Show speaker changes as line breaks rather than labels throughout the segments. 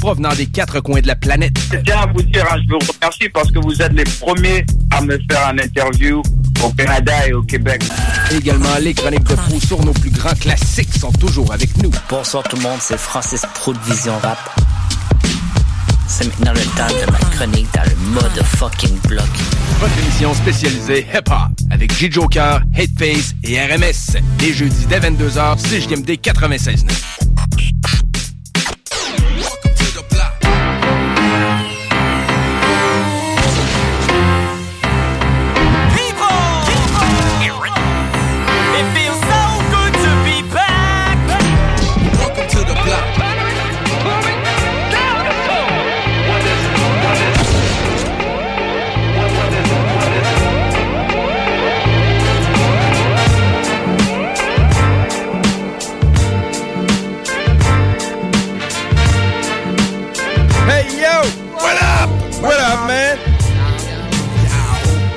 Provenant des quatre coins de la planète.
Je tiens à vous dire, hein, je vous remercie parce que vous êtes les premiers à me faire un interview au Canada et au Québec.
Également, les chroniques de Fou sur nos plus grands classiques sont toujours avec nous.
Bonsoir tout le monde, c'est Francis Pro de Vision Rap. C'est maintenant le temps de ma chronique dans le mode fucking block.
Votre émission spécialisée hip-hop avec J. Joker, Hateface et RMS. Les jeudis dès 22h, CJMD 96.9.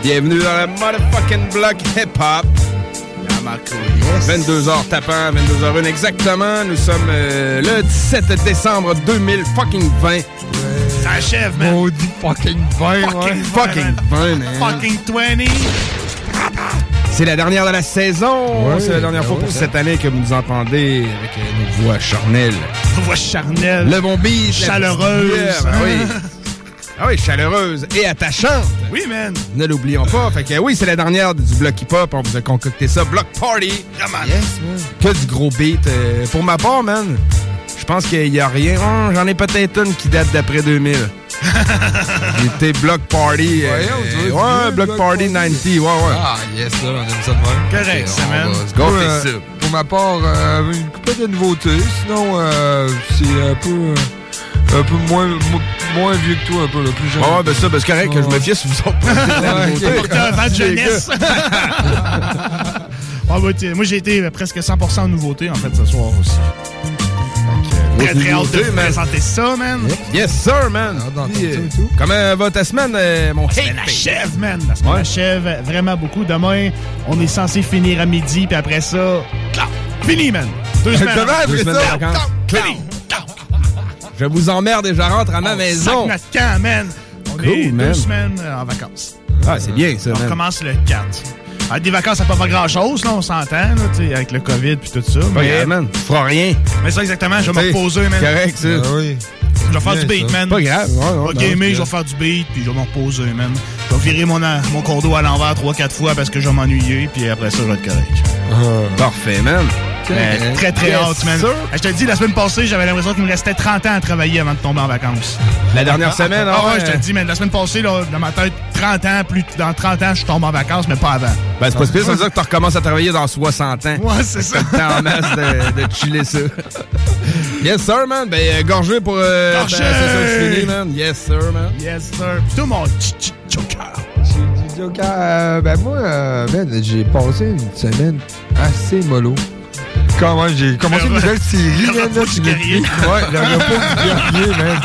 Bienvenue dans le motherfucking block hip-hop. 22h tapant, 22h1 exactement. Nous sommes euh, le 17 décembre 2020.
Ça achève, man.
Maudit fucking 20, ouais.
Fucking
Fucking 20, man.
Fucking 20.
C'est la dernière de la saison.
Ouais,
C'est la dernière
ben
fois pour cette année que vous nous entendez avec euh, nos voix charnelles.
Voix charnelle.
Le bon beat. la
Chaleureuse.
ben oui. Ah oui, chaleureuse et attachante.
Oui, man.
Ne l'oublions pas. Fait que oui, c'est la dernière du bloc hip-hop. On vous a concocté ça. Block Party.
Yeah, man.
Yes, man.
Que du gros beat. Euh, pour ma part, man, je pense qu'il y a rien. Oh, J'en ai peut-être une qui date d'après 2000. J'ai été Block Party. euh, ouais,
du
Block,
Block
Party
Party.
90. Ouais, ouais.
Ah, yes, là, on aime ça de même.
Correct, ça, man.
Go
euh. Pour ma part, euh, une couple de nouveautés. Sinon, euh, c'est un peu... un peu moins, mo- moins vieux que toi, un peu, le plus jeune.
Ouais, ben ça, ben c'est correct que je me fie sur vous autres.
Porteur avant de jeunesse. Ah, bah, moi, j'ai été euh, presque 100% nouveauté, en fait, ce soir aussi. Euh, Très, très hâte de vous
man.
présenter ça, man.
Yes, sir, man.
Ça
euh. Comment va ta semaine, euh, mon
La semaine
hate
achève, man. La semaine
Ouais.
achève vraiment beaucoup. Demain, on est censé finir à midi, puis après ça, fini, man. Deux semaines. Deux
ça,
semaines de
vacances.
Fini.
Je vous emmerde et je rentre à ma
On
maison.
sac notre camp, man. On
Cool,
est
man.
deux semaines euh, en vacances.
Ah, c'est bien, ça,
On
man.
commence le 4. Avec des vacances, ça peut pas grand-chose, là, on s'entend, là, tu sais, avec le COVID puis tout ça.
Pas
Mais,
grave, man. Tu feras rien.
mais ça, exactement, je vais me reposer, man.
Correct, ça.
Ah oui.
Je vais faire du beat,
ça.
man.
Pas grave. Ouais, ouais,
Ok,
non,
mais
c'est
je vais faire du beat, puis je vais me reposer, man. Je vais virer mon, mon condo à l'envers 3-4 fois parce que je vais m'ennuyer, puis après ça, je vais être correct.
Parfait, man.
Mais très, très
Yes,
hâte, man.
sir.
Je te dis, la semaine passée, j'avais l'impression qu'il me restait 30 ans à travailler avant de tomber en vacances.
La dernière semaine,
Ah ouais, je te dis, mais la semaine passée, là, dans ma tête, 30 ans, plus dans 30 ans, je tombe en vacances, mais pas avant.
Ben, c'est pas pire, ça veut dire que tu recommences à travailler dans 60 ans.
Ouais, c'est ça.
T'as en masse de, de chiller ça. Yes, sir, man. Ben, euh, gorgé pour... Euh,
Gorgé!
ben, c'est ça man. Yes, sir, man.
Yes, sir. Puis tout mon ch- ch- joker.
J'ai dit, Joker, euh, ben moi, euh, ben, j'ai passé une semaine assez mollo. Comment j'ai commencé une
Le
nouvelle série,
le repos du
tu
guerrier?
Ouais, le repos du guerrier, man.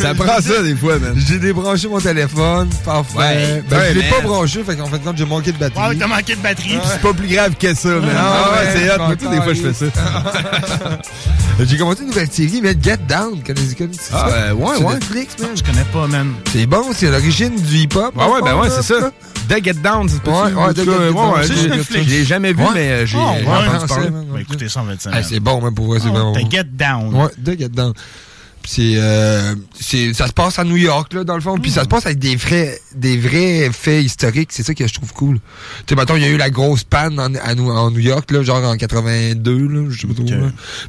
Ça prend ça, des fois, man.
J'ai débranché mon téléphone, parfait.
Ouais,
ben,
ouais,
je l'ai pas branché, fait qu'en de compte, j'ai manqué de batterie.
Ouais, t'as manqué de batterie.
C'est pas plus grave que ça, man.
Ah
Ah ouais,
ouais,
c'est hot. Moi, des fois, je fais ça.
J'ai commencé une nouvelle série, mais Get Down, ça?
Ah, ouais, ouais.
Netflix, man.
Je connais pas, man.
C'est bon, c'est l'origine du hip-hop.
Ah ouais, ben
en
ouais,
fait,
c'est ça. The Get Down, c'est
Ouais, ouais, The Get Down. C'est
je- l'ai jamais vu,
Ouais.
mais euh, j'ai
ouais,
entendu parler.
man.
On va écouter ça en 25
Ah, c'est bon, mais pour vrai, c'est
Oh,
vraiment
The
bon.
Get Down.
Ouais, The Get Down. Puis C'est, euh, ça se passe à New York, là, dans le fond. Puis ça se passe avec des vrais, des vrais faits historiques. C'est ça que je trouve cool. Tu sais, mettons, il y a eu la grosse panne en, à New, en New York, là, genre en 82, là, je sais pas trop. Puis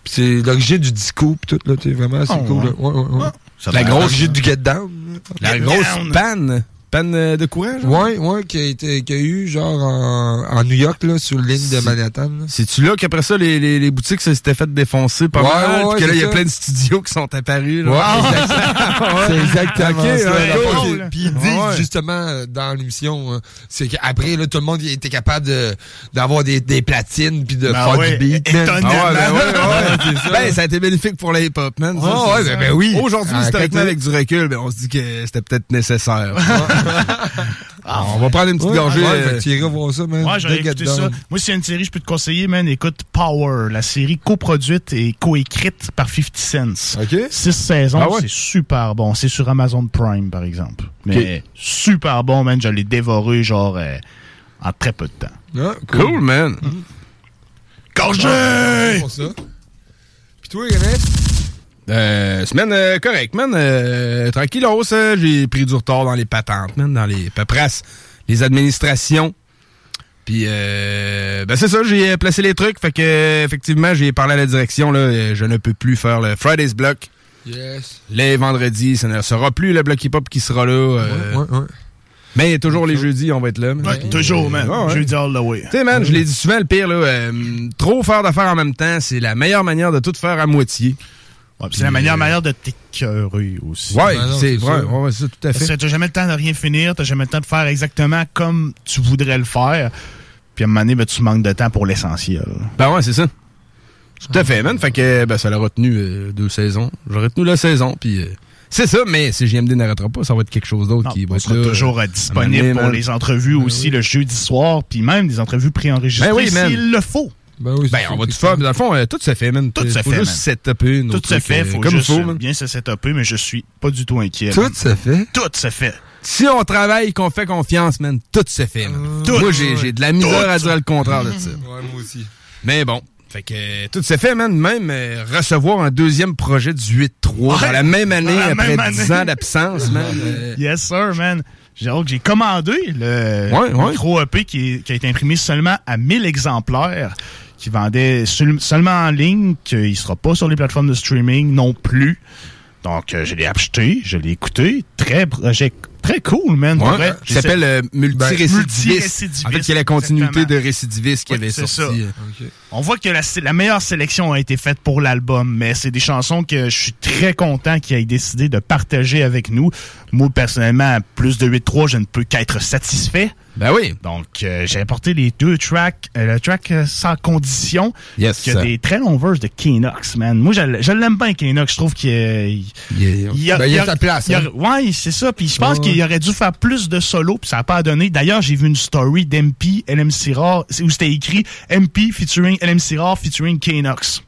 c'est l'origine du disco, pis tout, là, tu vraiment, c'est
Oh,
cool.
ouais.
là. Ouais, ouais,
La grosse-
L'origine du Get Down.
La
Get
grosse
Down.
panne. Panne euh, de courant, genre?
Ouais, ouais, qui a été, qui a eu, genre, en, en New York, là, sur l'île de Manhattan, là.
C'est-tu là qu'après ça, les, les, les boutiques s'étaient fait défoncer pas
Ouais,
mal?
ouais,
puis que là, il y a plein de studios qui sont apparus. là.
Ouais, C'est exactement
Ok,
ça.
ouais,
la
cool.
part, c'est- Puis ils disent
Ouais.
justement dans l'émission, euh, c'est qu'après là, tout le monde était capable de d'avoir des, des platines puis de
Ben
faire du beat.
étonnamment.
Ah ben ouais, ouais,
c'est ça.
Ben, ça a été bénéfique pour les hip-hop, man. ça, c'est
ouais,
ça.
ben, ben oui.
Aujourd'hui, historiquement, avec du recul, ben, on se dit que c'était peut-être nécessaire. Ah, on va prendre une petite
Ouais,
gorgée.
ouais,
euh,
tu iras voir ça, man.
Ouais, j'aurais écouté ça. Moi, s'il y a une série, je peux te conseiller, man, écoute Power, la série coproduite et coécrite par 50 Cents.
OK.
Six saisons,
Ah ouais?
c'est super bon. C'est sur Amazon Prime, par exemple. Mais super bon, man. Je l'ai dévoré, genre, euh, en très peu de temps.
Ah,
Cool, man.
Gorgé!
Ouais, pour ça. Puis toi, Ernest?
Euh, semaine euh, correcte, man. Euh, tranquillos, euh, j'ai pris du retard dans les patentes, man, dans les paperasses, les administrations. Puis, euh, ben c'est ça, j'ai euh, placé les trucs. Fait que, effectivement, j'ai parlé à la direction, là. Je ne peux plus faire le Friday's Block.
Yes.
Les vendredis, ça ne sera plus le bloc hip-hop qui sera là. euh,
Ouais, ouais, ouais.
Mais toujours les jeudis, on va être là. man.
Ouais, toujours, man.
Ouais, ouais.
Jeudi all the way.
Tu sais, man, je l'ai dit souvent, le pire, là, euh, trop faire d'affaires en même temps, c'est la meilleure manière de tout faire à moitié.
Ouais, c'est la meilleure
euh,
manière de t'écœurer aussi.
Ouais,
Ben non,
c'est vrai,
ça.
ouais, ouais, c'est ça, tout à
Parce
fait.
que t'as jamais le temps de rien finir, t'as jamais le temps de faire exactement comme tu voudrais le faire. Puis à un moment donné, ben, tu manques de temps pour l'essentiel.
Ben ouais, c'est ça. Tout à fait, man. Fait que, ben, ça l'a retenu euh, deux saisons. J'ai retenu la saison, puis euh, c'est ça, mais si JMD n'arrêtera pas, ça va être quelque chose d'autre qui va
on
être
sera
là,
toujours
euh,
disponible pour les entrevues aussi le jeudi soir, puis même des entrevues préenregistrées
Ben oui,
s'il le faut.
Ben oui,
Ben, on va tout faire. mais Dans le fond, euh, tout se fait, man.
Tout se
faut
fait,
juste
man.
setuper
Tout se fait,
euh,
faut
comme
juste
faut,
bien se setuper, mais je suis pas du tout inquiet.
Tout ça fait.
Tout se fait.
Si on travaille, qu'on fait confiance, man, tout se fait, man.
Tout.
Moi, j'ai j'ai de la misère
Tout.
à dire le contraire de ça.
Ouais, moi aussi.
Mais bon. Fait que euh, tout s'est fait, man. Même euh, recevoir un deuxième projet du 8-3
Ouais,
dans la même année,
la
après
même
10
année.
ans d'absence, man. euh,
Yes, sir, man. J'ai commandé le
Ouais, ouais.
micro EP qui, a été imprimé seulement à 1000 exemplaires, qui vendait seul- seulement en ligne, qu'il sera pas sur les plateformes de streaming non plus. Donc, euh, je l'ai acheté, je l'ai écouté. Très projet, très cool, man.
Ouais,
vrai.
qui s'appelle euh, Multirécidiviste.
Multirécidiviste,
En fait, qui est la continuité
exactement.
de Récidiviste qui avait
c'est
sorti.
ça.
euh,
On voit que la, la meilleure sélection a été faite pour l'album, mais c'est des chansons que je suis très content qu'il ait décidé de partager avec nous. Moi, personnellement, à plus de 8-3, je ne peux qu'être satisfait.
Ben oui.
Donc, euh, j'ai apporté les deux tracks. Euh, le track euh, sans condition,
Yes.
qui a des très longs verses de Kenox, man. Moi, je, l'aime bien, Kenox. Je trouve qu'il il- il a,
Ben, il y a
il
sa place,
il a-
hein.
ouais, c'est ça. Puis je pense
Ouais,
qu'il aurait dû faire plus de solo, puis ça n'a pas donné. D'ailleurs, j'ai vu une story d'MP, LMC Rare, où c'était écrit MP featuring LMC Rare featuring Kenox.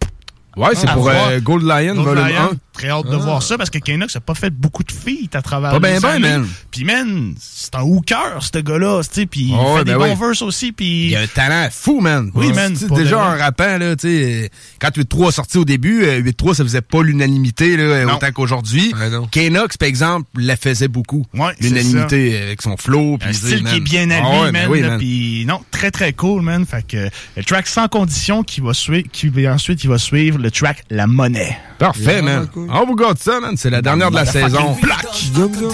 Ouais, c'est pour euh, Gold Lion,
Gold
volume
Lion,
1.
Très hâte de voir ça parce que Kenox a pas fait beaucoup de feats à travers
Pas ben
les
ben,
années.
man.
Puis man, c'est un hooker, ce gars-là, tu sais, puis il
Oh,
fait
ouais,
des
ben
bons
oui.
verses aussi, puis...
Il a un talent fou, man.
Oui,
Ouais.
man,
Déjà, en rappant, là, tu sais, quand 8-3 a sorti au début, euh, 8-3, ça faisait pas l'unanimité, là,
Non.
autant qu'aujourd'hui. Kenox, par exemple, la faisait beaucoup.
Ouais,
L'unanimité avec son flow. puis
style
man.
qui est bien lui,
Ah ouais, ben
man.
oui,
là,
man.
Puis non, très très cool, man. Fait que le track sans condition qui va suivre, qui va ensuite il va suivre le track La Monnaie.
Parfait, man.
cool.
On vous garde ça, man. C'est la dernière de la saison.
Black.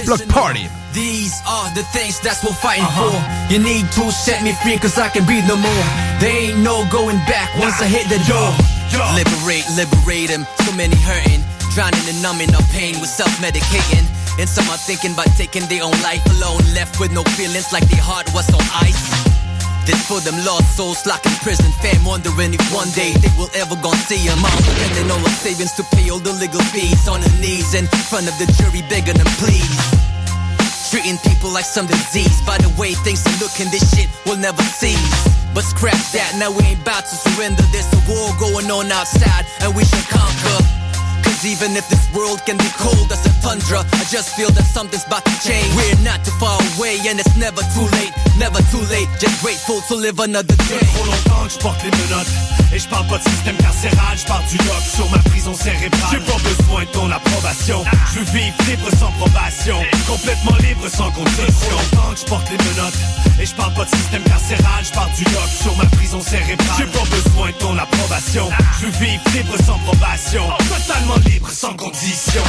Block Party.
These are the things that's what fighting for. You need to set me free cause I can breathe no more. There ain't no going back once I hit the door. Liberate, liberate him. So many hurting. Drowning and numbing our pain with self-medicating. And some are thinking about taking their own life alone. Left with no feelings like their heart was on ice. This for them lost souls locked in prison. Fam wondering if one day they will ever gonna see them. I'm depending on my savings to pay all the legal fees. On his knees in front of the jury begging them please. Treating people like some disease. By the way things are looking, this shit will never cease. But scrap that, now we ain't about to surrender. There's a war going on outside, and we shall conquer. Cause even if this world can be cold as a tundra. I just feel that something's about to change. We're not too far away, and it's never too late. Never too late, just grateful to live another day.
Trop longtemps que je porte les menottes. Et je parle pas de système carcéral, je du lock sur ma prison cérébrale. J'ai pas besoin de ton approbation. Je veux vivre libre sans probation. Complètement libre sans condition. Trop longtemps que je porte les menottes. Et je parle pas de système carcéral, je parle du lock sur ma prison cérébrale. J'ai pas besoin de ton approbation. Je veux vivre libre sans probation. Totalement libre sans condition.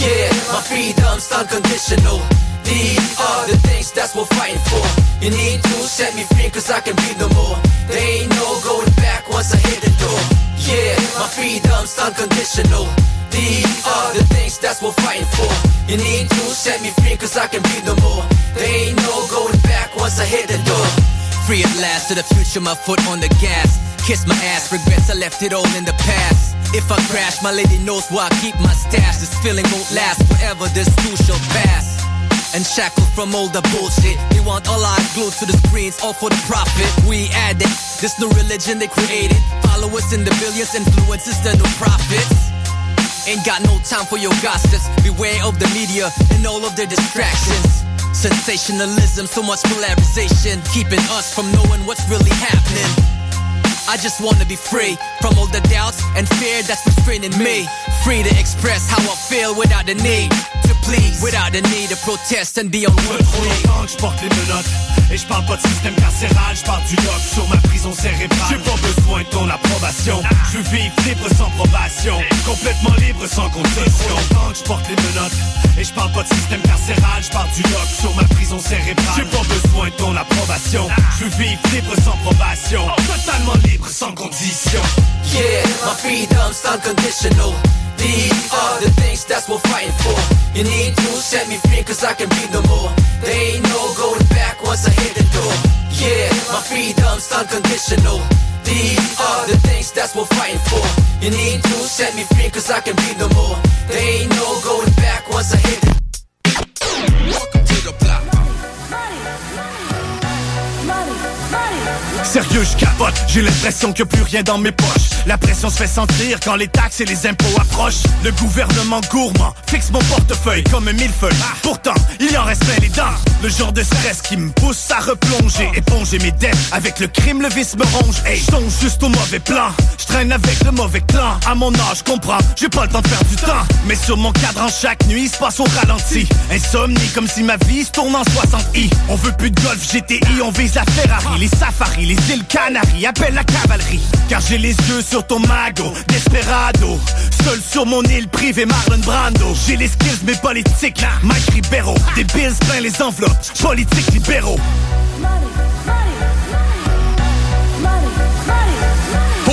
Yeah, my freedom's unconditional. These are the things that's we're fighting for. You need to set me free cause I can breathe no more. There ain't no going back once I hit the door. Yeah, my freedom's unconditional. These are the things that's we're fighting for. You need to set me free cause I can breathe no more. There ain't no going back once I hit the door. Free at last to the future, my foot on the gas. Kiss my ass, regrets I left it all in the past. If I crash, my lady knows where I keep my stash. This feeling won't last forever, this too shall pass. And shackled from all the bullshit. They want all eyes glued to the screens, all for the profit. We add it, this new religion they created. Followers in the billions, influences the new prophets. Ain't got no time for your gossips. Beware of the media and all of their distractions. Sensationalism, so much polarization, keeping us from knowing what's really happening. I just wanna be free from all the doubts and fear that's restraining me. Free to express how I feel without the need to please, without the need to protest and be on one
je porte les menottes Et je parle pas de système carcéral, je parle du lock sur ma prison cérébrale. J'ai pas besoin de ton approbation. Je veux vivre libre sans probation. Complètement libre sans que je porte les menottes. Et je parle pas de système carcéral, je parle du lock sur ma prison cérébrale. J'ai pas besoin de ton approbation. Je veux vivre libre sans probation. Totalement libre sans condition.
Yeah, my freedom's unconditional. These are the things that's we're fighting for. You need to set me free cause I can breathe no more. There ain't no going back once I hit the door. Yeah, my freedom's unconditional. These are the things that's we're fighting for. You need to set me free cause I can breathe no more. There ain't no going back once I hit the Welcome
Sérieux, je capote, j'ai l'impression a plus rien dans mes poches. La pression se fait sentir quand les taxes et les impôts approchent. Le gouvernement gourmand fixe mon portefeuille comme un millefeuille. Pourtant, il y en reste plein les dents. Le genre de stress qui me pousse à replonger, éponger mes dettes. Avec le crime, le vice me ronge. Hey, je juste au mauvais plan. Je traîne avec le mauvais clan. À mon âge, comprends, j'ai pas le temps de faire du temps. Mais sur mon cadran chaque nuit, se passe au ralenti. Insomnie comme si ma vie se tourne en 60 i. On veut plus de golf GTI, on vise la Ferrari, les safaris, les îles Canaries. Appelle la cavalerie, car j'ai les yeux sur ton mago, Desperado. Seul sur mon île privée, Marlon Brando. J'ai les skills, mais politiques, Mike Ribeiro. Des bills plein les enveloppes, politiques libéraux.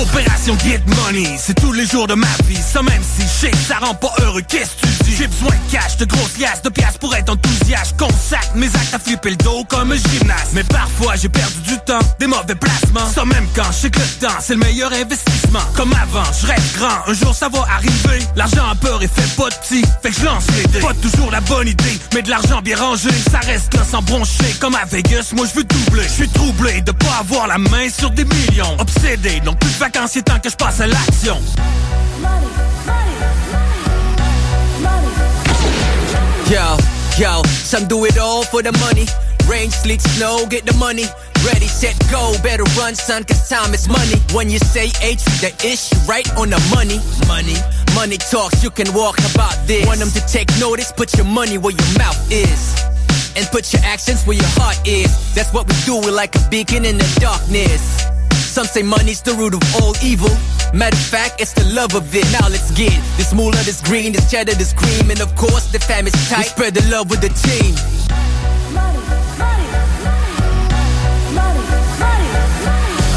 Opération Get Money, c'est tous les jours de ma vie. Ça même si que ça rend pas heureux, qu'est-ce que tu dis? J'ai besoin de cash, de grosses liasses, de pièces pour être enthousiaste. Consacre mes actes à flipper le dos comme un gymnaste. Mais parfois j'ai perdu du temps, des mauvais placements. Ça même quand je sais que le temps c'est le meilleur investissement. Comme avant, je rêve grand, un jour ça va arriver. L'argent a peur et fait pas petit, fait que je lance les dés. Pas toujours la bonne idée, mais de l'argent bien rangé. Ça reste là sans broncher, comme à Vegas, moi je veux doubler. Je suis troublé de pas avoir la main sur des millions. Obsédé, donc plus de vacances, c'est temps que je passe à l'action.
Yo, yo, some do it all for the money. Rain, sleet, snow, get the money. Ready, set, go. Better run, son, cause time is money. When you say H, the ish, right on the money. Money, money talks, you can walk about this. Want them to take notice, put your money where your mouth is. And put your actions where your heart is. That's what we do, we're like a beacon in the darkness. Some say money's the root of all evil. Matter of fact, it's the love of it. Now let's get this moolah, this green, this cheddar, this cream, and of course the fam is tight. We spread the love with the team.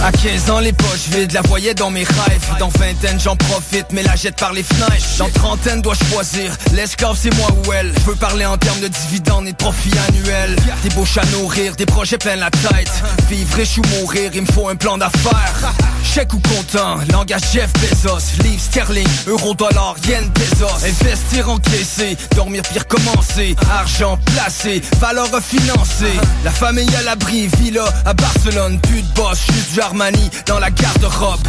À 15 ans, les poches vides, la voyais dans mes rêves. Dans vingtaine, j'en profite, mais la jette par les fenêtres. Dans trentaine, dois choisir. L'esclave, c'est moi ou elle? Je veux parler en termes de dividendes et de profit annuel. Des bouches à nourrir, des projets plein la tête. Vivre riche ou mourir, il me faut un plan d'affaires. Chèque ou content, langage Jeff Bezos. Livre sterling, euro, dollar, yen, pesos. Investir, encaisser, dormir pire commencer. Argent placé, valeur financée. La famille à l'abri, villa à Barcelone. Plus de boss, juste dans la garde-robe.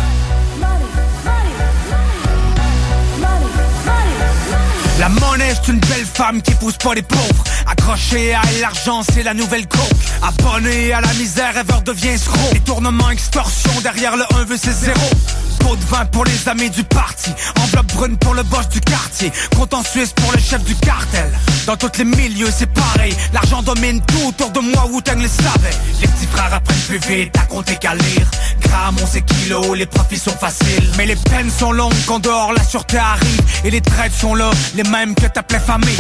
monnaie, c'est une belle femme qui pousse pas les pauvres. Accroché à l'argent, c'est la nouvelle coke. Abonné à la misère, rêveur devient escroc. Détournement, extorsion, derrière le 1 veut c'est zéro. Pot de vin pour les amis du parti. Enveloppe brune pour le boss du quartier. Compte en Suisse pour le chef du cartel. Dans tous les milieux, c'est pareil. L'argent domine tout autour de moi, où le savait. Les petits frères apprennent plus vite à compter qu'à lire. Grammes, on sait kilos, les profits sont faciles. Mais les peines sont longues quand dehors la sûreté arrive. Et les traites sont là, les mêmes que t'appelais famille.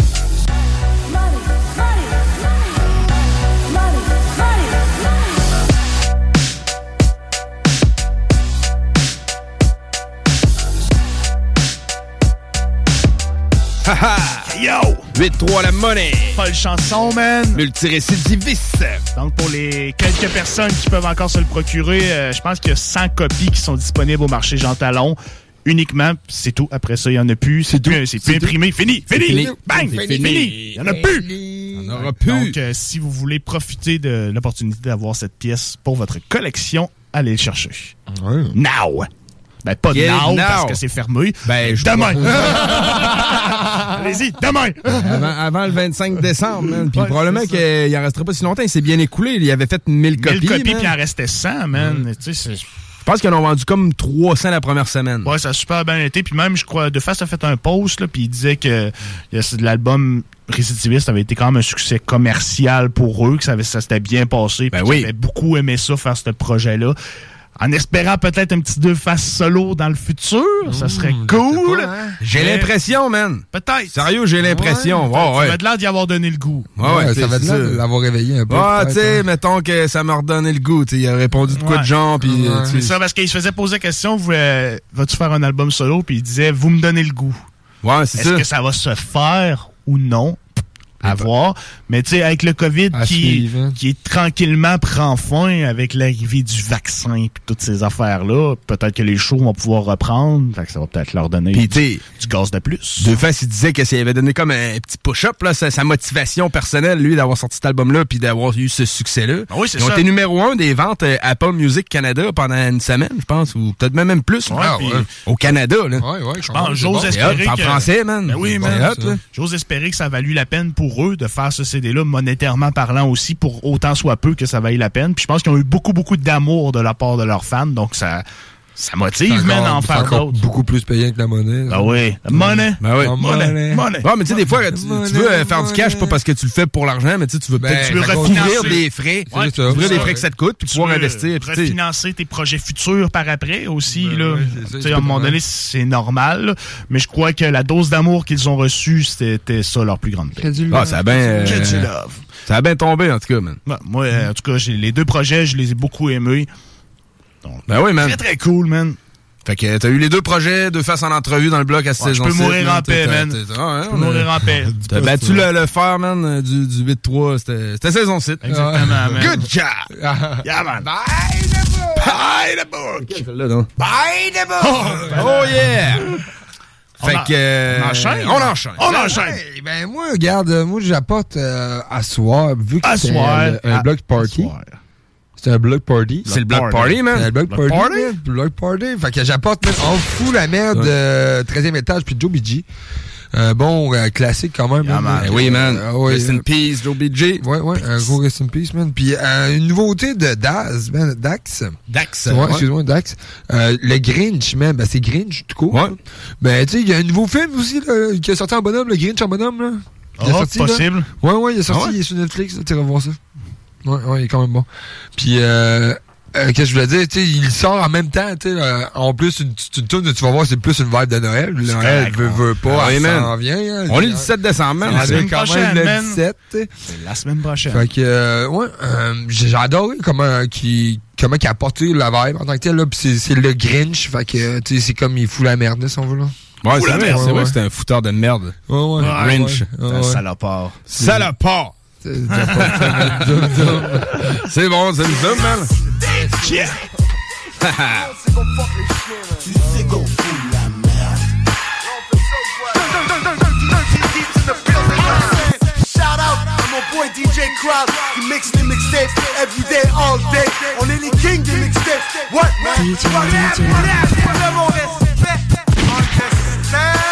Haha!
Yo!
8-3 la monnaie!
Folle chanson, man!
Multirécidiviste!
Donc, pour les quelques personnes qui peuvent encore se le procurer, euh, je pense qu'il y a 100 copies qui sont disponibles au marché Jean Talon. Uniquement, c'est tout. Après ça, il n'y en a plus. C'est plus, c'est plus imprimé. Fini! Fini!
fini.
Bang! Fini! Il n'y en a plus!
Il n'y en aura plus!
Donc, euh, si vous voulez profiter de l'opportunité d'avoir cette pièce pour votre collection, allez le chercher. Now! Ben, pas now,
now.
parce que c'est fermé.
Ben, je
Demain! Allez-y, demain!
avant, avant le 25 décembre, man. Puis
Ouais,
probablement qu'il en resterait pas si longtemps. Il s'est bien écoulé. Il avait fait 1000 copies.
1000 copies, puis il en restait 100, man. Tu sais, c'est-
Je pense qu'ils en ont vendu comme 300 la première semaine.
Ouais, ça a super bien été. Puis même, je crois, De Face a fait un post, là, puis il disait que l'album Récidiviste avait été quand même un succès commercial pour eux, que ça, avait- ça s'était bien passé.
Ben
puis
oui.
qu'ils avaient beaucoup aimé ça, faire ce projet-là. En espérant peut-être un petit deux faces solo dans le futur, ça serait cool.
hein?
J'ai l'impression, man.
Peut-être.
Sérieux, j'ai l'impression. Ouais,
Ça
ouais.
va de l'air d'y avoir donné le goût.
Ouais,
ça va de de l'avoir réveillé un peu.
Ah, tu sais,
hein.
mettons que ça m'a redonné le goût. t'sais, Il a répondu de quoi
Ouais.
de genre, puis
Ouais.
C'est ça, parce qu'il se faisait poser la question, euh, vas-tu faire un album solo? Puis il disait, vous me donnez le goût.
Ouais, c'est
Est-ce
ça.
que ça va se faire ou non? À voir. Mais tu sais, avec le COVID
À
qui,
suivre, hein.
qui est tranquillement prend fin avec l'arrivée du vaccin et toutes ces affaires-là, peut-être que les shows vont pouvoir reprendre. Fait que ça va peut-être leur donner du, gaz de plus.
De fait, il disait que s'il avait donné comme un petit push-up, là, sa, sa motivation personnelle, lui, d'avoir sorti cet album-là puis d'avoir eu ce succès-là.
Ah oui, c'est
Ils ont
ça.
été numéro un des ventes euh, Apple Music Canada pendant une semaine, je pense, ou peut-être même, même plus.
Ouais,
Ah. Au Canada, là.
Ouais, ouais, c'est
j'ose espérer
C'est hot, en
que-
français, man.
Ben oui, man. J'ose espérer que ça a valu la peine pour de faire ce CD-là, monétairement parlant aussi, pour autant soit peu que ça vaille la peine. Puis je pense qu'ils ont eu beaucoup, beaucoup d'amour de la part de leurs fans, donc ça, ça motive, man, en faire d'autres.
beaucoup plus payant que la monnaie.
Ah oui. Money.
Ben oui.
Ah,
money.
Money.
Ouais, mais tu sais, des fois, tu, veux euh, faire du cash, pas parce que tu le fais pour l'argent, mais tu veux
Ben,
peut-être
tu veux
couvrir
refinancer.
des frais.
Ouais,
Tu veux couvrir
ça,
des frais que ça te coûte, puis
Tu
pouvoir
veux
investir. puis tu
refinancer tes projets futurs par après aussi.
Ben
là.
ouais, ça,
à un moment donné, c'est normal. là. Mais je crois que la dose d'amour qu'ils ont reçue, c'était ça leur plus grande paix.
Ah, ça a bien... euh,
Que du love.
Ça a bien tombé, en tout cas, man.
Moi, en tout cas, les deux projets, je les ai beaucoup aimés.
Ben oui, man.
Très, très cool, man.
Fait que t'as eu les deux projets, deux faces en entrevue dans le bloc à cette
Ouais, je peux mourir en paix, man.
ah,
Je peux mourir en paix.
T'as battu le, le fer, man, euh, du, du 8-3. C'était c'était saison 7.
Exactement, man.
Good job!
Yeah, man.
Bye the book!
Bye the book!
Bye the book!
Oh yeah!
On
Fait
en-
que... euh,
on enchaîne?
On enchaîne.
On enchaîne.
Ben moi, regarde, euh, moi j'apporte euh, à soir, vu que c'est un, block party.
à soir.
C'est un block party.
C'est le block
Party.
party,
C'est
man.
un block party.
party?
man. Block party. Fait que j'apporte, man, on fout la merde euh, 13e étage puis Joe BG. Bon euh, classique quand même.
Yeah,
man.
man.
Oui, man.
Euh, ouais,
Rest in
euh,
peace, Joe BG.
Ouais, ouais, un gros rest in peace, man. Puis euh, une nouveauté de Daz, man, Dax.
Dax.
Ouais, excuse-moi, Dax. Euh, le Grinch, man, ben c'est Grinch, tout court.
Ouais.
Ben, tu sais, il y a un nouveau film aussi, là, qui est sorti en bonhomme, le Grinch en bonhomme, là. Il
Ah,
sorti, là.
possible.
Ouais, ouais, il est sorti,
Ah ouais?
il est sur Netflix, là, tu vas voir ça. Ouais, ouais, il est quand même bon. Puis, euh, euh, qu'est-ce que je voulais dire, tu sais, il sort en même temps, tu sais, euh, en plus, une, une tune, tu vas voir, c'est plus une vibe de Noël. Le Noël veut, veut pas,
Ah man.
s'en vient. hein.
On est le 17 décembre, man.
On est
semaine
quand
prochaine,
même le
man.
17, tu sais.
C'est la semaine prochaine.
Fait que, euh, ouais, euh, j'ai adoré comment qui comment qu'il a apporté la vibe en tant que tel, là. C'est- le Grinch, fait que, tu sais, c'est comme il fout la merde, si on veut, là.
Ouais, c'est
la
vrai,
merde,
c'est
ouais,
vrai que c'était un fouteur de merde.
Ouais, ouais.
Grinch.
Ouais,
C'est un salopard.
Salopard!
C'est-
bon, c'est le zoom, man.
Yeah.
Shout out à mon boy DJ Crowd qui mixe les mixtapes every day, all day. On est les kings des mixtapes. What, respect. Man?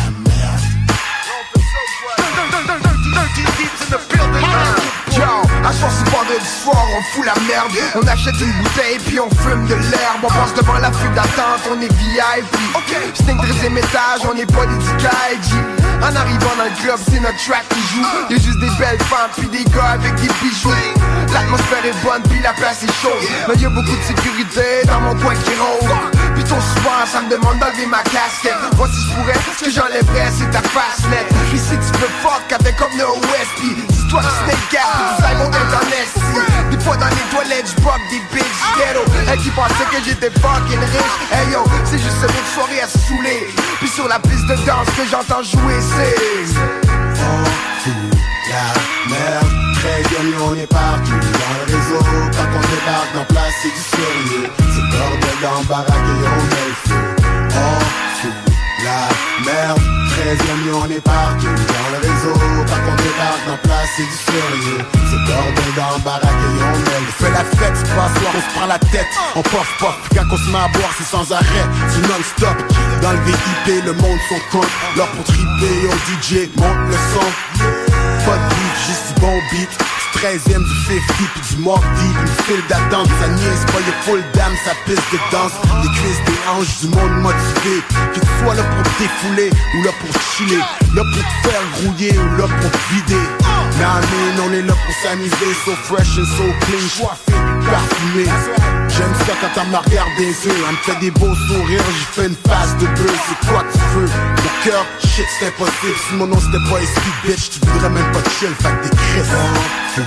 à soir c'est vendredi soir, on fout la merde On achète une bouteille puis on fume de l'herbe. On passe devant la file d'attente, on est VIP Ok, Sting 13 étage, on est pas des En arrivant dans le club, c'est notre track qui joue. Y'a juste des belles femmes puis des gars avec des bijoux. L'atmosphère est bonne puis la place est chaude. Mais y'a beaucoup de sécurité dans mon coin qui rôde. Puis ton soir, ça me demande d'enlever ma casquette. Moi si je pourrais, ce que j'enlèverais c'est ta face net Puis si tu peux fuck avec comme Puis si toi tu snake gap, tu sais mon internet si Des fois dans les toilettes, j'brock des bitches. Ghetto Elle qui pensait que j'étais fucking riche. Hey yo, c'est juste une autre soirée à se saouler. Puis sur la piste de danse que j'entends jouer c'est On fout la merde. Très bien, on est partout dans le réseau Quand on débarque dans place, c'est du sérieux. C'est bordel dans baraque et on le feu. On fout la merde Très bien, on est partout dans le réseau Quand on débarque. Dans place, c'est du sérieux C'est bordel dans baraque et on met le feu
fait la fête, se passe là, on se prend la tête, on puff puff, quand on se met à boire, c'est sans arrêt, c'est non-stop. Dans le VIP, le monde son compte, l'heure pour au DJ, monte le son. Bon beat, du 13ème, du 50, puis du deep, une file d'attente, ça niaise pas, y'a full sa piste de danse, des cuisses, des hanches, du monde motivé, que tu là pour défouler, ou là pour chiller, là pour te faire grouiller, ou là pour te vider. Nah, man, on est là pour s'amuser, so fresh and so clean, J'aime ça quand elle me regarde des yeux, elle me fait des beaux sourires, j'ai fait une face de bleu, c'est quoi tu veux? Mon cœur, shit, c'est impossible, si mon nom c'était pas SP, bitch, tu voudrais même pas chill, fait que des cris.
On fout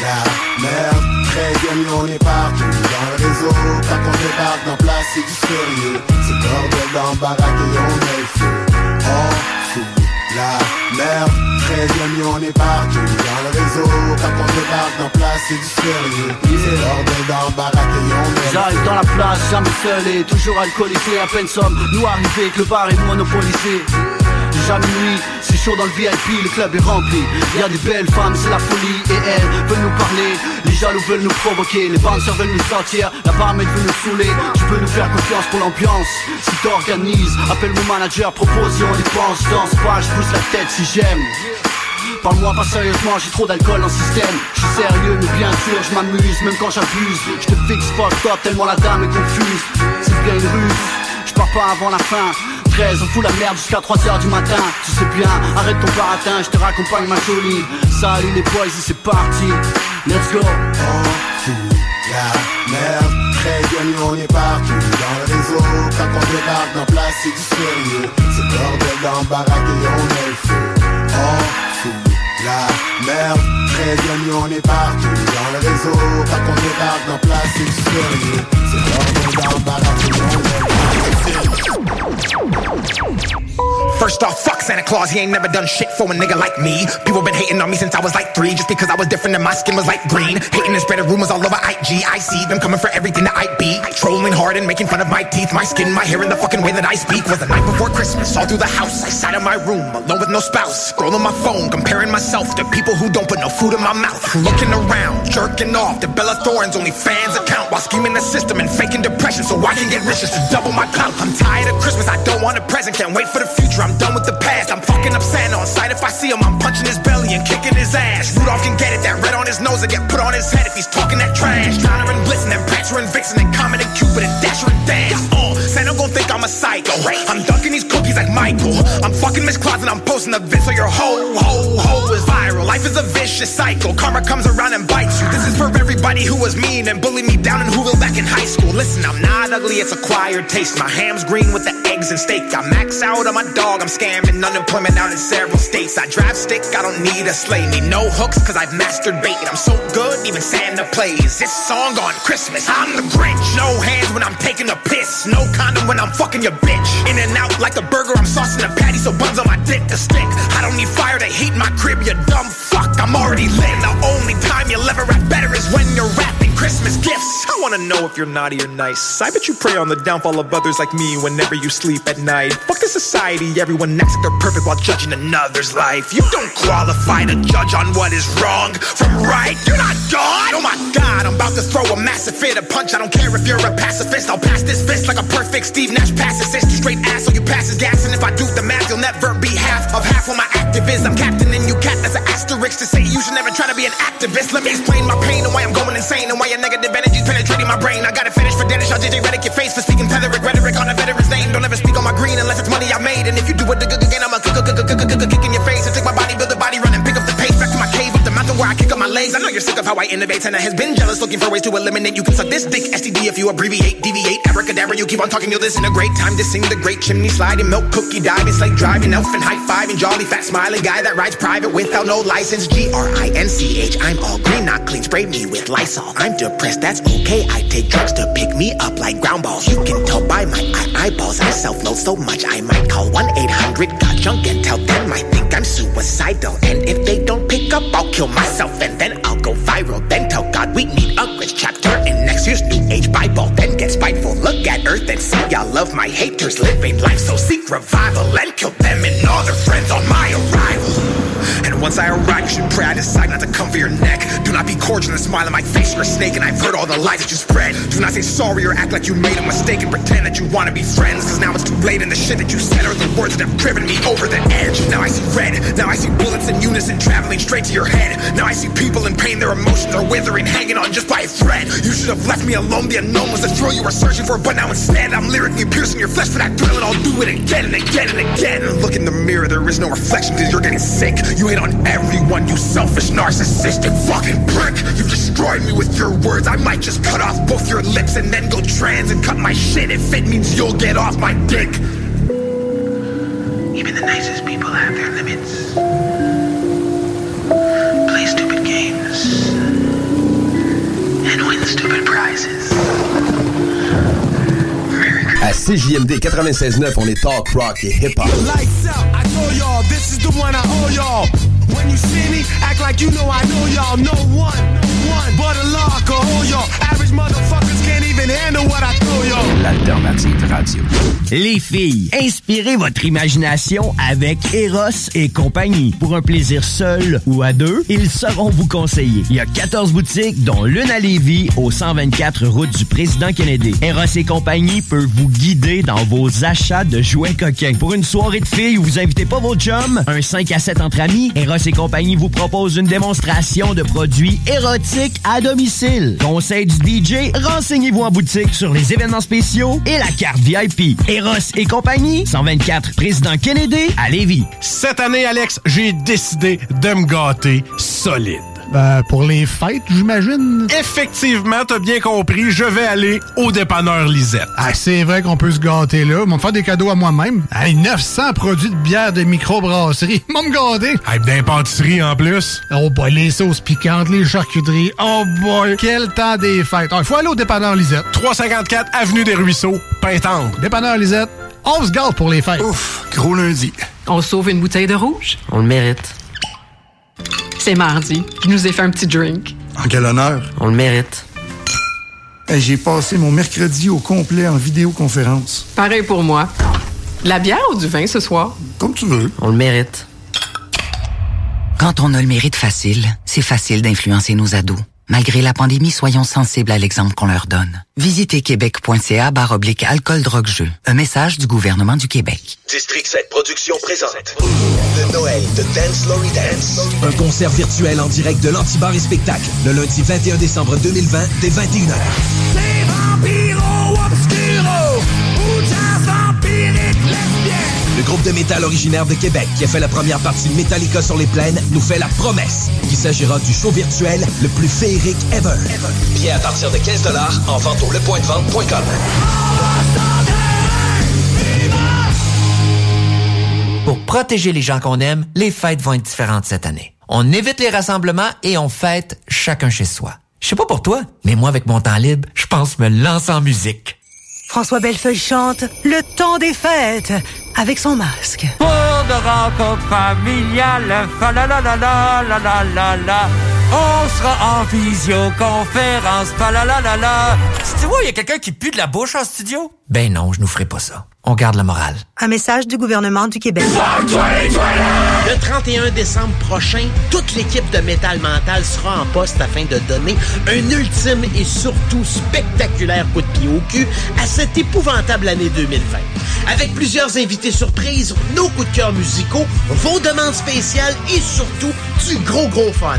la merde. Très bien, on est partout. Dans le réseau Quand on débarque dans place, c'est du sérieux. C'est bordel dans baraque et on met le feu. Fout la merde Très bien, on est partout. Dans le réseau Quand on débarque dans place, c'est du sérieux. C'est bordel dans baraque et on
J'arrive dans la place, jamais seul et toujours alcoolisé À peine somme, nous arrivé que le bar est monopolisé Jamais nuit, c'est chaud dans le VIP, le club est rempli. Y a des belles femmes, c'est la folie. Et elles veulent nous parler, les jaloux veulent nous provoquer. Les bouncers veulent nous sortir, la barmaid veut nous saouler. Tu peux nous faire confiance pour l'ambiance. Si t'organises, appelle mon manager, propose et on dépense. Danse pas, je pousse la tête si j'aime. Parle-moi pas sérieusement, j'ai trop d'alcool dans le système. Je suis sérieux mais bien sûr je m'amuse Même quand j'abuse, je te fixe fucked up Tellement la dame est confuse. C'est bien une ruse, je pars pas avant la fin 13, on fout la merde jusqu'à 3h du matin. Tu sais bien, arrête ton baratin, je te raccompagne ma jolie. Salut les boys c'est parti. Let's go.
On fout la merde. Très bien, on est partout. Dans le réseau Quand on débarque dans place, c'est du sérieux. C'est bordel dans baraque et on met le feu. On fout la merde. Très bien, on est partout. Dans le réseau Quand on débarque dans place, c'est du sérieux. C'est bordel dans baraque et on met le feu
First off, fuck Santa Claus, he ain't never done shit for a nigga like me. People been hating on me since I was like three, just because I was different and my skin was like green. Hating and spreading rumors all over IG. I see them coming for everything that I be. Trolling hard and making fun of my teeth, my skin, my hair, and the fucking way that I speak. Was the night before Christmas, all through the house. I sat in my room, alone with no spouse. Scrolling my phone, comparing myself to people who don't put no food in my mouth. Looking around, jerking off the Bella Thorne's only fans account while scheming the system and faking depression so I can get rich just to double my clout. I'm tired of Christmas, I don't want a present, can't wait for the future. I'm done with the past. I'm fucking up Santa on sight. If I see him, I'm punching his belly and kicking his ass. Rudolph can get it, that red on his nose will get put on his head if he's talking that trash. Donner and Blitzen and Prancer and Vixen and Comet and Cupid and Dasher and Dance. Uh, Santa gon' think I'm a psycho. I'm dunking these cookies like Michael. I'm fucking Miss Claus and I'm posting the vid so your ho ho ho is viral. Life is a vicious cycle. Karma comes around and bites you. This is for everybody who was mean and bullied me down in Whoville back in high school. Listen, I'm not ugly, it's acquired taste. My ham's green with the eggs and steak. I max out on my dog, I'm scamming unemployment out in several states. I drive stick, I don't need a sleigh. Need no hooks, cause I've mastered bait. I'm so good, even Santa plays. This song on Christmas, I'm the Grinch. No hands when I'm taking a piss. No condom when I'm fucking your bitch. In and out like a burger, I'm saucing a patty, so buns on my dick to stick. I don't need fire to heat my crib, you dumb fuck. I'm already lit. The only time you'll ever rap better is when you're rapping Christmas gifts. I wanna know if you're naughty or nice. I bet you prey on the downfall of others like me whenever you sleep at night. Fuck the society, everyone acts like they're perfect while judging another's life. You don't qualify to judge on what is wrong from right. You're not God. Oh my God, I'm about to throw a massive fit to punch. I don't care if you're a pacifist. I'll pass this fist like a perfect Steve Nash pass assist. Straight ass, so you pass is gas. And if I do the math, you'll never be half of half what my active captain and you cat. That's an asterisk to say you should never try to be an activist. Let me explain my pain and why I'm going insane and why your negative energy's penetrating my brain. I got it finished for Dennis. I'll JJ Reddick your face for speaking tetheric rhetoric on a veteran's name. Don't ever speak on my green unless it's money I made. And if you do it again, I'm a kick in your face and take my body, build a body, run I kick up my legs. I know you're sick of how I innovate, and I has been jealous, looking for ways to eliminate. You can suck this dick, STD if you abbreviate, deviate, abracadabra. You keep on talking, you'll disintegrate. Time to sing the great chimney sliding, milk cookie diving, slate driving, elf and high fiving, jolly fat smiling guy that rides private without no license. G R I N C H. I'm all green, not clean. Spray me with Lysol. I'm depressed, that's okay. I take drugs to pick me up like ground balls. You can tell by my eye eyeballs. I self loathe so much I might call one eight hundred got junk and tell them I think I'm suicidal. And if they don't pick up, I'll kill myself smile in my face, you're a snake, and I've heard all the lies that you spread. Do not say sorry or act like you made a mistake and pretend that you want to be friends. Cause now it's too late, and the shit that you said are the words that have driven me over the edge. Now I see red, now I see bullets in unison traveling straight to your head. Now I see people in pain, their emotions are withering, hanging on just by a thread. You should have left me alone, the unknown was the thrill you were searching for, but now instead I'm lyrically piercing your flesh for that thrill, and I'll do it again and again and again. Look in the mirror, there is no reflection cause you're getting sick. You hate on everyone, you selfish, narcissistic fucking prick. You destroyed me with your words. I might just cut off both your lips and then go trans and cut my shit if it means you'll get off my dick. Even the nicest people have their limits. Play stupid games and win stupid prizes.
À CJMD 96.9, on est talk rock et hip-hop.
Lights out, I told y'all, this is the one I owe y'all. When you see me, act like you know I know y'all. No one, blunt, butter locker, all your average motherfuckers. Can't even handle what I throw y'all.
L'alternative radio. Les filles, inspirez votre imagination avec Eros et compagnie. Pour un plaisir seul ou à deux, ils sauront vous conseiller. Il y a 14 boutiques, dont l'une à Lévis, au 124 route du Président Kennedy. Eros et compagnie peut vous guider dans vos achats de jouets coquins. Pour une soirée de filles où vous invitez pas vos chums, un 5 à 7 entre amis, Eros et compagnie vous propose une démonstration de produits érotiques à domicile. Conseil du DJ, renseignez-vous en boutique sur les événements spéciaux et la carte VIP. Eros et compagnie, 124 Président Kennedy à Lévis.
Cette année, Alex, j'ai décidé de me gâter solide.
Ben, pour les fêtes, j'imagine.
Effectivement, t'as bien compris, je vais aller au dépanneur Lisette.
Ah, c'est vrai qu'on peut se gâter là. Ils vont me faire des cadeaux à moi-même. Hey, 900 produits de bière de microbrasserie. Ils vont me gâter.
Hey, d'impantisserie en plus.
Oh boy, les sauces piquantes, les charcuteries. Oh boy, quel temps des fêtes. Il faut aller au dépanneur Lisette.
354 Avenue des Ruisseaux, Pintendre.
Dépanneur Lisette, on se gâte pour les fêtes.
Ouf, gros lundi.
On sauve une bouteille de rouge?
On le mérite.
C'est mardi. Je nous ai fait un petit drink.
En quel honneur?
On le mérite.
Hey, J'ai passé mon mercredi au complet en vidéoconférence.
Pareil pour moi. De la bière ou du vin ce soir?
Comme tu veux.
On le mérite.
Quand on a le mérite facile, c'est facile d'influencer nos ados. Malgré la pandémie, soyons sensibles à l'exemple qu'on leur donne. Visitez québec.ca barre oblique alcool drogue jeu. Un message du gouvernement du Québec.
District 7 Productions présente le Noël de Dance Lory Dance. Un concert virtuel en direct de l'Antibar et Spectacle le lundi 21 décembre 2020 dès 21h. Le groupe de métal originaire de Québec qui a fait la première partie de Metallica sur les plaines nous fait la promesse qu'il s'agira du show virtuel le plus féerique ever. Bien à partir de 15 en vente au lepointdevente.com.
Pour protéger les gens qu'on aime, les fêtes vont être différentes cette année. On évite les rassemblements et on fête chacun chez soi. Je sais pas pour toi, mais moi avec mon temps libre, je pense me lancer en musique.
François Bellefeuille chante Le temps des fêtes avec son masque.
Pour de rencontres familiales, fa la la la la la la la la. On sera en visioconférence, fa la la la la. Si tu vois, il y a quelqu'un qui pue de la bouche en studio?
Ben non, je nous ferai pas ça. On garde la morale.
Un message du gouvernement du Québec.
Le 31 décembre prochain, toute l'équipe de Métal Mental sera en poste afin de donner un ultime et surtout spectaculaire coup de pied au cul à cette épouvantable année 2020. Avec plusieurs invités surprises, nos coups de cœur musicaux, vos demandes spéciales et surtout du gros gros fun.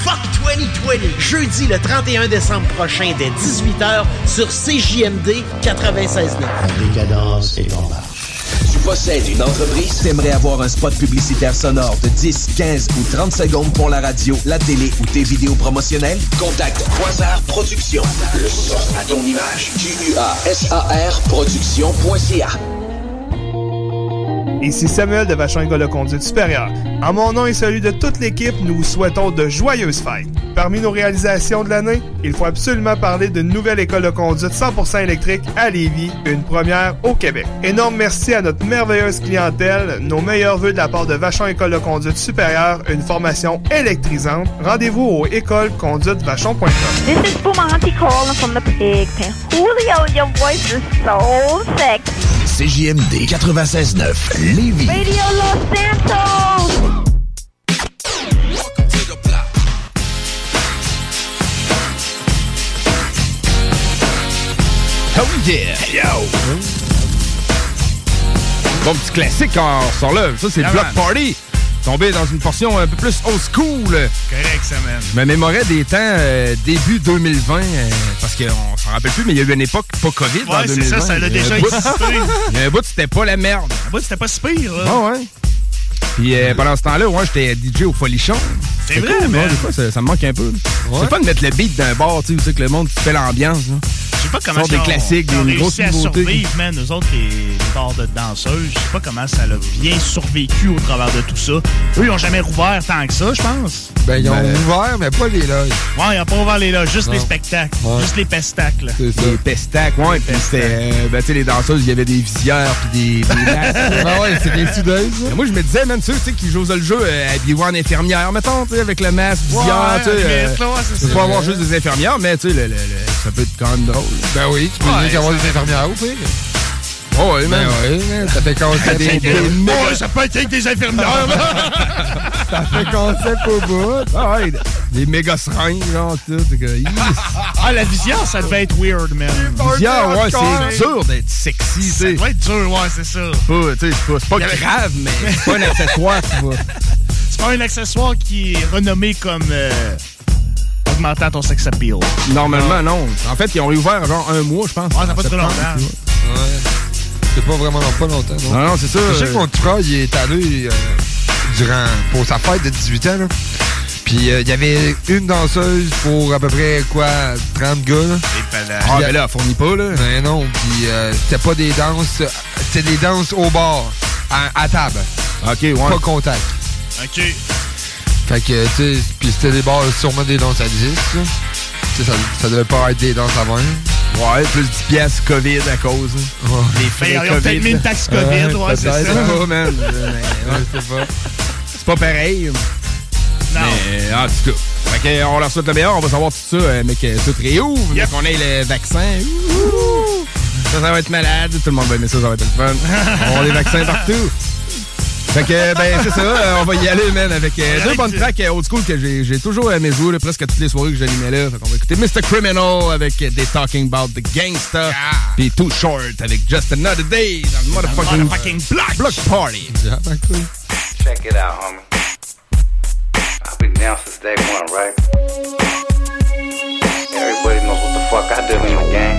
Fuck 2020, jeudi le 31 décembre prochain dès 18h sur CJMD 96.9.
Décadence.
Tu possèdes une entreprise? T'aimerais avoir un spot publicitaire sonore de 10, 15 ou 30 secondes pour la radio, la télé ou tes vidéos promotionnelles? Contacte Quasar Productions. Le son à ton image. Q-U-A-S-A-R Productions.ca.
Ici Samuel de Vachon École de Conduite Supérieure. En mon nom et celui de toute l'équipe, nous vous souhaitons de joyeuses fêtes. Parmi nos réalisations de l'année, il faut absolument parler d'une nouvelle école de conduite 100% électrique à Lévis, une première au Québec. Énorme merci à notre merveilleuse clientèle, nos meilleurs voeux de la part de Vachon École de Conduite Supérieure, une formation électrisante. Rendez-vous au écoleconduitevachon.com.
This is calling from the pig pen. Julio, your voice is so sexy.
CJMD 96.9 Lévis.
Radio Los Santos.
Oh yeah! Yo! Bon petit classique quand on sort là. Ça, c'est
Yeah,
Block
man.
Party. Tombé dans une portion un peu plus old school.
Correct, ça, man.
Je me mémorais des temps euh, début 2020, euh, parce qu'on s'en rappelle plus, mais il y a eu une époque pas COVID
Ouais, c'est
2020.
ça, ça l'a déjà
un bout-
existé.
Il y a un bout, c'était pas la merde.
Ah, bah, c'était pas si pire, là.
Ah ouais. Puis euh, pendant ce temps-là, ouais, j'étais DJ au Folichon.
C'est vrai,
cool, ouais, des fois, ça, ça me manque un peu.
Ouais.
C'est fun de mettre le beat d'un bar, tu sais, que le monde fait l'ambiance. là.
Je sais pas comment
des classiques, des grosses
à
nouveautés.
survivre, man. Nous autres, les, bars de danseuses, je sais pas comment ça l'a bien survécu au travers de tout ça. Eux, ils ont jamais rouvert tant que ça, je pense.
Ben, ils ont
Ben-
ouvert, mais pas les loges.
Ouais, ils ont pas ouvert les loges, juste
Non.
les spectacles.
Ouais.
Juste les pestacles.
Les pestacles, ouais. Puis c'était, euh, ben, tu sais, les danseuses, il y avait des visières puis des, des masques.
Ben ouais, c'est des soudeuses.
Mais Moi, je me disais, même ceux tu sais, qui jouent le jeu euh, habillés en infirmière, mettons, tu sais, avec le masque, visière, tu sais.
mais
euh, tu peux avoir juste des infirmières, mais tu sais, le- le- le- ça peut être quand même drôle.
Ben oui, tu peux qu'avoir
ça-
des infirmières au pire.
Oh, ouais,
Ben
man,
ça fait concept.
Des- des
au bout.
ça peut être avec des infirmières,
Ça fait concept au bout.
Ah ouais, des méga seringues, genre, tout. c'est que, hi.
Ah, la visière, ça devait être weird, man.
Visière, ouais, c'est dur d'être sexy, tu
Ça doit être dur, ouais, c'est ça.
Pas, tu sais, c'est pas, c'est pas grave, mais c'est pas un accessoire, tu vois.
C'est pas un accessoire qui est renommé comme euh, augmentant ton sex appeal.
Normalement, non. En fait, ils ont réouvert genre un mois, je pense.
Ouais, ça n'a pas très longtemps.
Ouais. C'est pas vraiment pas longtemps, non?
Non, non, c'est ça.
Je sais que mon petit frère, il est allé euh, durant, pour sa fête de 18 ans, là. Puis euh, il y avait une danseuse pour à peu près, quoi, 30 gars, là.
Ah, mais là, elle fournit pas, là.
Ben non, puis euh, c'était pas des danses, c'était des danses au bar, à, à table.
OK, ouais.
Pas contact.
OK.
Fait que, tu sais, puis c'était des bars, sûrement des danses à 10, là. Tu sais, ça, ça devait pas être des danses à 20.
Ouais, plus 10 piastres COVID à cause. hein. Les frais
Ben, ils ont peut-être mis une taxe COVID, ouais, c'est
peut-être
ça.
pas, man. Mais, ouais,
c'est pas.
C'est pas pareil.
Non.
Mais, en tout cas. Fait que, on leur souhaite le meilleur. On va savoir tout ça, euh, mais que tout réouvre. mais qu'on ait le vaccin. Ouh! Ça, ça va être malade. Tout le monde va aimer ça. Ça va être le fun. On va avoir des vaccins partout. Fait que, ben, c'est ça. euh, on va y aller, man, avec euh, deux bonnes tracks euh, old school que j'ai j'ai toujours aimé jouer, là, presque à toutes les soirées que j'animais là. Fait qu'on va écouter Mr. Criminal avec euh, They Talking About the Gangsta. Puis Too Short avec Just Another Day dans le motherfucking,
motherfucking block.
block Party.
Check it out, homie. I've been down since day one, right? Everybody knows what the fuck I do in the game.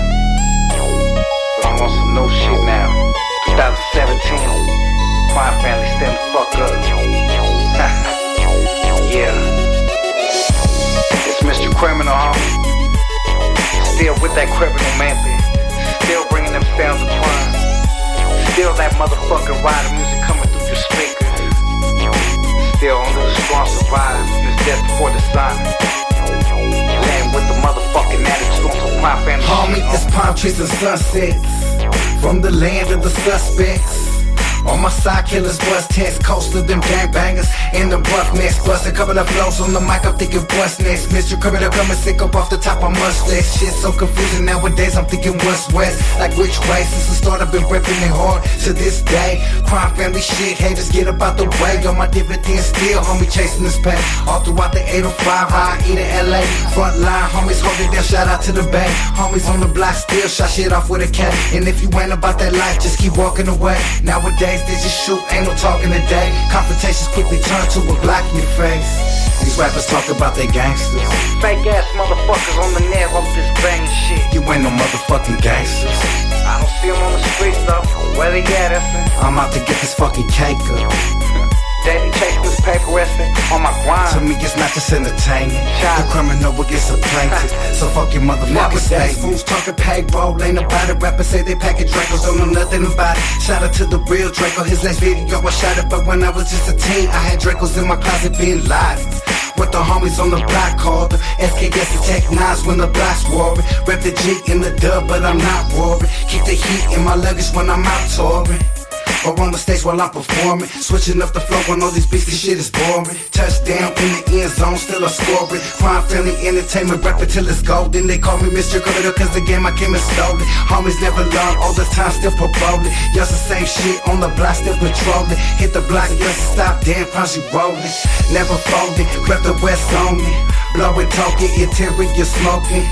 But I'm on some new shit now. 2017. Crime family, stand the fuck up. yeah. It's Mr. Criminal, homie. Still with that criminal method. Still bringing them sounds of crime. Still that motherfucking rider music coming through your speakers. Still under the strong survive. This death before the sun. Laying with the motherfucking going to crime family.
Homie, it's palm trees and sunsets from the land of the suspects. On my side, killers bust tense, coastal them gangbangers. In the roughness, busting couple of flows on the mic, I'm thinking what's next. Mr. Criminal coming sick up off the top, I must let Shit so confusing nowadays, I'm thinking what's west. Like which way, since the start, I've been ripping it hard to this day. Crime family shit, haters get up out the way. On my dividends still, homie chasing this pack. All throughout the 805, high E to LA. Front line, homies holding down, shout out to the bay. Homies on the block still, shot shit off with a cat. And if you ain't about that life, just keep walking away. Nowadays, they just shoot, ain't no talking today. Confrontations quickly turn to a block in your face. These rappers talk about they gangsters.
Fake ass motherfuckers on the net off this bang shit.
You ain't no motherfucking gangsters.
I don't see them on the streets though. Where they at?
I'm out to get this fucking cake up.
Daily chasing this paper essay on my grind.
To me, it's not just entertainment. The criminal will get supplanted. so fuck your motherfucking
Nowadays,
statement. Fools talking payroll, ain't about it. Rappers say they package Dracos, don't know nothing about it. Shout out to the real Draco. His last video I shot it, but when I was just a teen, I had Dracos in my closet being live. What the homies on the block called the SKS and Tech Nines when the blocks worried. Rep the G in the dub, but I'm not worried. Keep the heat in my luggage when I'm out touring. Or on the stage while I'm performing. Switching up the flow on all these beats, this shit is boring. Touchdown in the end zone, still a scoring. Crime family entertainment, rap till it's golden. They call me Mr. Criminal cause the game I came and stole it. Homies never learn, all the time still paroling. Y'all the same shit on the block, still patrolling. Hit the block, yes, stop, damn, you rolling. Never folding, rep the West on me. Blowing, talking, interior smoking.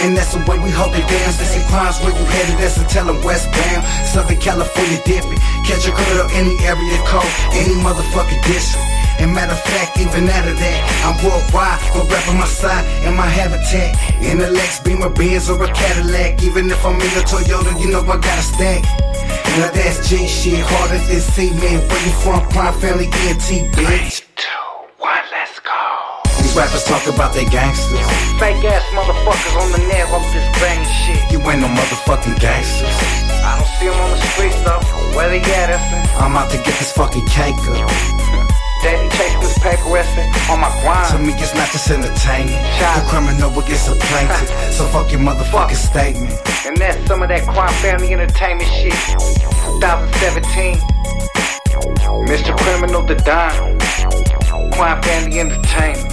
And that's the way we hold it down. They say crimes where you headed, that's to tell them westbound. Southern California dipping. Catch a criminal any area code, any motherfucking district. And matter of fact, even out of that, I'm worldwide, but rap on my side and my habitat. In a Lex, Beamer, Benz, or a Cadillac. Even if I'm in a Toyota, you know I gotta stack. Now that's G shit, harder than C, man. Where you from? Prime Family, ENT, bitch. These rappers talk about they gangsters.
Fake ass motherfuckers on the net off this bang shit.
You ain't no motherfucking gangsters.
I don't see them on the streets though. Where they at, effing?
I'm out to get this fucking cake up.
Daily chasing this paper essay on my grind.
To me, it's not just entertainment. The criminal will get supplanted. so fuck your motherfucking statement.
And that's some of that crime family entertainment shit. 2017. Mr. Criminal the Don. Crime family entertainment.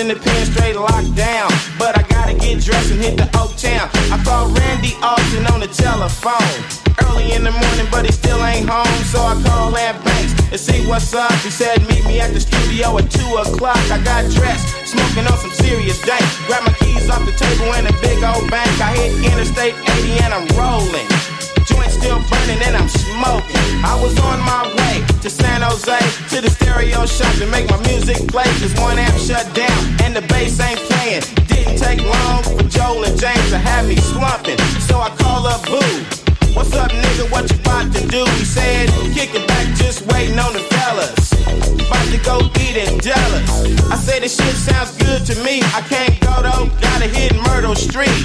In the pen straight locked down, but I gotta get dressed and hit the Oak Town. I called Randy Austin on the telephone. Early in the morning, but he still ain't home, so I called Ant Banks and see what's up. He said, Meet me at the studio at 2 o'clock. I got dressed, smoking on some serious dank. Grab my keys off the table in a big old bank. I hit Interstate 80 and I'm rolling. Joint still burning and I'm smoking. I was on my way to San Jose to the stereo shop to make my music play. Cause one amp shut down and the bass ain't playing. Didn't take long for Joel and James to have me slumping. So I call up Boo. What's up, nigga? What you about to do? He said, kick it back, just waiting on the fellas. About to go eat in Dallas. I said, this shit sounds good to me. I can't go though, gotta hit Myrtle Street.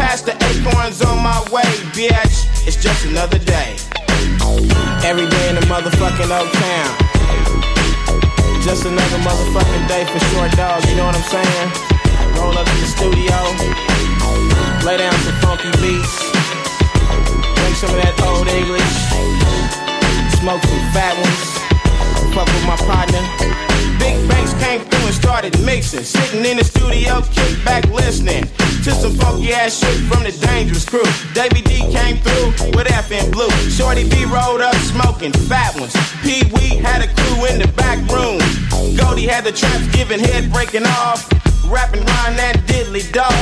Past the acorns on my way, bitch. It's just another day. Every day in the motherfucking Oak Town. Just another motherfucking day for short dog, you know what I'm saying? Roll up to the studio, lay down some funky beats, drink some of that old English, smoke some fat ones, fuck with my partner. Big Banks came through and started mixing. Sitting in the studio, kick back listening to some funky ass shit from the Dangerous Crew. Davey D came through with F in blue. Shorty B rolled up smoking fat ones. Pee Wee had a crew in the back room. Goldie had the traps giving head breaking off. Rapping rhyme that diddly dog.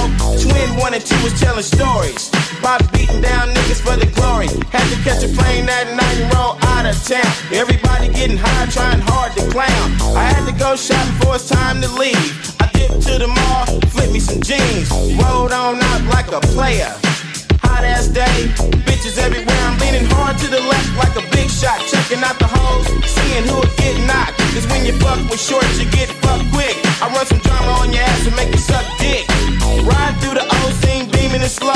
Twin one and two was telling stories. By beating down niggas for the glory. Had to catch a plane that night and roll out of town. Everybody getting high, trying hard to clown. I had to go shopping before it's time to leave. I dipped to the mall, flip me some jeans, rolled on out like a player. Hot ass day, bitches everywhere. I'm leaning hard to the left like a big shot, checking out the hoes, seeing who will get knocked. Cause when you fuck with shorts, you get fucked quick. I run some drama on your ass and make you suck dick. Ride through the old scene, beaming it slow.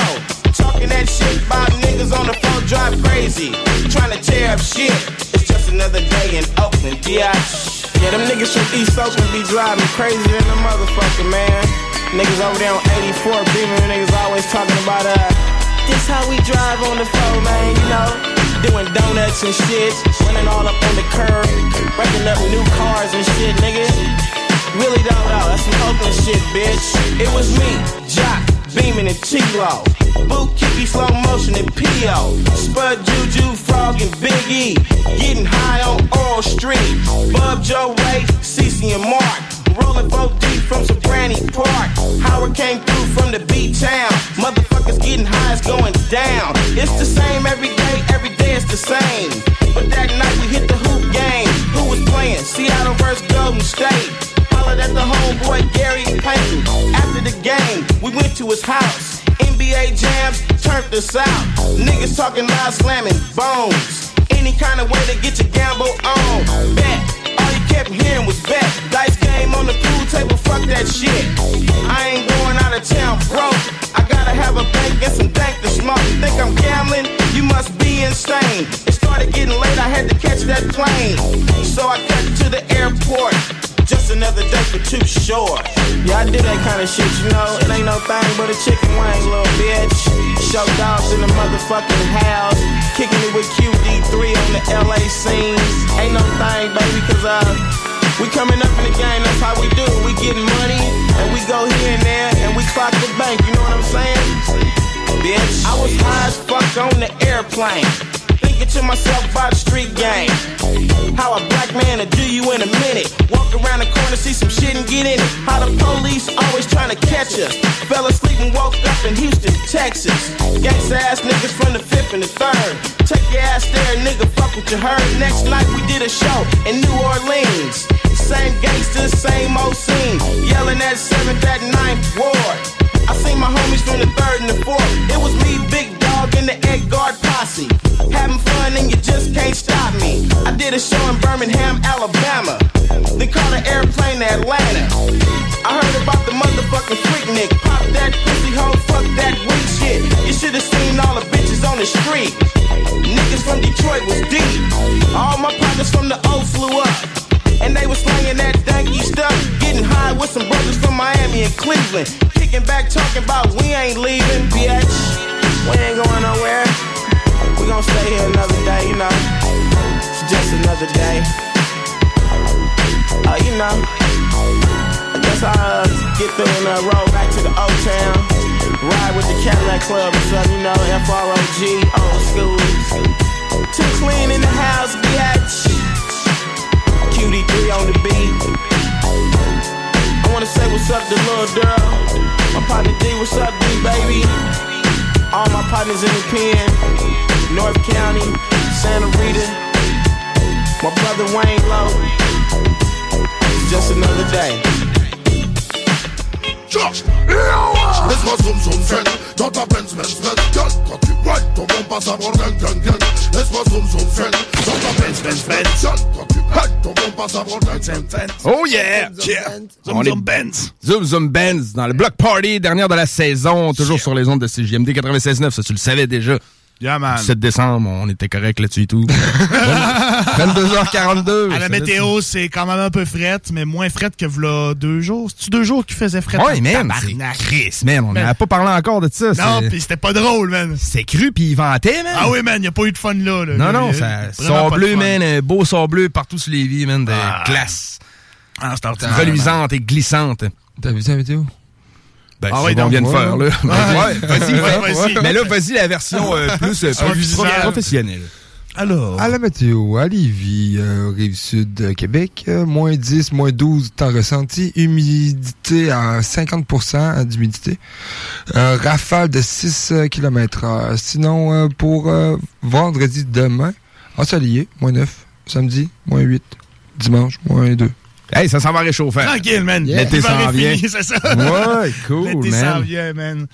Talking that shit about niggas on the phone, drive crazy. Trying to tear up shit. It's just another day in Oakland, biatch. Yeah, them niggas from East Oakland be driving crazy than a motherfucker, man. Niggas over there on 84 beaming, niggas always talking about uh. This how we drive on the phone, man, you know. Doing donuts and shit, running all up on the curb, breaking up new cars and shit, nigga. Really don't know, that's some Oakland shit, bitch. It was me, Jock, Beaming and T-Lo. Boot Kiki, slow motion and P.O. Spud Juju, Frog and Big E. Getting high on Oral Street. Bub Joe Ray, Cece and Mark. Rolling 4 deep from Soprani Park. Howard came through from the beat town. Motherfuckers getting high, it's going down. It's the same every day, every day it's the same. But that night we hit the hoop game. Who was playing? Seattle versus Golden State. Hollered at the homeboy Gary Payton. After the game, we went to his house. NBA jams turned us out. Niggas talking loud, slamming bones. Any kind of way to get your gamble on. Bet. All you kept hearing was bet. Dice game on the pool table, fuck that shit. I ain't going out of town broke. I gotta have a bank and some dank to smoke. Think I'm gambling? You must be insane. It started getting late, I had to catch that plane. So I cut to the airport. Just another day for too short. Yeah, I do that kind of shit, you know. It ain't no thing but a chicken wing, little bitch. Show dogs in the motherfucking house. Kicking it with QD3 on the LA scene. Ain't no thing, baby, cause uh, we coming up in the game, that's how we do. We getting money, and we go here and there, and we clock the bank, you know what I'm saying? Bitch, I was high as fuck on the airplane. Thinking to myself about street game. How a black man will do you in a minute. Walk around the corner, see some shit and get in it. How the police always trying to catch us. Fell asleep and woke up in Houston, Texas. Gangsta ass niggas from the fifth and the third. Take your ass there, nigga, fuck what you heard. Next night we did a show in New Orleans. Same gangsters, same old scene. Yelling at 7th, at 9th Ward. I seen my homies from the third and the fourth. It was me, Big And the Egg Guard posse. Having fun and you just can't stop me. I did a show in Birmingham, Alabama. Then caught an airplane to Atlanta. I heard about the motherfucking freak Nick. Pop that pussy hoe, fuck that weak shit. You should've seen all the bitches on the street. Niggas from Detroit was deep. All my partners from the O flew up. And they was slanging that danky stuff. Getting high with some brothers from Miami and Cleveland. Kicking back, talking about we ain't leaving, bitch. We ain't going nowhere. We gon' stay here another day, you know. It's just another day. Uh, you know. I guess I'll uh, get through and uh, roll back to the old town. Ride with the Cadillac Club or something, you know. F-R-O-G, old school. Too clean in the house, bitch. QD3 on the beat. I wanna say what's up to little girl. My partner D, what's up, D, baby? All my partners in the pen. North County, Santa Rita. My brother Wayne Lowe. Just another day.
Laisse-moi zoom zoom zen. Dans ta Benz Benz Benz Girl, quand tu ride ton bon passe à bord gang gang. Gang Laisse-moi zoom zoom zen. Dans ta Benz Benz Benz Girl, quand tu ride ton bon passe à bord gang gang gang.
Oh yeah!
Yeah.
On est Zoom Zoom Benz. Dans le Block Party, dernière de la saison, toujours sur les ondes de CJMD 96.9, ça tu le savais déjà.
Yeah, man.
7 décembre, on était correct là-dessus et tout. 22h42.
À la météo, c'est quand même un peu frette, mais moins frette que v'là deux jours. C'est-tu deux jours qui faisait frette?
Ouais, man, c'est
Tabarnak.
Chris, man, on n'avait pas parlé encore de ça.
Non, pis c'était pas drôle, man.
C'est cru, puis il ventait, man.
Ah oui, man, y a pas eu de fun là. là.
Non, non, ça, bleu, man, un beau son bleu partout sur les vies, man, de
Ah.
glace.
Ah,
Reluisante et glissante.
T'as vu ça, météo?
Ben,
Ah
c'est
ouais,
ce qu'on
donc,
vient de faire, là.
Ouais.
Ouais, vas-y,
vas-y.
Mais là, vas-y, la version euh, plus euh, professionnelle.
Alors.
À la météo, à Lévis, euh, rive sud de Québec, euh, moins 10, moins 12 temps ressenti, humidité à 50% d'humidité, euh, rafale de 6 km heure. Sinon, euh, pour euh, vendredi demain, ensoleillé, moins 9, samedi, moins 8, dimanche, moins 2.
Hey, ça s'en va réchauffer.
Tranquille, man.
L'été
L'hiver
s'en vient.
c'est ça.
Ouais, cool,
L'été s'en vient, man.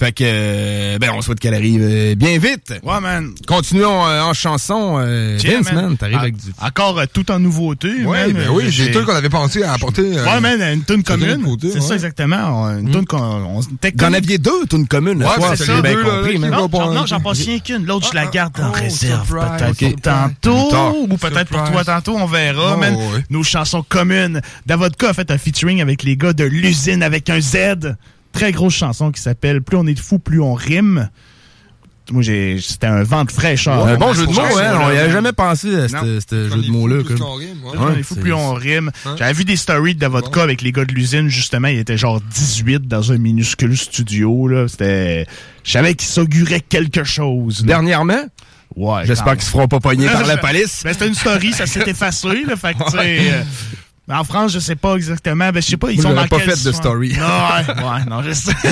Fait que, euh, ben, on souhaite qu'elle arrive euh, bien vite.
Ouais, man.
Continuons euh, en chanson. Euh,
Tiens,
Vince, man, t'arrives
Ah,
avec du...
Encore euh, tout en nouveauté.
Ouais,
man.
ben oui, j'ai
J'ai-
tout qu'on avait pensé à apporter. euh,
Ouais, man, une tune commune. C'est ça, exactement. On- Une tune qu'on.
T'en aviez deux, tunes communes.
Ouais, c'est
j'ai
ça.
bien
Deux, là,
compris, man.
Non, j'en- non, j'en passe rien qu'une. L'autre, je la garde en
oh,
réserve. Peut-être tantôt.
Plus tard.
Ou peut-être pour toi tantôt. On verra,
Oh,
man.
ouais.
Nos chansons communes. Davodka a fait un featuring avec les gars de l'usine avec un Z. Très grosse chanson qui s'appelle Plus on est de fou, plus on rime. Moi, j'ai, c'était un vent de fraîcheur.
un bon jeu de mots, hein. On y avait jamais pensé à
Non.
ce jeu de mots-là.
plus qu'on rime, ouais.
Ouais,
c'est-
plus on rime.
Hein?
J'avais vu des stories de vodka avec les gars de l'usine, justement. Il était genre 18 dans un minuscule studio. Là. C'était... Je savais qu'il s'augurait quelque chose. là.
Dernièrement,
Ouais.
j'espère qu'ils se feront pas pogner par la police.
Ben, c'était une story, ça s'est effacé. Là, fait que, tu sais, euh, en France, je sais pas exactement. Ben, je sais pas, ils sont dans
pas fait de story.
Non, ouais, ouais, non, je sais.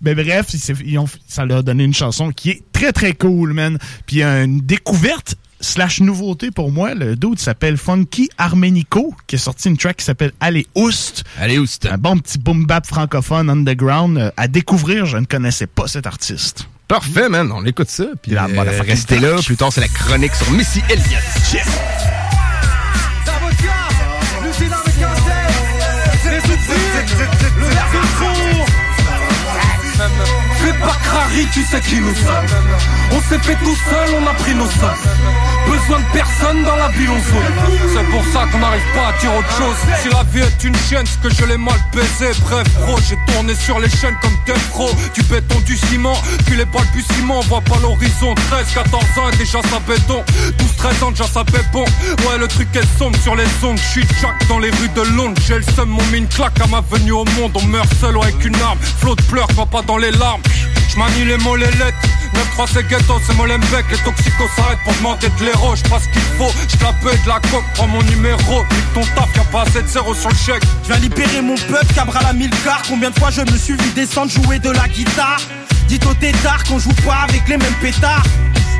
Mais bref, ils ont- ça leur a donné une chanson qui est très très cool, man. Puis une découverte slash nouveauté pour moi. Le dude s'appelle Funky Armenico, qui a sorti une track qui s'appelle Allez Oust.
Allez, Oust.
Un bon petit boom bap francophone underground euh, à découvrir. Je ne connaissais pas cet artiste.
Parfait, man. On écoute ça. Puis
La
euh, restez là. Plus tard, c'est la chronique sur Missy Elliott.
Pas crari, tu sais qui nous sommes. On s'est fait tout seul, on a pris nos sommes. Besoin de personne dans la ville, on saute. C'est pour ça qu'on n'arrive pas à dire autre chose. Si la vie est une chaîne, c'est que je l'ai mal baisé. Bref, bro, j'ai tourné sur les chaînes comme Death Row. Du béton, du ciment, puis les balbutiements, on voit pas l'horizon. 13, 14 ans déjà ça béton. 12, 13 ans, déjà ça bon. Ouais, le truc est sombre sur les ondes. J'suis Jack dans les rues de Londres. J'ai le seum, on met une claque à ma venue au monde. On meurt seul ou avec une arme. Flot de pleurs, va pas dans les larmes. J'manie les mots, les lettres. 9-3 c'est ghetto, c'est Molenbeek. Les toxicos s'arrêtent pour demander de l'héros. J'passe ce qu'il faut, j'clape de la coque, prends mon numéro. Nique ton taf, y'a pas assez de zéro sur le chèque.
Je viens libérer mon peuple, cabra la mille quarts. Combien de fois je me suis vu descendre jouer de la guitare? Dites au tétard qu'on joue pas avec les mêmes pétards.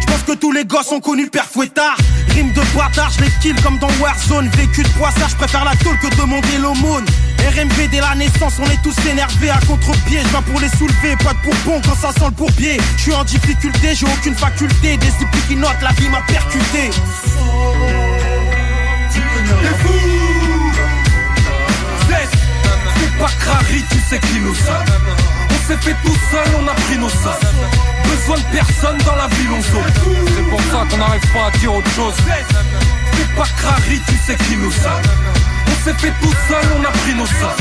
Je pense que tous les gosses ont connu le père fouettard. Rime de bâtard, je les kill comme dans Warzone. Vécu de poissard, je préfère la tôle que demander l'aumône. RMV dès la naissance, on est tous énervés à contre-pied. Je viens pour les soulever, pas de pourpon quand ça sent le bourbier. Je suis en difficulté, j'ai aucune faculté. Des disciples qui notent, la vie m'a percuté.
T'es fou Zest, Fais pas crari, tu sais qui nous sommes On s'est fait tout seul, on a pris nos sommes Besoin de personne dans la ville, on saute C'est pour ça qu'on n'arrive pas à dire autre chose Fais pas crari, tu sais qui nous sommes s'est fait tout seul, on a pris nos sommes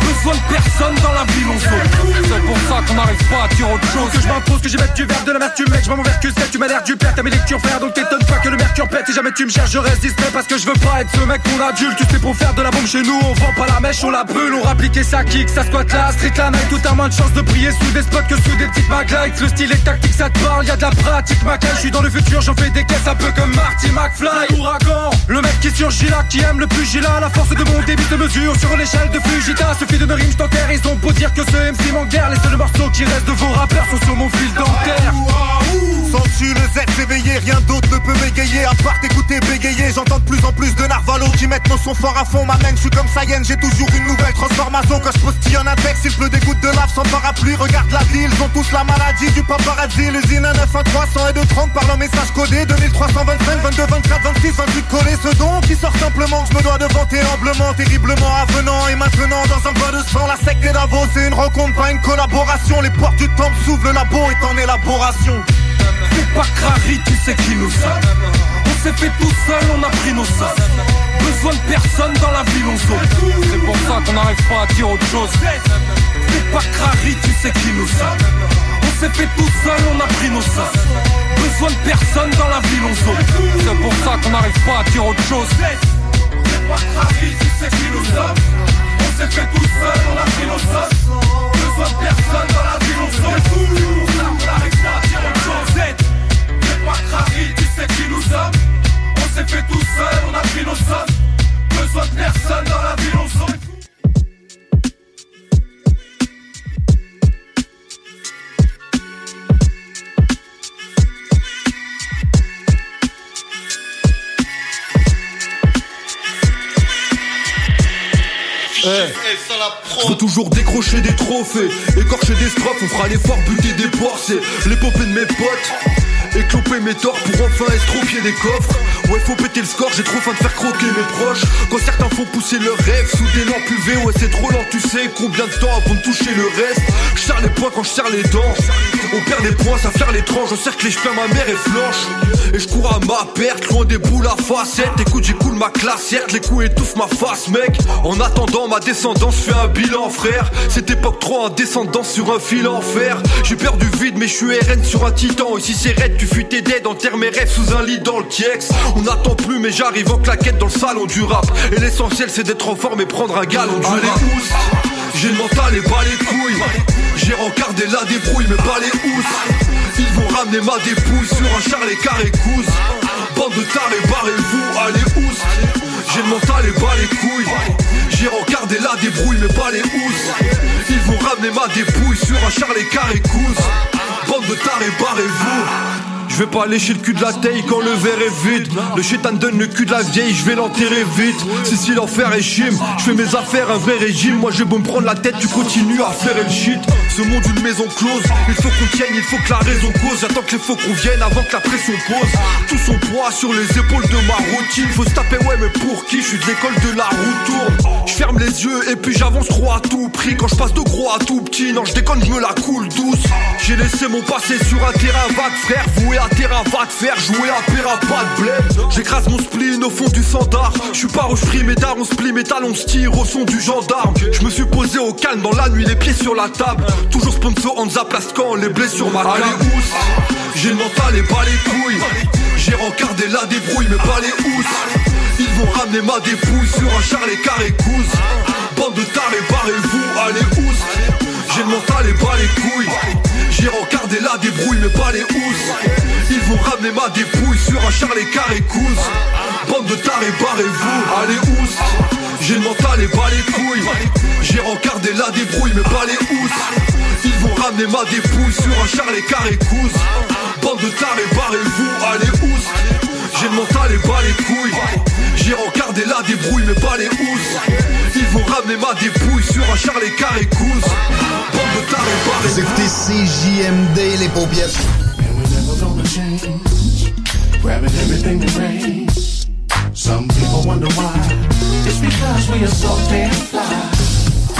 Besoin de personne dans la ville, on saute. C'est pour ça qu'on n'arrive pas à dire autre chose.
que je m'impose, que j'y mette du verre, de l'amertume, mec, je m'en vers que c'est, tu m'as l'air du père, t'as mes lectures frère, donc t'étonnes pas que le mercure pète, si jamais tu me cherches, je discret parce que je veux pas être ce mec pour adulte, tu sais pour faire de la bombe chez nous, on vend pas la mèche, on la brûle, on rappliquer sa kick, ça squatte la street la night, tout a moins de chance de briller sous des spots que sous des petites maglites, le style est tactique, ça te parle, y a de la pratique, ma je suis dans le futur, j'en fais des caisses un peu comme Marty McFly, ouragan, le mec qui surgit là, qui aime le plus gilat, la force de mon débit de mesure sur l'échelle de Fujita, suffit de me rime, je ils ont beau dire que ce MC d'air, les seuls morceaux qui restent de vos rappeurs sont sur mon fil dentaire.
Sens-tu le Z s'éveiller, rien d'autre ne peut m'égayer. À part t'écouter bégayer, j'entends de plus en plus de narvalos Qui mettent nos sons forts à fond, ma je suis comme Saiyan J'ai toujours une nouvelle transformation. Quand je postillonne avec, s'il pleut des gouttes de lave sans parapluie. Regarde la ville, ils ont tous la maladie du paparazzi L'usine à 9 1 300 et de 30 par leur message codé. 2325, 22, 24, 26, 28 collés. Ce don qui sort simplement, je me dois de vanter humblement Terriblement avenant. Et maintenant dans un bas de sang La secte est Davos, c'est une rencontre, pas une collaboration. Les portes du temple s'ouvrent, le labo est en élaboration
Fais pas crari, tu sais qui nous sommes. On s'est fait tout seul, on a pris nos sommes. Besoin de personne dans la ville, on saute. C'est pour ça qu'on n'arrive pas à dire autre chose. Fais pas crari, tu sais qui nous sommes. On s'est fait tout seul, on a pris nos sommes. Besoin de personne dans la ville, on saute. C'est pour ça qu'on n'arrive pas à dire autre chose. Fais pas crari, tu sais qui nous sommes. On s'est fait tout seul, on a pris nos sommes. Besoin de personne dans la on s'est fait tout seul, on a pris nos sommes. Besoin de personne dans la ville, on s'en Hey.
Eh, faut toujours décrocher des trophées, écorcher des strophes, on fera l'effort, buter des poires, c'est l'épopée de mes potes. Écloper mes torts pour enfin estropier des coffres. Ouais, faut péter le score, j'ai trop faim de faire croquer mes proches. Quand certains font pousser leurs rêves sous des lampes UV, ouais, c'est trop lent, tu sais combien de temps avant de toucher le reste. Je serre les poings quand je serre les dents. On perd des points, ça faire l'étrange. Cercle les cheveux, ma mère est flanche. Et je cours à ma perte, loin des boules à facettes. Écoute, j'écoule ma classe, certes, les coups étouffent ma face, mec. En attendant ma descendance, fais un bilan, frère. Cette époque trop indescendance sur un fil en fer. J'ai peur du vide, mais je suis RN sur un titan. Et si c'est raide, tu fuis tes dead, enterre mes rêves sous un lit dans le Kiex. On n'attend plus, mais j'arrive en claquette dans le salon du rap. Et l'essentiel, c'est d'être en forme et prendre un galon du
Allez,
rap. J'ai le mental et pas les couilles. J'ai rencardé la débrouille, mais pas les housses. Ils vont ramener ma dépouille sur un charlet carré cousse. Bande de tarés, barrez-vous, allez housses. J'ai le mental et pas les couilles. J'ai rencardé la débrouille, mais pas les housses. Ils vont ramener ma dépouille sur un charlet carré cousse. Bande de tarés, barrez-vous. Je vais pas lécher le cul de la taille quand le verre est vide. Le chétan donne le cul de la vieille, je vais l'enterrer vite. C'est si l'enfer est chim, je fais mes affaires, un vrai régime. Moi j'ai beau me prendre la tête, tu continues à faire le shit. Ce monde une maison close, il faut qu'on tienne, il faut que la raison cause. J'attends que les faux qu'on vienne avant que la pression pose. Tout son poids sur les épaules de ma routine. Faut se taper, ouais, mais pour qui? Je suis de l'école de la roue tourne. Je ferme les yeux et puis j'avance trop à tout prix. Quand je passe de gros à tout petit, non, je déconne, je me la coule douce. J'ai laissé mon passé sur un terrain vague, frère, voué à terrain va te faire jouer à à pas de blême. J'écrase mon spleen au fond du standard. Je suis pas au free métal, on split mes talons, tire au son du gendarme. Je me suis posé au calme dans la nuit, les pieds sur la table. Toujours sponsor en Zaplascan, les blés sur ma Allez, housse. J'ai le mental et pas les couilles. J'ai rencardé la débrouille, mais pas les housses. Ils vont ramener ma dépouille sur un charlet carré cousse. Bande de tarés, barrez-vous, allez, housse. J'ai le mental et pas les couilles. J'ai rencardé la débrouille, mais pas les housses. Ils vont ramener ma dépouille sur un charlet carré cousse. Bande de tarés, barrez-vous, allez, housse. J'ai le mental et pas les couilles. J'ai rencardé la débrouille, mais pas les housses. Ils vont ramener ma dépouille sur un charlet carré cousse. Bande de tarés, barrez-vous, allez, housse. J'ai le mental et pas les couilles. J'ai rencardé la débrouille, mais pas les housses. Ils vont ramener ma dépouille sur un charlet carré cousse. Bande de tarés,
Vous
barrez-vous.
écoutez CJMD, les paupiètes.
Grabbing everything that rains. Some people wonder why. It's because we are so damn fly.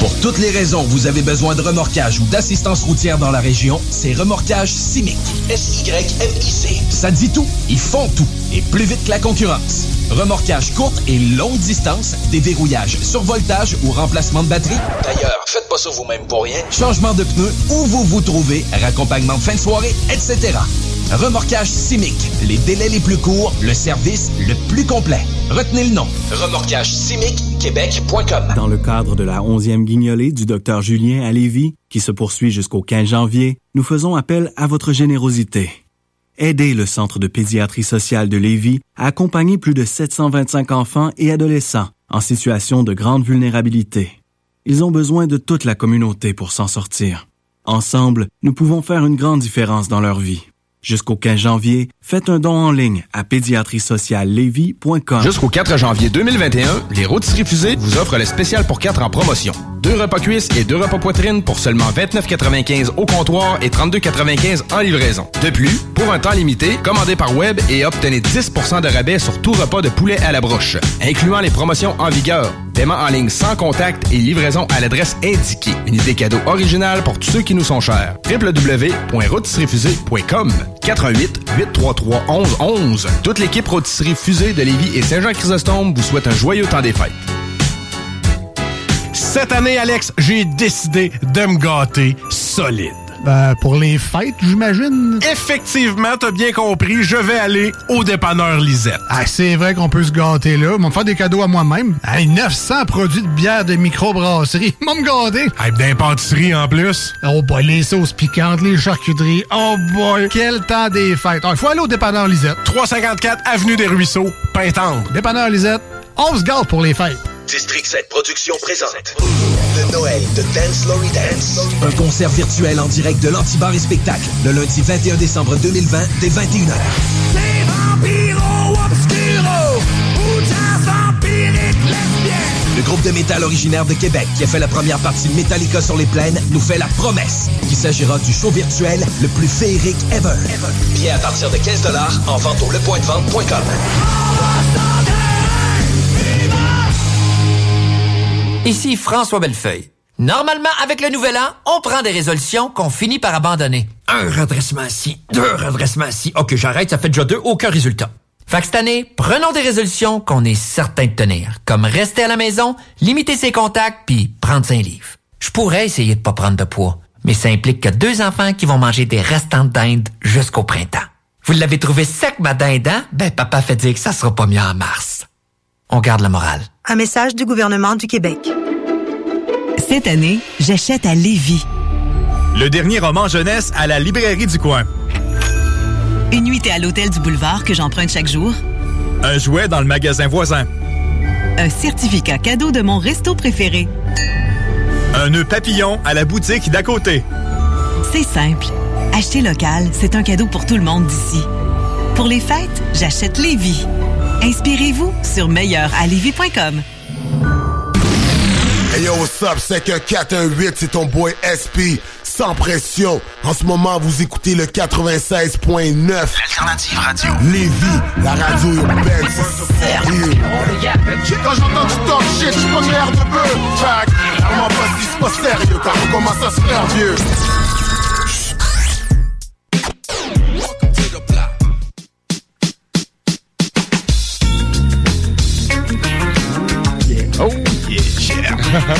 Pour toutes les raisons où vous avez besoin de remorquage ou d'assistance routière dans la région, c'est Remorquage Simic. S-Y-M-I-C. Ça dit tout. Ils font tout. Et plus vite que la concurrence. Remorquage courte et longue distance, déverrouillage, survoltage ou remplacement de batterie. D'ailleurs, faites pas ça vous-même pour rien. Changement de pneus, où vous vous trouvez, raccompagnement de fin de soirée, etc. Remorquage Simic. Les délais les plus courts, le service le plus complet. Retenez le nom. Remorquage Québec.com.
Dans le cadre de la 11e guignolée du Dr Julien à Lévis, qui se poursuit jusqu'au 15 janvier, nous faisons appel à votre générosité. Aidez le Centre de pédiatrie sociale de Lévis à accompagner plus de 725 enfants et adolescents en situation de grande vulnérabilité. Ils ont besoin de toute la communauté pour s'en sortir. Ensemble, nous pouvons faire une grande différence dans leur vie. Jusqu'au 15 janvier, faites un don en ligne à pédiatriesociallevy.com.
Jusqu'au 4 janvier 2021, les rôtisseries fusées vous offrent le spécial pour 4 en promotion. Deux repas cuisses et deux repas poitrine pour seulement 29,95 au comptoir et 32,95 en livraison. De plus, pour un temps limité, commandez par web et obtenez 10% de rabais sur tout repas de poulet à la broche, incluant les promotions en vigueur. Paiement en ligne sans contact et livraison à l'adresse indiquée. Une idée cadeau originale pour tous ceux qui nous sont chers. www.rôtisseriefusée.com 88 833 11 11. Toute l'équipe Rôtisserie Fusée de Lévis et Saint-Jean-Chrysostome vous souhaite un joyeux temps des fêtes.
Cette année, Alex, j'ai décidé de me gâter solide.
Ben, pour les fêtes, j'imagine.
Effectivement, t'as bien compris, je vais aller au dépanneur Lisette.
Ah, c'est vrai qu'on peut se gâter là. Ils vont me faire des cadeaux à moi-même. Hey, 900 produits de bière de microbrasserie. Vont me gâter.
Hey, d'impantisserie en plus.
Oh boy, les sauces piquantes, les charcuteries. Oh boy, quel temps des fêtes. Il faut aller au dépanneur Lisette.
354 Avenue des Ruisseaux, Pintendre.
Dépanneur Lisette, on se gâte pour les fêtes.
District 7 Productions présente le Noël de Dance Lory Dance. Un concert virtuel en direct de l'Antibar et Spectacle le lundi 21 décembre 2020 dès 21h. Le groupe de métal originaire de Québec qui a fait la première partie de Metallica sur les plaines nous fait la promesse qu'il s'agira du show virtuel le plus féerique ever. Billets à partir de 15 en vente au lepointdevente.com.
Ici François Bellefeuille. Normalement, avec le nouvel an, on prend des résolutions qu'on finit par abandonner. Un redressement assis, deux redressements assis. Ok, j'arrête, ça fait déjà deux, aucun résultat. Fait que cette année, prenons des résolutions qu'on est certain de tenir, comme rester à la maison, limiter ses contacts, puis prendre un livre. Je pourrais essayer de pas prendre de poids, mais ça implique que deux enfants qui vont manger des restants de dinde jusqu'au printemps. Vous l'avez trouvé sec, ma dinde, hein? Ben, papa fait dire que ça sera pas mieux en mars. On garde la morale.
Un message du gouvernement du Québec.
Cette année, j'achète à Lévis.
Le dernier roman jeunesse à la librairie du coin.
Une nuitée à l'hôtel du boulevard que j'emprunte chaque jour.
Un jouet dans le magasin voisin.
Un certificat cadeau de mon resto préféré.
Un nœud papillon à la boutique d'à côté.
C'est simple. Acheter local, c'est un cadeau pour tout le monde d'ici. Pour les fêtes, j'achète Lévis. Inspirez-vous sur meilleuralevis.com.
Hey yo, what's up? C'est que 418, c'est ton boy SP. Sans pression. En ce moment, vous écoutez le 96.9.
L'alternative radio.
Lévis, la radio urbaine, sérieux.
Quand j'entends du talk shit, j'suis pas l'air de bœuf. Fact, comment pas si c'est pas sérieux, quand on commence à se faire vieux.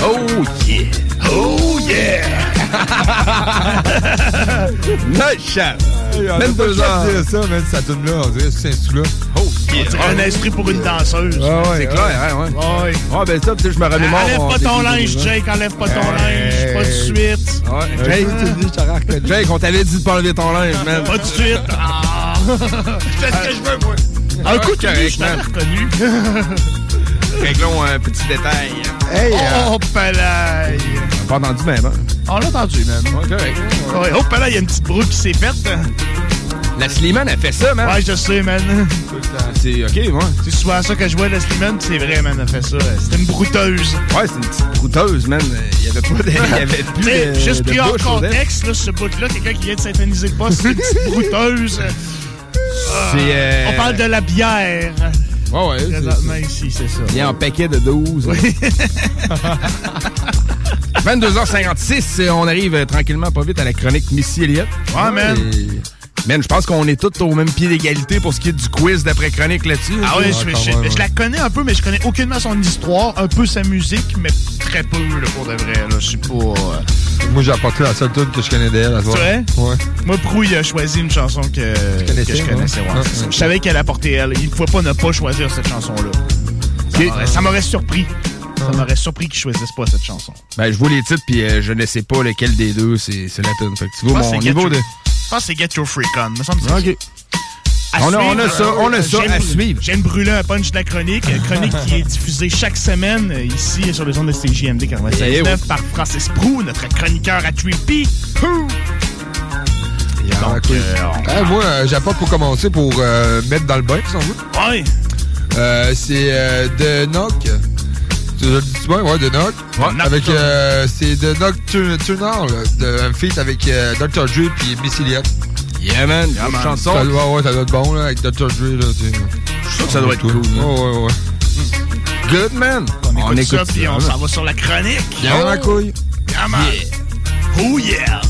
Oh yeah. Oh yeah. nice shot.
Même deux
heures.
dire ça, man, ça tourne là, on dirait c'est un là.
Oh
On dirait un esprit pour une danseuse.
Ouais, ouais, c'est clair, hein, ouais.
Ouais.
Ouais, ben ça, tu sais, je me remémore.
Enlève pas ton linge. Jake, enlève pas ton linge, pas de suite.
Ouais, Jake, Jake, on t'avait dit de pas enlever ton linge, man.
Pas de suite. Ah. Fais ce que je veux, moi. Un coup de je t'avais
man.
reconnu.
Réglons un petit détail.
Hey,
Oh, palais.
Pas entendu même, hein?
On l'a entendu, man.
Ouais, correct.
Ouais, oh, palais, il y a une petite broue qui s'est faite.
La Slimane a fait ça, man.
Ouais, je sais, man.
C'est ok, moi.
C'est souvent ça que je vois, la Slimane, c'est vrai, man, elle fait ça. C'était une brouteuse.
Ouais, c'est une petite brouteuse, man. Il y avait pas de. Il y avait plus de.
Juste
de
pris en contexte, là, ce bout-là, quelqu'un qui vient de synthétiser le poste, c'est une petite brouteuse. Ah,
C'est, euh,
On parle de la bière.
Ouais, ouais. c'est-
Présentement ici, c'est ça.
Il y a un paquet de 12. 22h56, euh, on arrive euh, tranquillement pas vite à la chronique Missy Elliott.
Ouais, man.
Et- Man, je pense qu'on est tous au même pied d'égalité pour ce qui est du quiz d'après chronique là-dessus.
Ah oui, je, je- je la connais un peu, mais je connais aucunement son histoire, un peu sa musique, mais très peu, là, pour de vrai. Là. Je suis pas... euh,
Moi, j'ai apporté la seule tune que je connais d'elle. à
C'est vrai?
Ouais.
Moi, Prou, il a choisi une chanson que, que je connaissais.
ouais?
ouais. Je savais qu'elle apportait elle. Il ne pouvait pas ne pas choisir cette chanson-là. Ça m'aurait- Ça m'aurait surpris. Ça m'aurait surpris qu'il choisisse pas cette chanson.
Ben, je vois les titres, puis euh, je ne sais pas lequel des deux c'est la tune. Fait que tu vois mon niveau de.
Je pense que c'est Get Your Freak On. Me semble que
Ok.
À
On a-
suivre,
on a ça, on a ça
j'aime-
à suivre.
J'aime brûler un punch de la chronique. Une Chronique qui est diffusée chaque semaine euh, ici sur les ondes de CJMD 96.9
Eh oui.
par Francis Prou, notre chroniqueur à Trippy. Prou.
Ah, cool. Ah, moi, euh, j'apporte pour commencer pour euh, mettre dans le bain, on veut.
Ouais.
Euh, c'est euh, Knock. Tu le dis bien? Ouais, The Knock. Avec, euh, c'est Turner, Turner, là, de, un feat avec euh, Dr. Dre puis Missy Elliott.
Yeah, man.
Yeah, man.
chanson.
Ça, doit- ouais, ça doit être bon, là, avec Dr. Dre, là, tu sais. Je
suis sûr que ça doit être cool.
Ouais, ouais, ouais.
Good, man.
On, écoute, ça, puis on s'en va sur la chronique.
Yeah, ma couille.
Yeah, man. Oh yeah.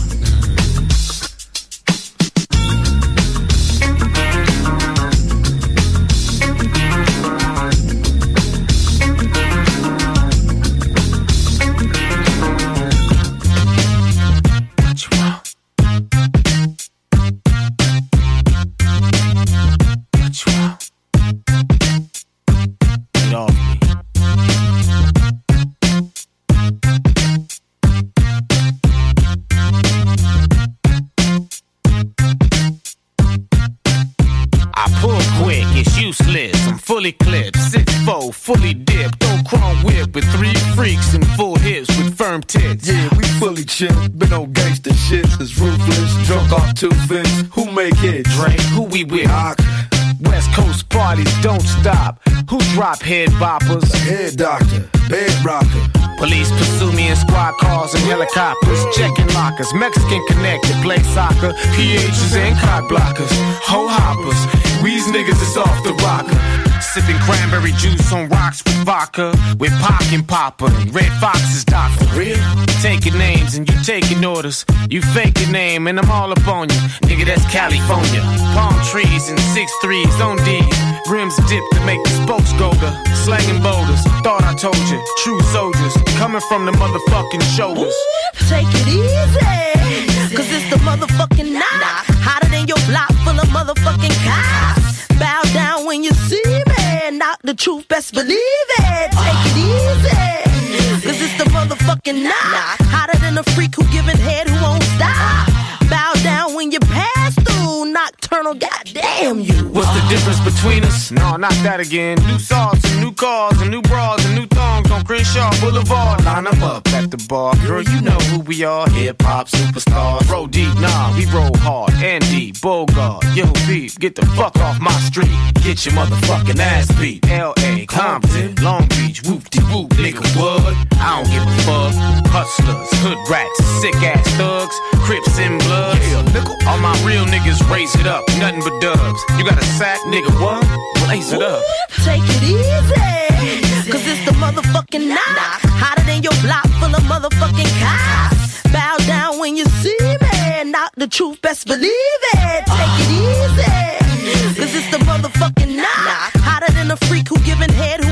Fully dipped, don't chrome whip with three freaks and full hips with firm tits.
Yeah, we fully chipped, been on gangster shit. It's ruthless, drunk off two fists. Who make it?
Drake, who we with? West Coast parties don't stop. Who drop head boppers?
Head doctor, bed rocker.
Police pursue me in squad cars and helicopters, checking lockers. Mexican connected, play soccer. PHs and cock blockers, hoe hoppers. Weeze niggas is off the rocker. Sipping cranberry juice on rocks with vodka. With Pac and Papa. and Red Fox is Doc for real. Taking names and you taking orders. You fake a name and I'm all up on you. Nigga, that's California. Palm trees and six threes on D. Rims dipped to make the spokes go to slanging boulders. Thought I told you, true soldiers coming from the motherfucking shoulders.
Take it easy, cause it's the motherfucking night. Hotter than your block full of motherfucking cops. Bow down when you see me, not the truth, best believe it. Take it easy, cause it's the motherfucking night. Hotter than a freak who giving head nocturnal, goddamn you.
What's the difference between us? No, not that again. New sauce and new cars and new bras and new thongs on Crenshaw Boulevard. Line 'em up at the bar. Girl, you know who we are. Hip hop superstars. Roll deep, nah, we roll hard. Andy, Bogart, yo, beef, get the fuck off my street. Get your motherfucking ass beat. L.A., Compton, Long Beach, whoop de whoop, nigga, what? I don't give a fuck. Hustlers, hood rats, sick ass thugs, Crips and Bloods. All my real niggas raise it up, nothing but dubs. You got a sack, nigga, what? Blaze it up.
Take it easy, cause it's the motherfucking night. Hotter than your block full of motherfucking cops. Bow down when you see me, not the truth, best believe it. Take it easy, cause it's the motherfucking night. Hotter than a freak who giving head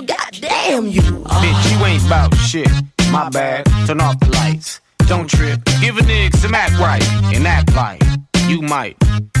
nocturnal, goddamn you.
Bitch, you ain't bout shit. My bad. Turn off the lights. Don't trip. Give a nigga some act right and act like you might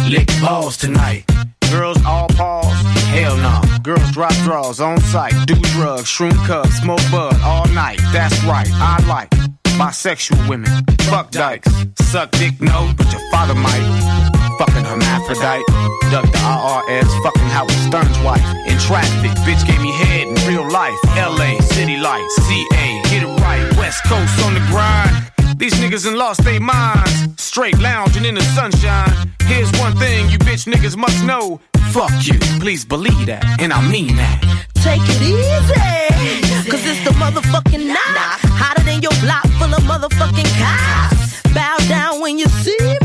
lick balls tonight. Girls all pause? Hell no. Girls drop draws on sight. Do drugs, shroom cups, smoke bud all night. That's right. I like bisexual women. Fuck dykes. Suck dick, no, but your father might. Fucking hermaphrodite. Duck the IRS. Fucking Howard Stern's wife. In traffic, bitch gave me head in real life. LA, city lights, CA, get it right. West Coast on the grind. These niggas done lost their minds. Straight lounging in the sunshine. Here's one thing you bitch niggas must know. Fuck you, please believe that, and I mean that.
Take it easy, cause it's the motherfucking night. Hotter than your block full of motherfucking cops. Bow down when you see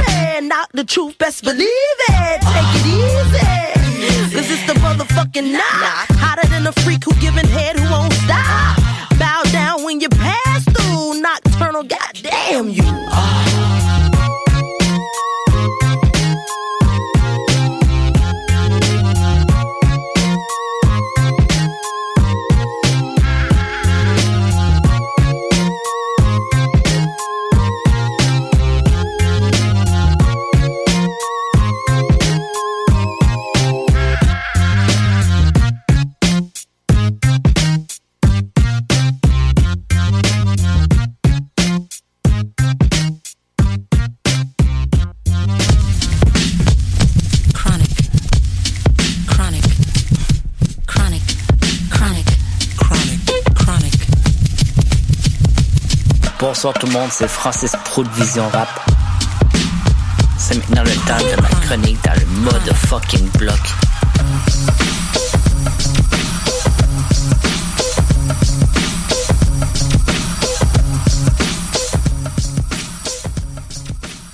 not the truth, best believe it. Take it easy, cause it's the motherfucking night. Hotter than a freak who giving head
Bonsoir tout le monde, c'est Francis Prout Vision Rap. C'est maintenant le temps de ma chronique dans le mode fucking bloc.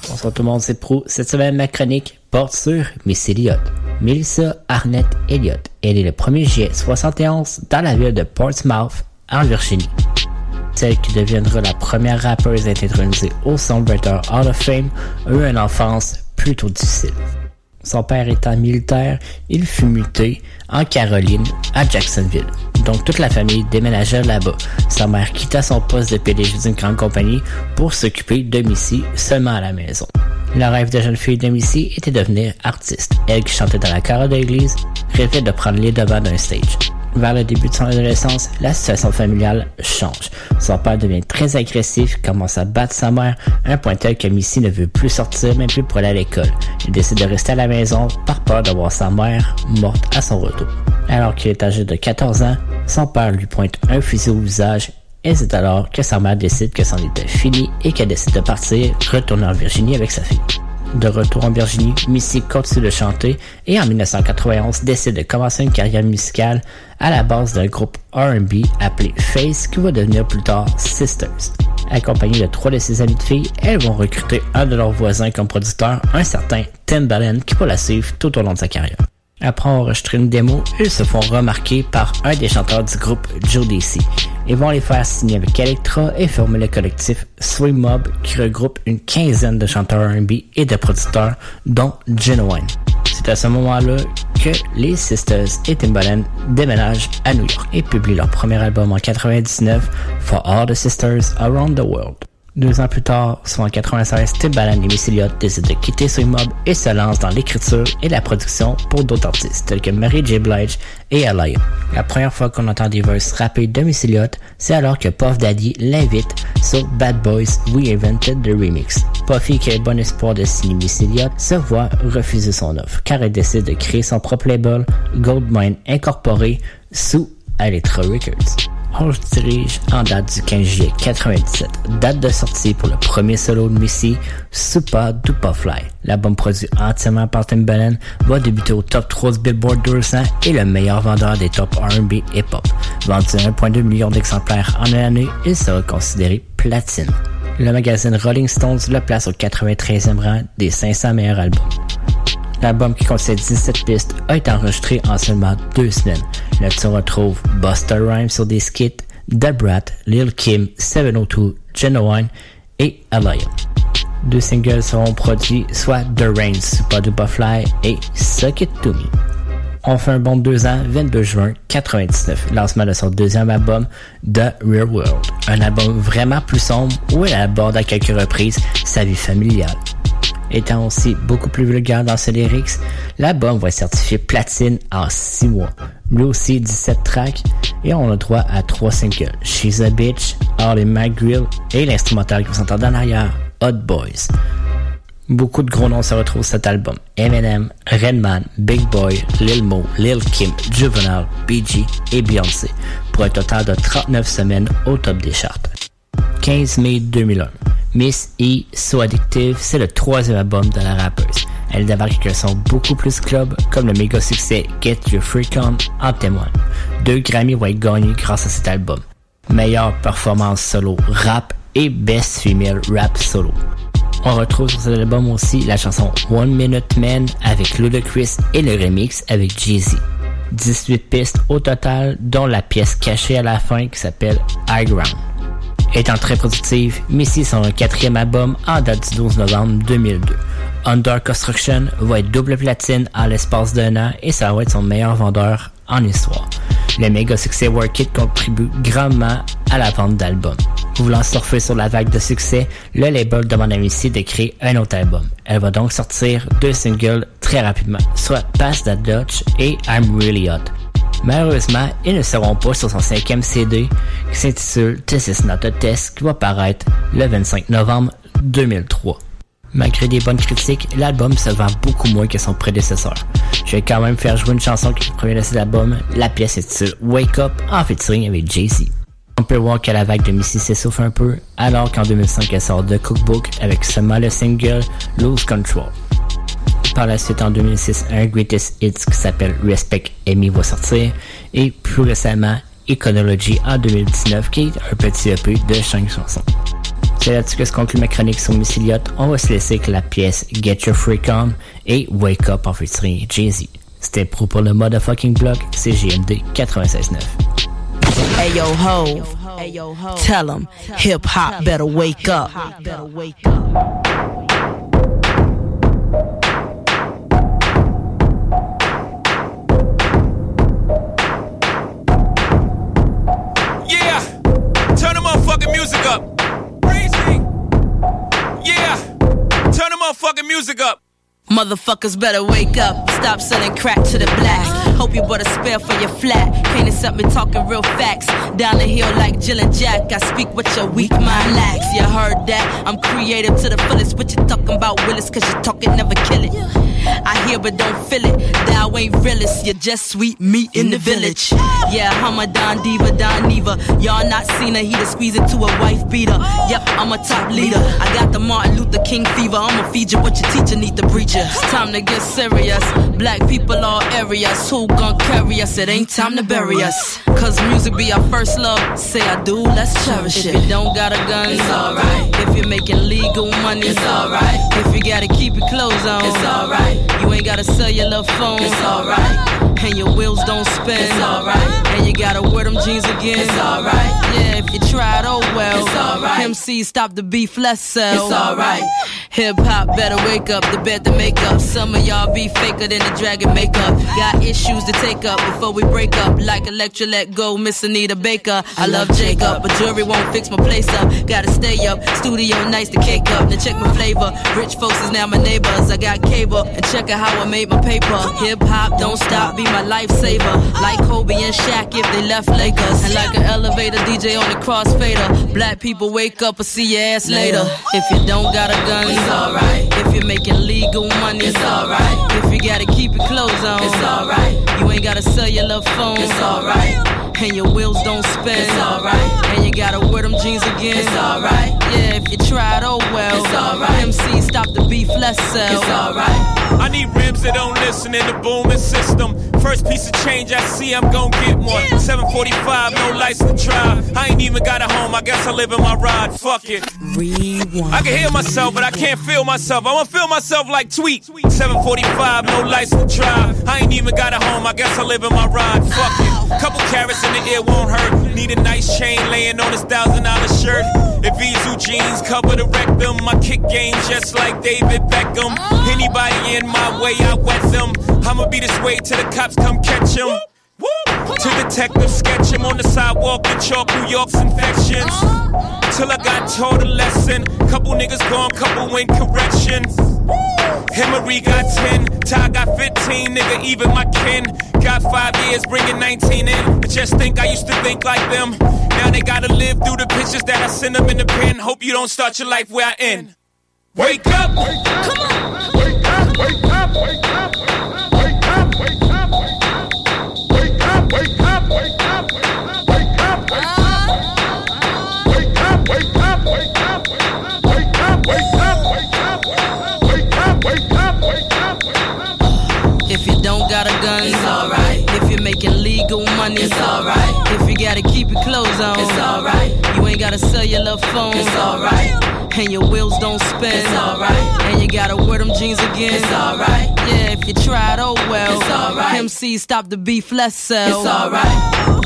Bonsoir tout le monde, c'est Pro. Cette semaine, ma chronique porte sur Miss Elliott. Melissa Arnett Elliott. Elle est le 1er juillet 71 dans la ville de Portsmouth, en Virginie. Celle qui deviendra la première rappeuse à être intronisée au Songwriter Hall of Fame a une enfance plutôt difficile. Son père étant militaire, il fut muté en Caroline, à Jacksonville. Donc toute la famille déménagea là-bas. Sa mère quitta son poste de PDG d'une grande compagnie pour s'occuper de Missy seulement à la maison. Le rêve de jeune fille de Missy était de devenir artiste. Elle qui chantait dans la chorale de l'église rêvait de prendre les devants d'un stage. Vers le début de son adolescence, la situation familiale change. Son père devient très agressif, commence à battre sa mère, un point tel que Missy ne veut plus sortir, même plus pour aller à l'école. Il décide de rester à la maison par peur de voir sa mère morte à son retour. Alors qu'il est âgé de 14 ans, son père lui pointe un fusil au visage et c'est alors que sa mère décide que c'en était fini et qu'elle décide de partir, retourner en Virginie avec sa fille. De retour en Virginie, Missy continue de chanter et en 1991 décide de commencer une carrière musicale à la base d'un groupe R&B appelé Face qui va devenir plus tard Sisters. Accompagnée de trois de ses amis de filles, elles vont recruter un de leurs voisins comme producteur, un certain Timbaland qui va la suivre tout au long de sa carrière. Après enregistrer une démo, ils se font remarquer par un des chanteurs du groupe Joe DC. Ils vont les faire signer avec Electra et former le collectif Swing Mob qui regroupe une quinzaine de chanteurs R&B et de producteurs dont Genuine. C'est à ce moment-là que les Sisters et Timbaland déménagent à New York et publient leur premier album en 99, For All the Sisters Around the World. Deux ans plus tard, soit en 96, Timbaland et Missy Elliott décident de quitter Swing et se lancent dans l'écriture et la production pour d'autres artistes tels que Mary J. Blige et Alaya. La première fois qu'on entend des verses rappés de Missy Elliott, c'est alors que Puff Daddy l'invite sur Bad Boys We Invented the Remix. Puffy, qui a bon espoir de signer Missy Elliott, se voit refuser son offre car elle décide de créer son propre label Goldmine Incorporé sous Electra Records. On se dirige en date du 15 juillet 97, date de sortie pour le premier solo de Missy, Super Duper Fly. L'album produit entièrement par Timbaland va débuter au top 3 du Billboard 200 et le meilleur vendeur des top R&B et pop. Vendu 1.2 million d'exemplaires en une année, il sera considéré platine. Le magazine Rolling Stones le place au 93e rang des 500 meilleurs albums. L'album qui contient 17 pistes a été enregistré en seulement deux semaines. Là-dessus, on retrouve Buster Rhymes sur des skits, The Brat, Lil Kim, 702, Genuine et Alaya. Deux singles seront produits, soit The Rain, Super Duper Fly et Suck It To Me. On fait deux ans, 22 juin 99, lancement de son deuxième album, The Real World. Un album vraiment plus sombre où elle aborde à quelques reprises sa vie familiale. Étant aussi beaucoup plus vulgaire dans ses lyrics, l'album va être certifié platine en 6 mois. Lui aussi 17 tracks et on a droit à 3 singles. She's a Bitch, All in My Grill et l'instrumental qui vous entendez en arrière, Hot Boys. Beaucoup de gros noms se retrouvent sur cet album. Eminem, Redman, Big Boy, Lil Mo, Lil Kim, Juvenile, BG et Beyoncé pour un total de 39 semaines au top des charts. 15 mai 2001. Miss E So Addictive, c'est le troisième album de la rappeuse. Elle débarque avec un son beaucoup plus club, comme le méga succès Get Your Freak On en témoigne. Deux Grammy vont être gagnés grâce à cet album. Meilleure performance solo rap et Best Female Rap Solo. On retrouve sur cet album aussi la chanson One Minute Man avec Ludacris et le remix avec Jay-Z. 18 pistes au total, dont la pièce cachée à la fin qui s'appelle High Ground. Étant très productive, Missy son quatrième album en date du 12 novembre 2002. Under Construction va être double platine en l'espace d'un an et ça va être son meilleur vendeur en histoire. Le méga succès Work It contribue grandement à la vente d'albums. Voulant surfer sur la vague de succès, le label demande à Missy de créer un autre album. Elle va donc sortir deux singles très rapidement, soit Pass That Dutch et I'm Really Hot. Malheureusement, ils ne seront pas sur son cinquième CD qui s'intitule This Is Not a Test qui va paraître le 25 novembre 2003. Malgré des bonnes critiques, l'album se vend beaucoup moins que son prédécesseur. Je vais quand même faire jouer une chanson qui provient de cet album. La pièce sur Wake Up en featuring avec Jay-Z. On peut voir que la vague de Missy s'essouffle un peu, alors qu'en 2005 elle sort de Cookbook avec seulement le single Lose Control. Par la suite, en 2006, un Greatest Hits qui s'appelle Respect Amy va sortir. Et plus récemment, Econology en 2019 qui est un petit EP de 5 chansons. C'est là-dessus que se conclut ma chronique sur Miss Elliott. On va se laisser avec la pièce Get Your Freak On et Wake Up en featuring Jay-Z. C'était pro pour le motherfucking blog, c'est GMD 96.9.
Hey yo ho, tell hip hop better wake up.
Motherfucking music up.
Motherfuckers better wake up. Stop selling crack to the black.
Hope you bought a spare for your flat. Can't accept me talking real facts. Down the hill like Jill and Jack. I speak what your weak mind lacks. You heard that? I'm creative to the fullest. What you talking about, Willis? Cause you talking, never kill it. I hear but don't feel it. Thou ain't realist. You're just sweet meat in the village. Yeah, I'm a Don Diva, Don Neva. Y'all not seen her. He to squeeze into a wife beater. Yep, I'm a top leader. I got the Martin Luther King fever. I'ma feed you what your teacher need to preach you. It's time to get serious. Black people all areas. Who gon' carry us? It ain't time to bury us. Cause music be our first love. Say I do, let's cherish it. If you don't got a gun, it's alright. If you're making legal money, it's alright. If you gotta keep your clothes on, it's alright. You ain't gotta sell your love phone, it's alright. And your wheels don't spin, it's alright. And you gotta wear them jeans again, it's alright. Yeah, if you tried, oh well. It's alright. MC stop the beef, let's sell. It's alright. Hip hop better wake up, the bed to make up. Some of y'all be faker than the dragon makeup. Got issues to take up before we break up. Like Electra let go, Miss Anita Baker. I love Jacob, but jewelry won't fix my place up. Gotta stay up, studio nights to cake up. Now check my flavor. Rich folks is now my neighbors. I got cable and check out how I made my paper. Hip hop don't stop, be my lifesaver. Like Kobe and Shaq if they left Lakers. And like an elevator DJ on the crossfader. Black people wake up and see your ass later. If you don't got a gun, it's alright. If you're making legal money, it's alright. If you gotta keep your clothes on, it's alright. You ain't got a cellular phone. It's alright. And your wheels don't spin, it's alright. And you gotta wear them jeans again, it's alright. Yeah, if you tried, oh well, it's alright. MC stop the beef, let's sell, it's alright.
I need rims that don't listen in the booming system. First piece of change I see, I'm gon' get one. 745, no license to drive. I ain't even got a home, I guess I live in my ride. Fuck it.
Rewind.
I can hear myself, but I can't feel myself. I wanna feel myself like Tweet. 745, no license to drive. I ain't even got a home, I guess I live in my ride. Fuck it. Couple carrots in the ear won't hurt. Need a nice chain laying on this thousand dollar shirt. If jeans cover the rectum, my kick game just like David Beckham. Anybody in my way, I wet them. I'ma be this way till the cops come catch him. To detective sketch him on the sidewalk and chalk New York's infections. Till I got taught a lesson. Couple niggas gone, couple in corrections. Emery got 10, Ty got 15, nigga, even my kin. Got five years, bringing 19 in. I just think I used to think like them. Now they gotta live through the pictures that I send them in the pen. Hope you don't start your life where I end. Wake up! Come on! Wake up! Wake up! Wake up! Wake up!
Money, it's alright. If you gotta keep your clothes on, it's alright. You ain't gotta sell your love phone, it's alright. And your wheels don't spin, it's alright. And you gotta wear them jeans again, it's alright. Yeah, if you tried, oh well, it's alright. MC stop the beef, let's sell,
It's alright.「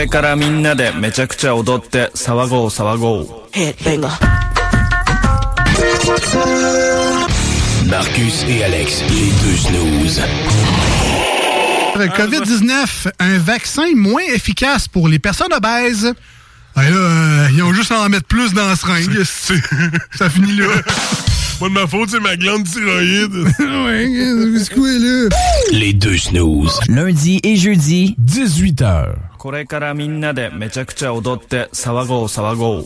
れからみんなでめちゃくちゃ踊って騒ごう騒ごう」
Headbanger.
Marcus et Alex, les deux snooze. COVID-19, un vaccin moins efficace pour les personnes obèses. Ben là, euh, ils ont juste à en mettre plus dans la seringue. Ça finit là.
Pas de ma faute, c'est ma glande thyroïde.
ouais, c'est quoi là?
Les deux snooze. Lundi et jeudi, 18h.
これからみんなでめちゃくちゃ踊って騒ごう騒ごう。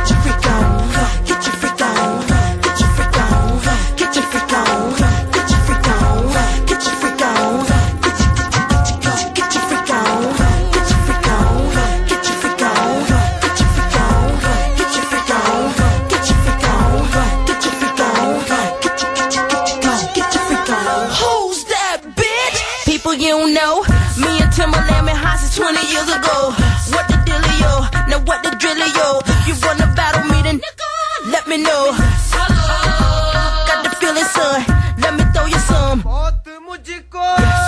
What the drillio? If you wanna battle me, then let me know. Got the feeling, son. Let me throw you some.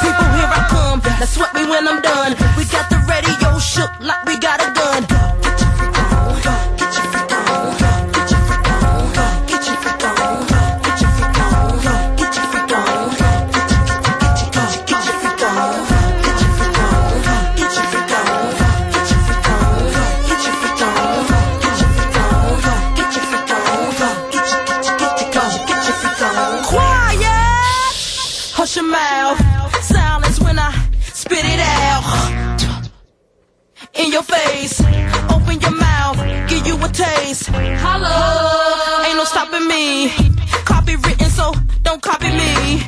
People, here I come. Now sweat me when I'm done. We got the radio shook like we got a gun. Stopping me. Copywritten, so don't copy me.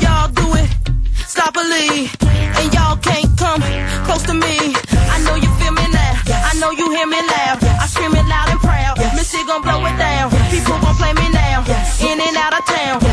Y'all do it sloppily. And y'all can't come close to me. I know you feel me now. I know you hear me loud. I scream it loud and proud. Missy gon' blow it down. People gon' play me now. In and out of town.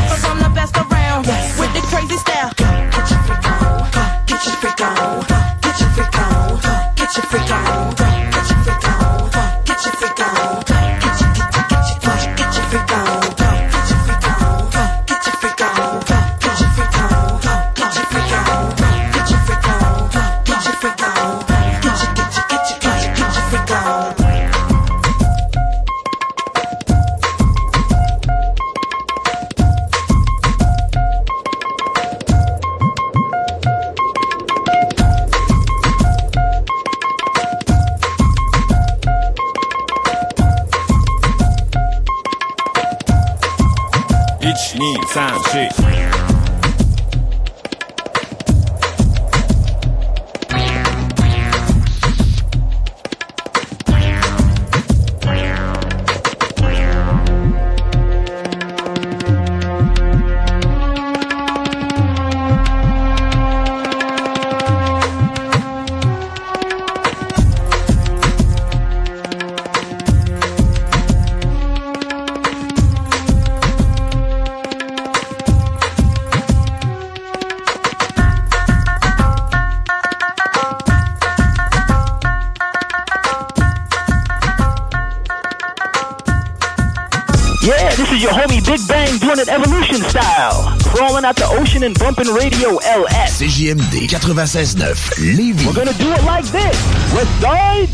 CJMD 96.9 Lévis.
We're gonna do it like this. West Side.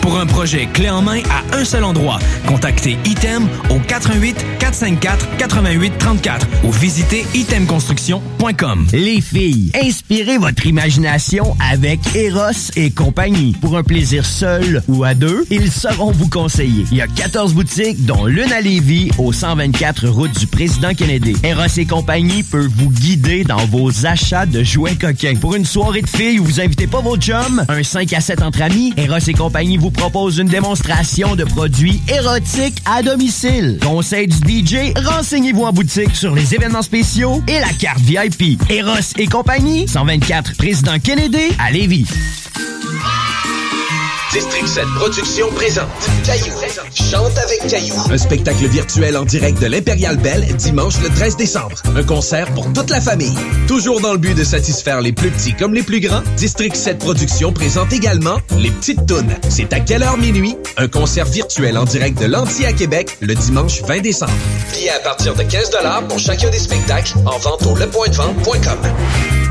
Pour un projet clé en main à un seul endroit, contactez Item au 88 454 88 34 ou visitez itemconstruction.com.
Les filles, inspirez votre imagination avec Eros et compagnie. Pour un plaisir seul ou à deux, ils sauront vous conseiller. Il y a 14 boutiques, dont l'une à Lévis, au 124 route du Président Kennedy. Eros et compagnie peut vous guider dans vos achats de jouets coquins. Pour une soirée de filles où vous invitez pas vos chums, un 5 à 7 entre amis, Eros et compagnie vous propose une démonstration de produits érotiques à domicile. Conseil du DJ, renseignez-vous en boutique sur les événements spéciaux et la carte VIP. Eros et compagnie, 124 Président Kennedy à Lévis.
District 7 Productions présente Caillou. Chante avec Caillou. Un spectacle virtuel en direct de l'Impérial Belle dimanche le 13 décembre. Un concert pour toute la famille. Toujours dans le but de satisfaire les plus petits comme les plus grands, District 7 Productions présente également Les Petites Tounes. C'est à quelle heure minuit? Un concert virtuel en direct de l'Anti à Québec le dimanche 20 décembre. Billets à partir de 15 pour chacun des spectacles en vente au lepointdevente.com.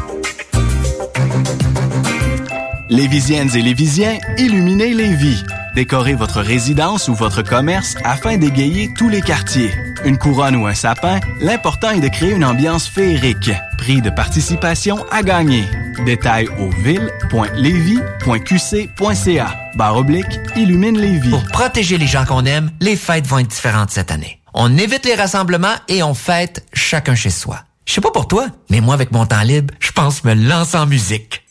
Lévisiennes et Lévisiens, illuminez Lévis. Décorez votre résidence ou votre commerce afin d'égayer tous les quartiers. Une couronne ou un sapin, l'important est de créer une ambiance féerique. Prix de participation à gagner. Détails au ville.levy.qc.ca. Barre oblique, illumine Lévis.
Pour protéger les gens qu'on aime, les fêtes vont être différentes cette année. On évite les rassemblements et on fête chacun chez soi. Je sais pas pour toi, mais moi avec mon temps libre, je pense me lancer en musique.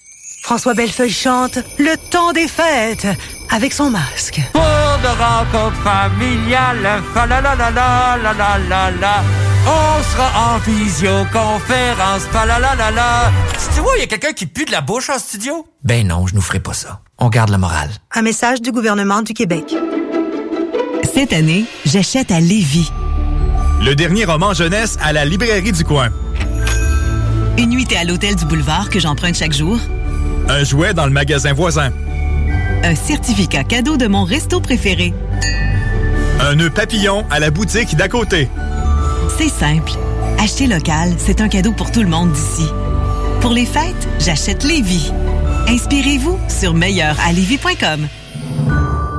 François Bellefeuille chante Le temps des fêtes avec son masque.
Pour de rencontres familiales, fa la la la la la la la la. On sera en visioconférence, fa la la la la. Tu vois, il y a quelqu'un qui pue de la bouche en studio?
Ben non, je nous ferai pas ça. On garde la morale.
Un message du gouvernement du Québec.
Cette année, j'achète à Lévis.
Le dernier roman jeunesse à la librairie du coin.
Une nuitée à l'hôtel du boulevard que j'emprunte chaque jour.
Un jouet dans le magasin voisin.
Un certificat cadeau de mon resto préféré.
Un nœud papillon à la boutique d'à côté.
C'est simple. Acheter local, c'est un cadeau pour tout le monde d'ici. Pour les fêtes, j'achète Lévis. Inspirez-vous sur meilleuralevis.com.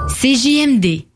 CJMD.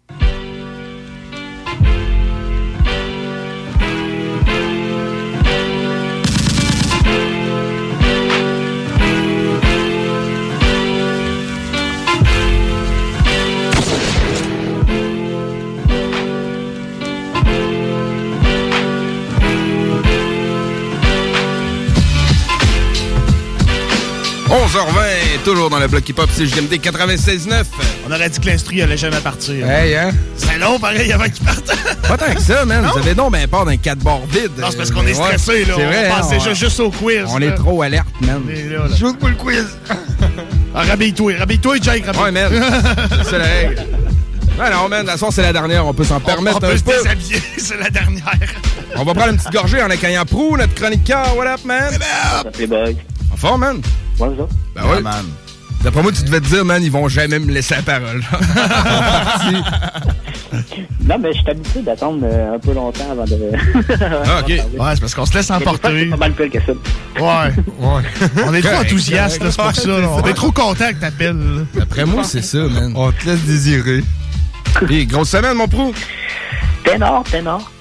H 20 toujours dans le bloc hip-hop CJMD 96.9.
On aurait dit que l'instru allait jamais partir.
Hey, hein?
C'est long, pareil, avant qu'il parte.
Pas tant que ça, man.
Non?
Vous avez donc ben peur d'un 4 bord vide.
Non, c'est parce qu'on est
Ouais,
stressé, là.
C'est vrai.
on
hein,
pense déjà juste au quiz.
On
là.
est trop alerte, man.
On là, là.
Joue pour le quiz.
Ah, rhabille-toi, rhabille-toi, Jake, rhabille
Ouais, man. c'est la règle. Ouais, non, man. De toute façon, c'est la dernière. On peut s'en permettre
on peut
un
se
peu.
déshabiller, c'est la dernière.
On va prendre une petite gorgée en accueillant Prou, notre chroniqueur. What up, man? En forme, man?
Ouais, ça.
Ben ouais. man. D'après moi, tu devais te dire, man, ils vont jamais me laisser la parole.
Non, mais je suis habitué d'attendre euh, un peu longtemps avant de.
Ah, ok. Ouais, c'est parce qu'on se laisse emporter.
C'est pas mal pire que ça.
Ouais. ouais. On est trop là, c'est pour ça. là. On est trop contents que t'appelles. là.
D'après moi, c'est ça, man.
On te laisse désirer.
Hey, grosse semaine, mon Prou.
Ténor, ténor.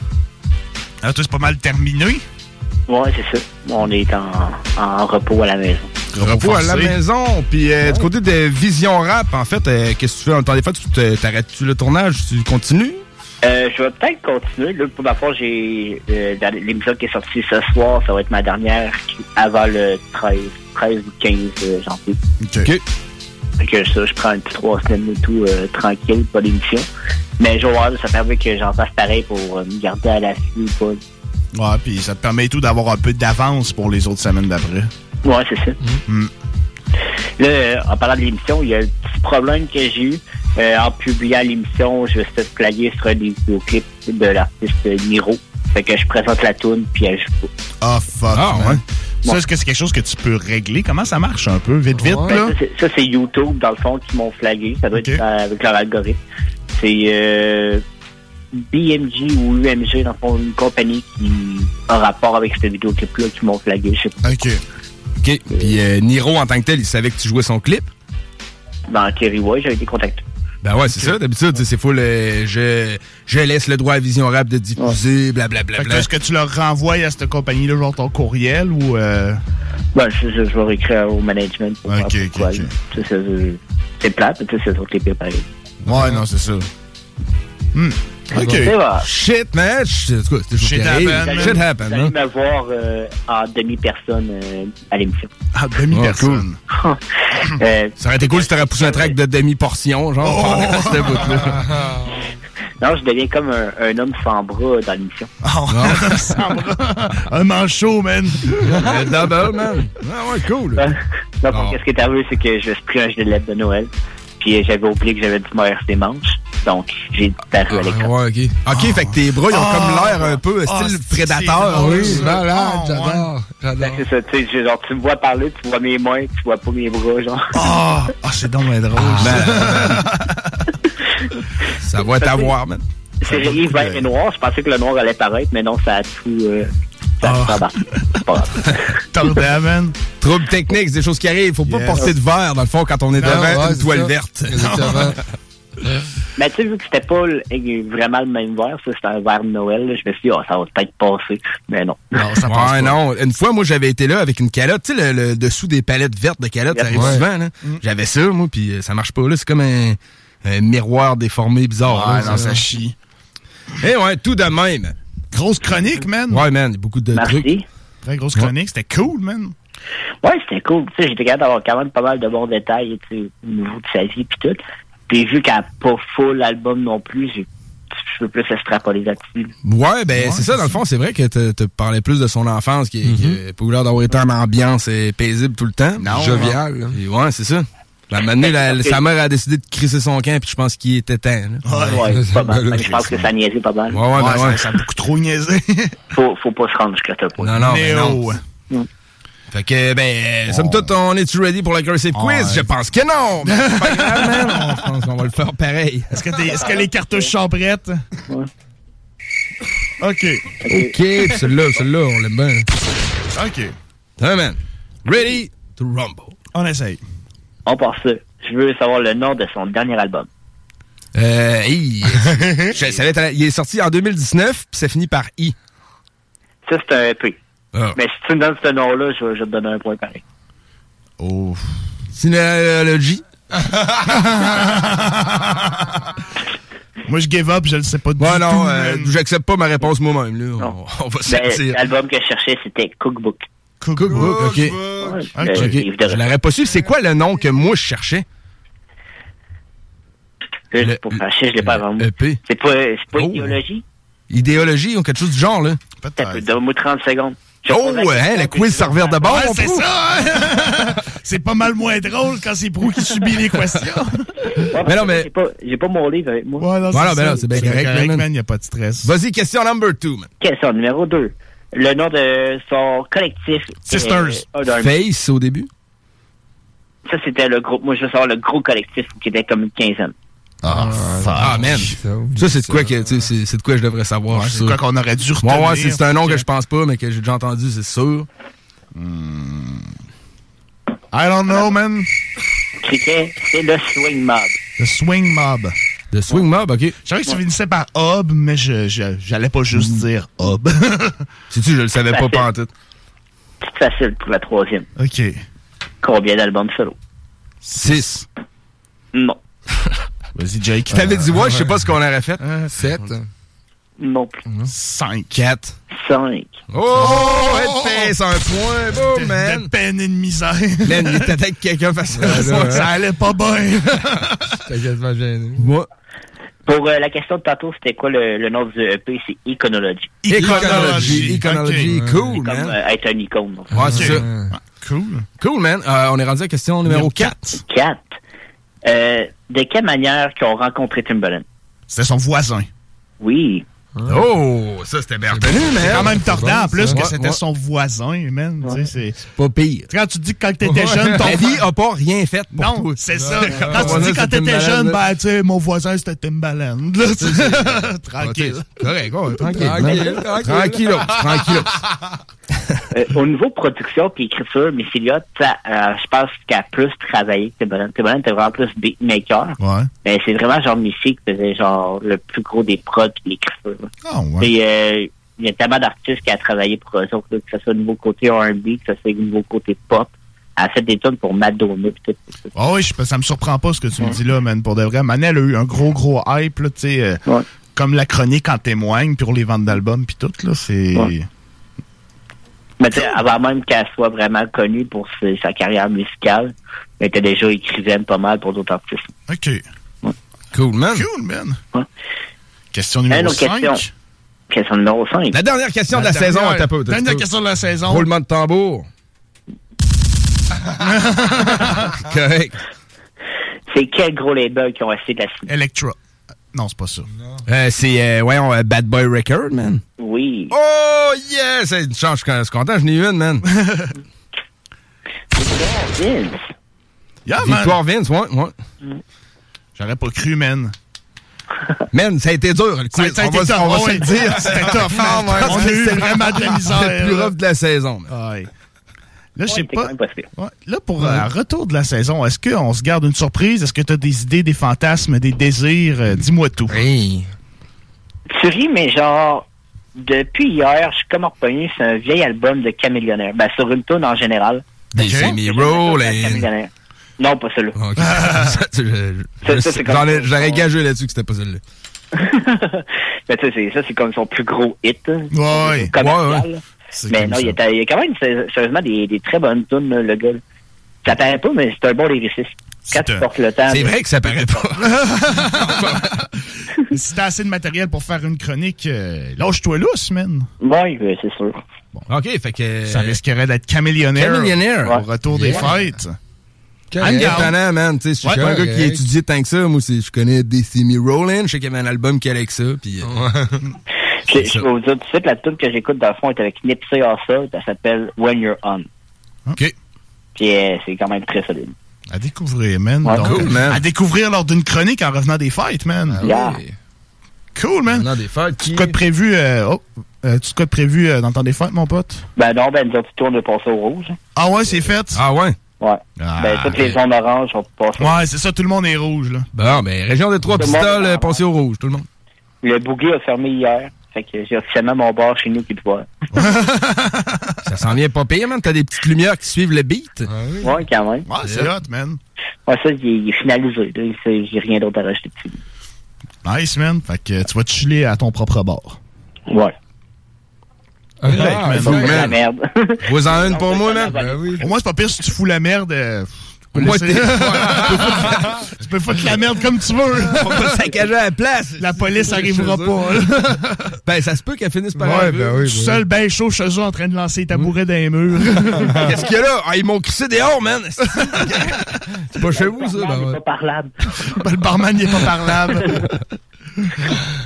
Ah, toi, c'est pas mal terminé?
Ouais, c'est ça. On est en, en repos à la maison.
Repos à la maison. Puis euh, du côté de Vision Rap, en fait, euh, qu'est-ce que tu fais? Dans le temps des fêtes? Tu te- T'arrêtes-tu le tournage? Tu continues?
Euh, je vais peut-être continuer. Là, pour ma part, j'ai euh, l'émission qui est sortie ce soir, ça va être ma dernière avant le 13, 13 ou 15 euh, janvier.
OK.
Fait que ça, je prends une petite trois semaines et tout, euh, tranquille, pas d'émission. Mais je vais voir, ça permet que j'en fasse pareil pour euh, me garder à l'affût ou pas.
Ouais, puis ça te permet tout d'avoir un peu d'avance pour les autres semaines d'après.
Ouais, c'est ça.
Mm.
Là, euh, en parlant de l'émission, il y a un petit problème que j'ai eu. Euh, en publiant l'émission, je me suis fait flaguer sur un des vidéoclips de l'artiste Niro. Fait que je présente la toune, puis elle joue pas.
Ah, fuck.
Ah, ouais.
Ça, est-ce que c'est quelque chose que tu peux régler? Comment ça marche un peu? Vite, vite, là?
ça, c'est- ça, c'est YouTube, dans le fond, qui m'ont flagué. Ça doit être euh, avec leur algorithme. C'est euh, BMG ou UMG, dans le fond, une compagnie qui a rapport avec cette vidéoclip-là qui m'ont flagué. Je sais pas.
OK.
OK. Puis euh, Niro, en tant que tel, il savait que tu jouais son clip?
Dans Kerry Way, j'avais été contacté.
Ben ouais, c'est ça. D'habitude, tu sais, c'est full. euh, je, je laisse le droit à Vision Rap de diffuser, blablabla.
Que là, est-ce que tu leur renvoies à cette compagnie-là, genre ton courriel ou. Euh...
Ben, je, je, je vais réécrire au management pour voir
Ok,
pourquoi.
ok, ok.
là. Ça, c'est- plate, mais tu sais, c'est autres les pareil.
Ouais, non, c'est ça. Hmm. OK.
Shit, man. Shit,
Shit happen.
Shit happen,
Vous allez
hein.
me voir euh, en demi-personne euh, à l'émission.
Ah, demi-personne.
Euh,
Ça aurait été cool si t'aurais poussé un track de demi-portion, genre,
Oh!
non, je deviens comme un, un homme sans bras dans l'émission.
Oh, ça me rend- un manchot, man.
Double, man. Ah ouais, cool.
Donc,
Oh.
qu'est-ce qui est arrivé, c'est que je me suis pris un gilet de Noël. Puis euh, j'avais oublié que j'avais du meilleur des manches. Donc, j'ai disparu à l'école.
Ah, ouais, ok. Ok, fait que tes bras, ils ont
Ah.
comme l'air un peu
Ah,
style prédateur.
drôle,
Oui, malade,
Ah,
j'adore.
C'est ça, tu sais, genre, tu me vois parler, tu vois mes mains, tu vois pas mes bras, genre.
Ah, ah, c'est donc drôle. ça.
Ça va t'avoir, man.
C'est rayé vert et noir. Je pensais que le noir allait paraître, mais non, ça a tout. Ça,
Ah.
ça va.
Tordant, man.
Trouble technique, c'est des choses qui arrivent. Faut pas
Yes.
porter de verre, dans le fond, quand on est
Non,
devant
ouais,
une toile
ça.
verte.
Mais tu sais, vu que c'était pas vraiment le même verre, ça, c'était un verre de Noël, là, je me suis dit, ah, ça va peut-être passer. Mais non.
Non, ça passe
Ouais,
pas.
non. Une fois, moi, j'avais été là avec une calotte. Tu sais, le, le dessous des palettes vertes de calotte, ça arrive
Ouais.
souvent. là. J'avais ça, moi, puis euh, ça marche pas. là. C'est comme un, un miroir déformé bizarre.
Ouais,
là,
non, ça chie.
Eh ouais, tout de même.
Grosse chronique, man.
Ouais, man, beaucoup de trucs.
Merci.
Très grosse chronique. C'était cool, man.
Ouais, c'était cool. Tu sais, j'étais capable d'avoir quand même pas mal de bons détails, tu sais, au niveau de sa vie puis tout. Puis vu qu'elle n'a pas full album non plus, j'ai- je peux plus extrapoler là-dessus.
Ouais, ben c'est ça, dans le fond, c'est vrai que tu te parlais plus de son enfance, qui, qui a pas l'air d'avoir été en ambiance euh, paisible tout le temps.
Non. Jovial,
ouais, c'est ça. La donné, la- sa mère a décidé de crisser son camp, puis je pense qu'il était temps. là.
Ouais, pas mal. Ben, je pense que ça niaisait pas mal.
Ouais, ouais, ben
ça,
ouais.
ça a beaucoup trop niaisé.
Faut, faut pas se rendre jusqu'à ce point.
Non, non, ben non. Fait que, ben, somme toute, on est-tu ready pour l'aggressive quiz?
Ouais.
Je pense que non! Mais pas grave, man. On- Je pense qu'on va le faire pareil.
Est-ce que, t'es- est-ce que les cartouches sont prêtes? OK.
OK, puis celui-là, celui-là, on l'aime bien.
OK.
Ouais, man? Ready to rumble.
On essaye.
On part ça. Je veux savoir le nom de son dernier album.
Euh, hey, je savais, il est sorti en 2019, puis ça finit par I.
Ça, c'est un EP.
Ah.
Mais si tu me donnes ce nom-là, je, vais- je te donner un point pareil.
Oh.
Synology.
Moi, je give up, je le sais pas du
Ouais,
tout.
non, euh, j'accepte pas ma réponse moi-même, là. On, on va se
Ben,
sortir.
L'album que je cherchais, c'était Cookbook.
Cookbook, OK.
Ouais,
OK.
le
Je l'aurais pas su. C'est quoi le nom que moi je cherchais?
Je sais pas, je l'ai pas avant moi.
EP.
C'est pas, c'est pas
Oh.
idéologie?
Idéologie ou quelque chose du genre, là?
Peut-être. Donne-moi 30 secondes.
Oh, ouais, hein, le quiz ça revient de bord,
Ouais, c'est ça! hein? c'est pas mal moins drôle quand c'est Prou qui subit les questions.
Ouais,
Mais non, mais-
J'ai pas, pas mon livre avec moi.
Ouais, non,
Voilà,
c'est
ben c'est bien correct, man.
man. Y a pas de stress.
Vas-y, question number two, man.
Question numéro 2. Le nom de son collectif.
Sisters.
euh,
Face au début?
Ça, c'était le groupe. Moi, je veux savoir le gros collectif qui était comme une quinzaine.
Ah, ah man. Ça, c'est de quoi que, c'est- de quoi je devrais savoir.
Ouais, c'est quoi qu'on aurait dû retenir.
ouais, c'est c'est un nom que je pense pas, mais que j'ai déjà entendu, c'est sûr.
I don't know, man.
C'était c'est le Swing Mob.
The Swing Mob.
The Swing Mob, OK?
Je savais que tu finissais par Hub, mais je, j'allais pas juste dire Hub.
Sais-tu, je le savais pas, pas en tout.
C'est facile pour la troisième.
OK.
Combien d'albums solo?
6.
Non.
Vas-y, Jake.
Tu t'avais dit, ouais, je sais pas ce qu'on aurait fait.
7.
Non plus.
5.
4.
5.
Oh, elle te un point, boum,
De
man.
peine et de misère.
Man, il était avec quelqu'un face à
ça, ça allait pas bien.
T'as quasiment gêné.
Moi.
Pour euh, la question de tantôt, c'était quoi le, le nom du EP? C'est Iconology.
Iconology. Iconology. Cool,
comme
man.
euh, être un icône.
c'est.
Cool.
Cool, man. Euh, on est rendu à question numéro 4.
4. Euh, de quelle manière qu'ils ont rencontré Timbaland?
C'était son voisin.
Oui.
Oh, ça, c'était bien retenu, man.
C'est quand même tordant en plus
ça.
que
Ouais,
c'était
ouais.
son voisin, man. Tu sais, c'est-
Pas pire.
Quand tu dis que quand t'étais jeune, ton
Ta vie a pas rien fait pour
Non,
toi.
c'est ça.
Ouais,
Quand
ouais,
tu dis quand t'étais jeune, ben, tu sais, mon voisin, c'était Timbaland. Tranquille.
Correct, ouais, tranquille.
Tranquille,
man.
tranquille.
Euh, au niveau production puis écriture, Missy Elliott, euh, je pense qu'elle a plus travaillé que Timbaland. Timbaland était vraiment plus beatmaker.
Ouais.
Mais c'est vraiment genre Missy qui faisait genre le plus gros des prods puis l'écriture.
Ah, ouais.
Et euh, il y a tellement d'artistes qui a travaillé pour eux autres, que ce soit au niveau côté R&B, que ce soit au niveau côté pop. Elle a fait des tunes pour Madonna pis tout. tout, tout.
Ah oui, je- ça me surprend pas ce que tu me dis là, man, pour de vrai. Manel a eu un gros, gros hype, là, tu sais, euh,
Ouais.
comme la chronique en témoigne pour les ventes d'albums puis tout, là, c'est...
Ouais. Mais tu sais, avant même qu'elle soit vraiment connue pour ses- sa carrière musicale, elle était déjà écrivaine pas mal pour d'autres artistes.
OK.
Cool, man.
Cool, man.
Ouais.
Question numéro
autre
5.
question. Question numéro 5.
La dernière question de la,
La
saison,
dernière-
on tape
dernière question de la saison.
Roulement de tambour. Correct.
C'est quel gros label qui ont essayé de la signer?
Electra. Non, c'est pas ça.
Euh, c'est, euh, voyons, euh, Bad Boy Record, man.
Oui.
Oh, yes! C'est une chance, je suis content, j'en ai eu une, man.
Vince.
Yeah, man.
Victoire Vince, ouais, ouais.
J'aurais pas cru, man.
Man, ça a été dur, le quiz.
Ça a
on
été
va,
tough.
on va
Ah
se
ouais.
le dire.
C'était tough, man.
Non, ouais,
On a eu
c'était
vraiment de la misère,
C'était le plus rough de la saison. man.
Ouais. Là, je sais pas. Ouais. Là, pour un retour de la saison, est-ce qu'on se garde une surprise? Est-ce que tu as des idées, des fantasmes, des désirs? Euh, Dis-moi tout.
Tu ris, mais genre, depuis hier, je suis comme repogné, c'est un vieil album de Caméléonnaire. Ben, sur une tune en général.
Des semi roll.
Non, pas celui-là.
Ok. Ça, tu- je-
Ça, ça, c'est comme-
j'en ai- J'aurais gagé là-dessus que c'était pas celle-là.
Mais tu sais, ça, c'est comme son plus gros hit.
Ouais. Ouais, ouais.
Mais non, il y, a, il y a quand même sé- sérieusement des, des très bonnes tunes, le gars. là. Ça paraît pas, mais c'est un bon lyriciste. Quand tu portes le temps.
C'est vrai que ça paraît pas.
si t'as assez de matériel pour faire une chronique, euh, lâche-toi lousse, man.
Oui, euh, c'est sûr.
OK, fait que...
Ça risquerait d'être caméléonnaire.
Caméléonnaire?
Au retour des
Yeah.
fêtes.
Étonnant, man. Tu sais, je suis
Ouais,
un
ouais,
gars qui étudié tant que ça. Moi, je connais Decimi Rollin. Je sais qu'il y avait un album qui allait avec ça. Puis, euh,
Je, je vais vous dire tout de suite, la tune que j'écoute dans le fond est avec Nipsey Hussle. Elle s'appelle When You're On.
OK.
Puis euh, c'est quand même très solide.
À découvrir, man.
Ouais,
Donc,
cool, man.
À découvrir lors d'une chronique en revenant des fêtes, man.
Yeah.
Cool, man.
Des fêtes.
Tu de prévu, euh, oh, euh, tu as de prévu euh, dans le temps des fêtes, mon pote?
Ben non, ben nous autres, tourne de passer au rouge.
Ah ouais, c'est fait?
Ah ouais?
Ouais.
Ah,
ben toutes les zones oranges vont passer.
Ouais, c'est ça, tout le monde est rouge, là.
Bon, ben, région des trois pistoles, passez au rouge, tout le monde.
Le boogie a fermé hier. Fait que j'ai officiellement mon bar chez nous qui peut voir.
Ça s'en vient pas pire, man. T'as des petites lumières qui suivent le beat.
Ouais, quand même.
Ouais, c'est hot, man.
Ouais, ça, il est, finalisé. J'ai rien d'autre à rajouter dessus.
Nice, man. Fait que tu vas te chiller à ton propre bar.
Ouais.
Ah,
man.
c'est
de la merde.
Vous en une pour moi, man?
Au moins, c'est pas pire si tu fous la merde. euh,
Moins,
laisser-
t'es-
tu peux foutre la merde comme tu veux.
Faut pas saccager à la place.
La police arrivera pas. là.
Ben, ça se peut qu'elle finisse par
Ouais,
arriver.
ben oui, Tout seul, ben chaud chez eux, en train de lancer les tabourets dans les murs.
Qu'est-ce qu'il y a là? Ah, ils m'ont crissé dehors, man! C'est pas chez vous, ça? Ben, ouais.
pas parlable.
le barman, il est pas parlable.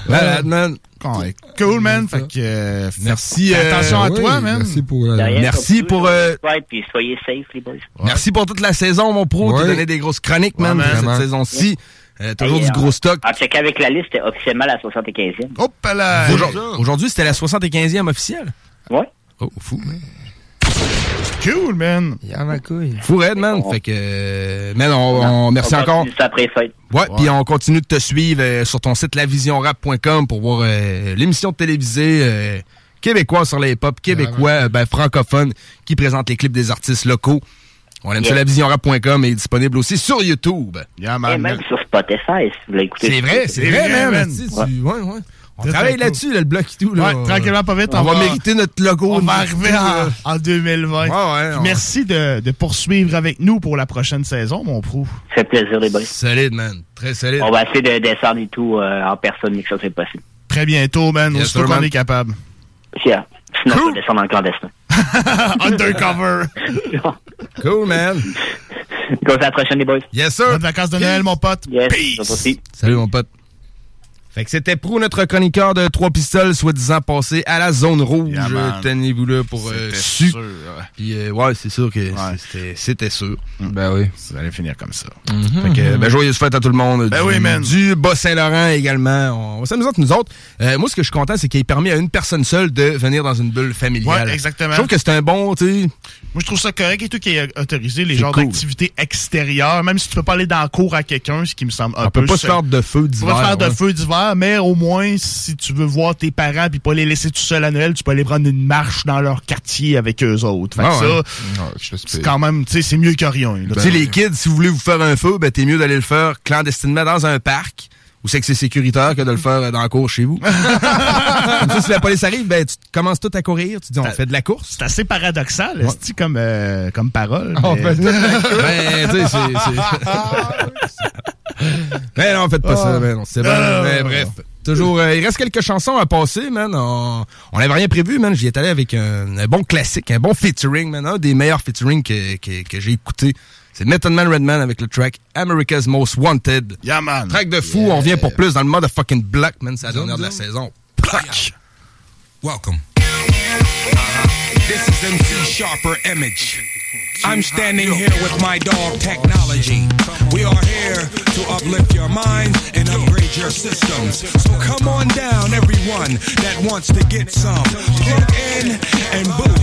Malade, man.
Ouais, Cool, man. Fait que, euh,
Merci.
fais attention
euh,
à
ouais,
toi, man.
Merci pour, euh, merci pour, euh,
Ouais, puis soyez safe, les boys.
merci pour toute la saison, mon pro.
Ouais.
T'as donné des grosses chroniques, man,
Ouais, man.
cette
Vraiment.
saison-ci. Euh, toujours du
euh,
gros stock.
En checker avec la liste, c'était officiellement la 75e.
Hop là!
Aujourd'hui- Aujourd'hui, c'était la 75e officielle.
Ouais.
Oh, fou.
Cool, man.
Il y a ma couille.
Fou raide, man. Fait que, euh, man, on, on- merci
On
encore.
ça après fête.
Ouais, puis on continue de te suivre euh, sur ton site lavisionrap.com pour voir euh, l'émission télévisée euh, québécoise sur les hip-hop, québécois, euh, ben, francophone, qui présente les clips des artistes locaux. On aime ça,
Yeah.
lavisionrap.com est disponible aussi sur YouTube.
Yeah,
Et
man.
même sur Spotify, si vous voulez écouter.
C'est vrai, c'est vrai,
vrai,
man.
man.
Tu-
Ouais.
ouais, ouais. On
Très,
travaille là-dessus, là, le bloc et tout. Là.
Ouais, tranquillement, pas vite.
On, va, mériter notre logo.
On va arriver en,
là.
en 2020.
Ouais, ouais, on-
Merci de, de poursuivre avec nous pour la prochaine saison, mon pro.
Ça fait plaisir, les boys.
Solide, man. Très solide.
On va essayer de descendre et tout euh, en personne, mais que ça, c'est possible.
Très bientôt, man.
Yes,
Aussitôt qu'on est capable.
Yeah. Sinon, on va descendre en clandestin.
Undercover.
Cool, man.
Go, à la prochaine, les boys.
Yes, sir.
Bonnes vacances de Noël, mon pote.
Yes,
Peace.
Salut, mon pote. Fait que c'était Prou, notre chroniqueur de trois pistoles, soi-disant passé à la zone rouge.
Yeah.
Tenez-vous là pour euh, su.
sûr, ouais.
Puis euh, ouais, c'est sûr que c'était- c'était sûr.
Ben oui.
Ça allait finir comme ça.
Fait que, ben, joyeuse fête à tout le monde.
Ben
du,
oui, man.
Du Bas-Saint-Laurent également. On va s'amuser entre nous autres. Euh, moi, ce que je suis content, c'est qu'il permet à une personne seule de venir dans une bulle familiale.
Ouais, exactement.
Je trouve que c'est un bon, tu sais.
Moi, je trouve ça correct et tout qui est autorisé, les genres
cool.
d'activités extérieures, même si tu peux pas aller dans le cours à quelqu'un, ce qui me semble un
On
peu...
peut pas se faire de feu d'hiver.
te faire de
ouais.
feu d'hiver, mais au moins, si tu veux voir tes parents puis pas les laisser tout seuls à Noël, tu peux aller prendre une marche dans leur quartier avec eux autres. Fait que
Ah
ça,
Ah,
c'est quand même, tu sais, c'est mieux que rien. là.
Tu sais, les kids, si vous voulez vous faire un feu, ben, t'es mieux d'aller le faire clandestinement dans un parc où c'est que c'est sécuritaire que de le faire dans la cour chez vous. Comme ça, si la police arrive, ben, tu commences tout à courir. Tu dis, on fait de la course.
C'est assez paradoxal, est-ce comme, euh, comme parole.
On
mais-
fait tout la course. Ben, tu sais, c'est- Mais non, faites pas ça,
Ah.
man. On sait bien.
Ah.
Mais bref. Toujours, euh, il reste quelques chansons à passer, man. On on n'avait rien prévu, man. J'y étais allé avec un, un bon classique, un bon featuring, man. Un des meilleurs featuring que, que, que j'ai écouté. C'est Method Man Redman avec le track America's Most Wanted.
Yeah, man.
Track de fou. On revient pour plus dans le motherfucking block, man. C'est la dernière de la saison. Block.
Welcome. This is MC Sharper Image. I'm standing here with my dog technology. We are here to uplift your mind and upgrade your systems. So come on down, everyone that wants to get some. Plug in and boot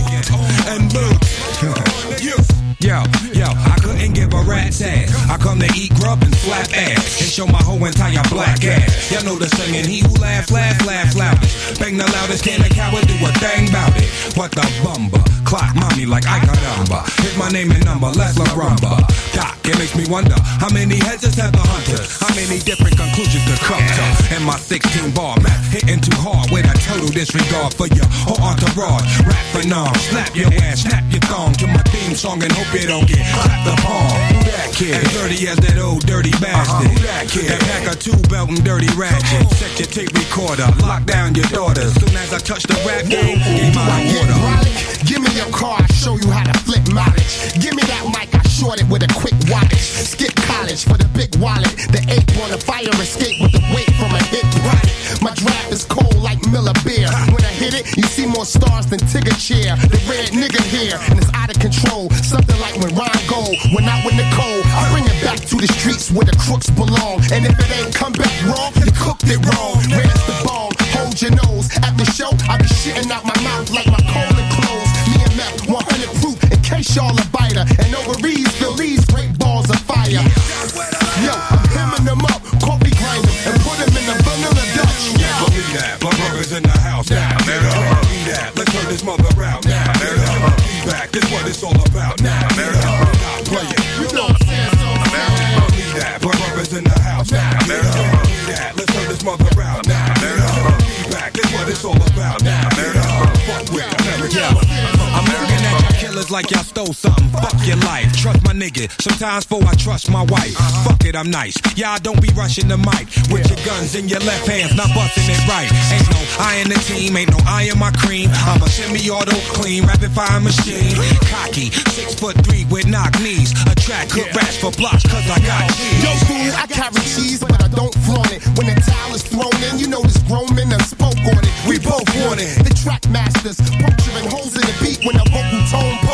and boot. you. Yo, yo, I couldn't give a rat's ass. I come to eat grub and slap ass and show my whole entire black ass. Y'all know the singing, he who laugh, laugh, laugh loudest. Bang the loudest, can a coward do a thing about it? What the bumba? Clock mommy like I got number. Here's my name and number, let's la Rumba. Doc, it makes me wonder how many heads has had the hunters? How many different conclusions to come to? And my 16 bar map hitting too hard with a total disregard for your whole entourage. Rap for nom, slap your ass, snap your thong to my theme song and hope you don't get clapped the palm. Who that kid? As dirty as that old dirty uh-huh. bastard. Who that kid? That pack of two belt and dirty ratchet. Set your tape recorder, lock down your daughters. Soon as I touch the rap game, give my water.
Give me your car, I'll show you how to flip mileage. Give me that mic, I short it with a quick wattage. Skip college for the big wallet. The ape on a fire escape with the weight from a hit product. My draft is cold like Miller beer. When I hit it, you see more stars than Tigger chair. The red nigga here, and it's out of control. Something like when Ron Gold went out with Nicole. I bring it back to the streets where the crooks belong. And if it ain't come back wrong, you cooked it wrong. Where's the bomb? Hold your nose. At the show, I be shitting out my mouth like my colon closed. Me and Meth, 100 proof in case y'all a biter. And ovaries fire. Yo, I'm hemming them up, coffee grind them, and put them in the vanilla Dutch.
Believe that, my brother's in the house now. Believe that, let's turn this mother out now. Be back, this what it's all about now. Killers like y'all stole something. Fuck your life. Trust my nigga. Sometimes for I trust my wife. Uh-huh. Fuck it, I'm nice. Y'all don't be rushing the mic with your guns in your left hands, not busting it right. Ain't no I in the team, ain't no I in my cream. I'm a semi-auto clean, rapid fire machine. Cocky, six foot three with knock knees. Attract good rats for blocks, cause I got cheese.
Yo, fool, I carry cheese, but I don't flaunt it. When the towel is thrown in, you know this grown men done spoke on it. We both want it. The track masters, puncturing holes in the beat when a vocal tone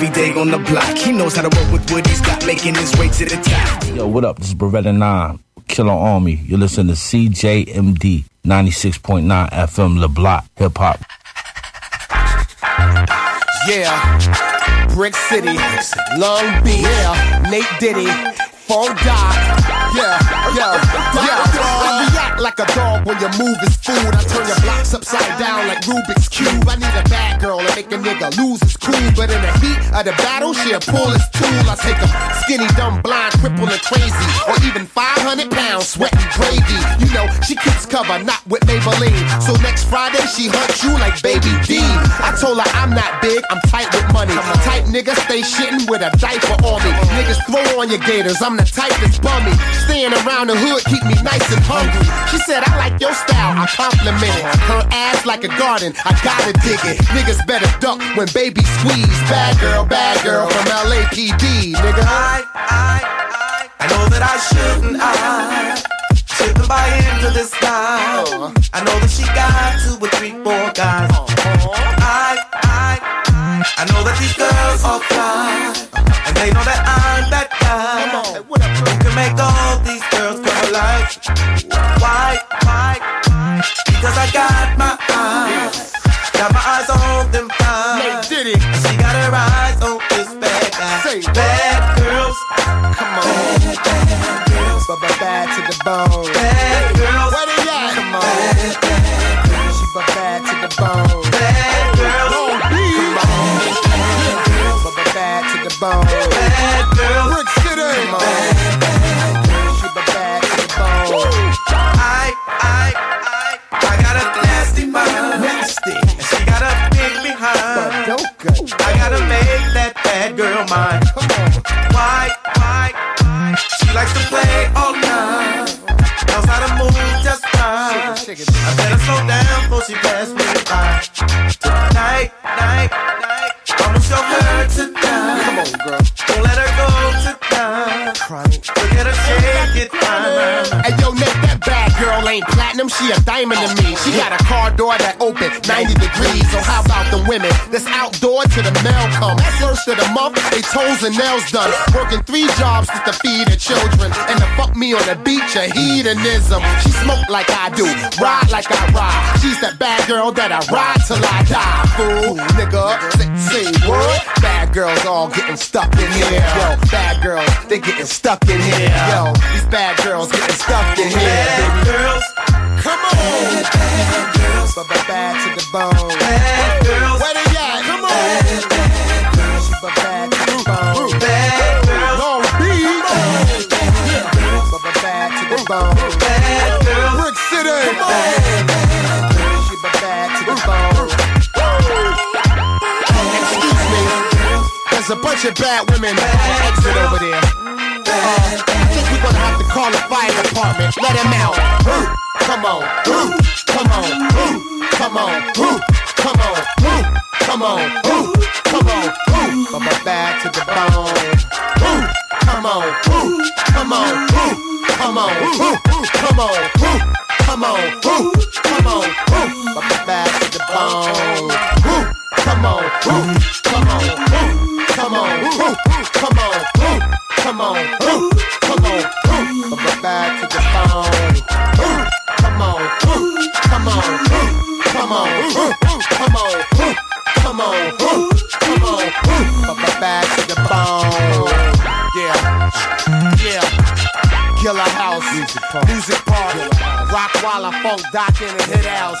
not your everyday on the block. He knows how to work with what he's got, making his way to the top.
Yo, what up? This is Beretta 9, Killer Army. You're listening to CJMD 96.9 FM, Le Block, Hip Hop.
Yeah, Brick City, Long Beach, yeah, Nate Diddy, Phone Doc. Yeah, yeah, yeah. I react like a dog when you move is food. I turn your blocks upside down like Rubik's Cube. I need a bad girl to make a nigga lose his cool. But in the heat of the battle, she'll pull his tool. I take a skinny, dumb, blind, cripple, and crazy. Or even 500 pounds, sweating gravy. You know, she keeps cover, not with Maybelline. So next Friday, she hunts you like Baby D. I told her I'm not big, I'm tight with money. Type nigga stay shitting with a diaper on me. Niggas throw on your gators, I'm the type that's bummy. Staying around the hood keep me nice and hungry. She said, I like your style, I compliment it. Her ass like a garden, I gotta dig it. Niggas better duck when baby squeeze. Bad girl, bad girl from LAPD, nigga.
I, I, I, I know that I shouldn't, I shouldn't buy into this style. I know that she got two or three, four guys. I, I, I know that these girls are fine, and they know that I'm that guy. You can make all these girls go like, why, why, why? Because I got my eyes, got my eyes on them fine. She got her eyes on this bad guy. Bad girls,
come on. Bad, bad girls, but bad to the bone.
Bad girls,
where they at? Come on, bad,
bad girls,
she bad to the bone.
Behind. I gotta make that bad girl mine.
Come on.
Why, why, why? She likes to play all night. Knows how to move just fine.
Shake it, shake it.
I better slow down before she pass me by. Tonight, night, night. I'ma show her tonight.
Come on, girl. Ain't platinum, she a diamond to me. She got a car door that open 90 degrees. So how about the women that's outdoor to the mail come? First of the month, they toes and nails done. Working three jobs just to feed her children. And to fuck me on the beach, a hedonism. She smoke like I do, ride like I ride. She's that bad girl that I ride till I die. Fool, nigga, say, what? Bad girls all getting stuck in here. Yo, bad girls, they getting stuck in here. Yo, these bad girls getting stuck in here.
Bad girls,
Come on. Bad girls. But bad to the bone.
bad girls,
Where they at? Come on. Bad bad girls. But bad to the bone.
bad girls,
Long Beach. But but bad to the bone.
bad girls.
Brick City. Bad girls. Bad to the bone. Excuse me. There's a bunch of bad women on exit over there. Uh, I think we're gonna have to call the fire department. Let him out. Come on. Come on. Come on. Come on. Come on. Come on. But but bad to the bone. Come on. Come on. Come on. Come on. Come on. Come on. But but bad to the bone. Ooh, Come on. Come on. Come on. Come on. Come on. Ooh, Come on. Ooh, bad to the bone. Ooh, Come on. Ooh, Come on. Ooh, Come on. Ooh, Come on. Ooh, Come on. Ooh, Come on. Ooh, bad to the bone. Yeah. Yeah. Killer House, Music Park, Music Park, Rock Walla, Funk Doc in the Hit House,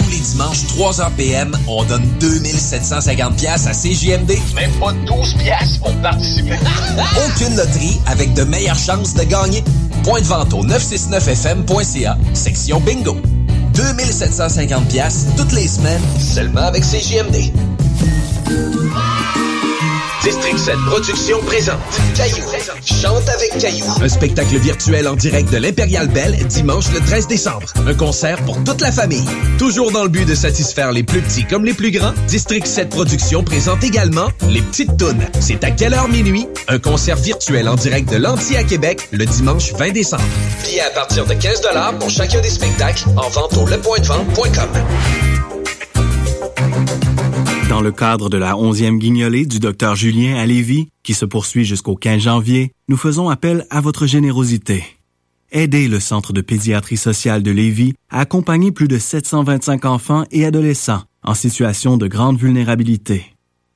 Tous les dimanches, 3h PM, on donne 2750 pièces à CJMD. Même pas 12 pièces pour participer. Aucune loterie avec de meilleures chances de gagner. Point de vente au 969fm.ca, section bingo. 2750 pièces toutes les semaines, seulement avec CJMD. District 7 Productions présente Caillou. Chante avec Caillou. Un spectacle virtuel en direct de l'Impérial Belle dimanche le 13 décembre. Un concert pour toute la famille. Toujours dans le but de satisfaire les plus petits comme les plus grands, District 7 Productions présente également Les Petites Tounes. C'est à quelle heure minuit? Un concert virtuel en direct de l'Anti à Québec le dimanche 20 décembre. Billets à partir de 15 pour chacun des spectacles en vente au lepointdevente.com.
Dans le cadre de la 11e guignolée du Dr Julien à Lévis, qui se poursuit jusqu'au 15 janvier, nous faisons appel à votre générosité. Aidez le Centre de pédiatrie sociale de Lévis à accompagner plus de 725 enfants et adolescents en situation de grande vulnérabilité.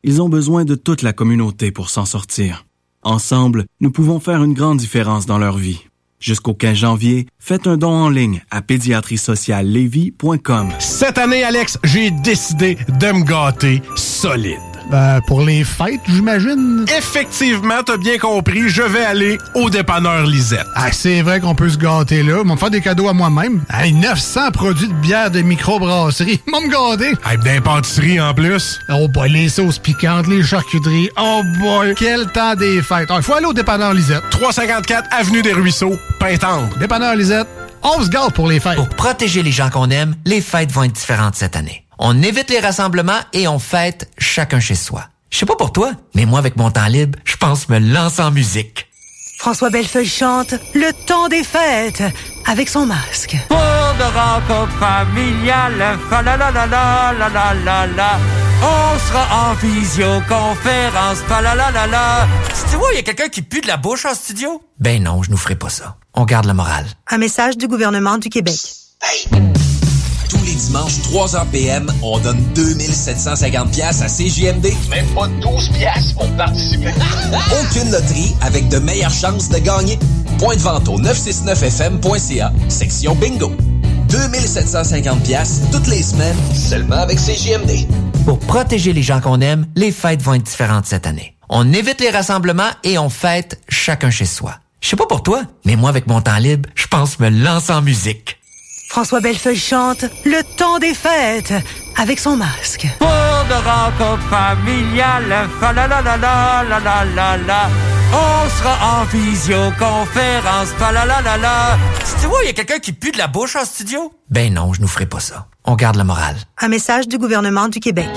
Ils ont besoin de toute la communauté pour s'en sortir. Ensemble, nous pouvons faire une grande différence dans leur vie. Jusqu'au 15 janvier, faites un don en ligne à pédiatriesociallevy.com.
Cette année, Alex, j'ai décidé de me gâter solide.
Ben, pour les fêtes, j'imagine.
Effectivement, t'as bien compris, je vais aller au dépanneur Lisette.
Ah, c'est vrai qu'on peut se gâter là. Ils vont me faire des cadeaux à moi-même. Hey, 900 produits de bière de microbrasserie. Ils vont me gâter.
Hey, d'un pâtisserie en plus.
Oh boy, les sauces piquantes, les charcuteries. Oh boy, quel temps des fêtes. Il faut aller au dépanneur Lisette.
354 Avenue des Ruisseaux, Pintendre.
Dépanneur Lisette, on se gâte pour les fêtes.
Pour protéger les gens qu'on aime, les fêtes vont être différentes cette année. On évite les rassemblements et on fête chacun chez soi. Je sais pas pour toi, mais moi avec mon temps libre, je pense me lancer en musique.
François Bellefeuille chante Le temps des fêtes avec son masque.
Pour de rencontres familiales, fa la la la la la la la la. On sera en visioconférence, fa la la la la. Si tu vois, il y a quelqu'un qui pue de la bouche en studio?
Ben non, je nous ferai pas ça. On garde le moral.
Un message du gouvernement du Québec.
Tous les dimanches, 3h PM, on donne 2750 pièces à CJMD. Même pas 12 pièces pour participer. Aucune loterie avec de meilleures chances de gagner. Point de vente au 969fm.ca, section bingo. 2750 pièces toutes les semaines, seulement avec CJMD.
Pour protéger les gens qu'on aime, les fêtes vont être différentes cette année. On évite les rassemblements et on fête chacun chez soi. Je sais pas pour toi, mais moi avec mon temps libre, je pense me lancer en musique.
François Bellefeuille chante Le temps des fêtes avec son masque.
Pour de rencontres familiales, fa la la la la la la la la. On sera en visioconférence, fa la la la la. Si tu vois, il y a quelqu'un qui pue de la bouche en studio?
Ben non, je nous ferai pas ça. On garde le moral.
Un message du gouvernement du Québec.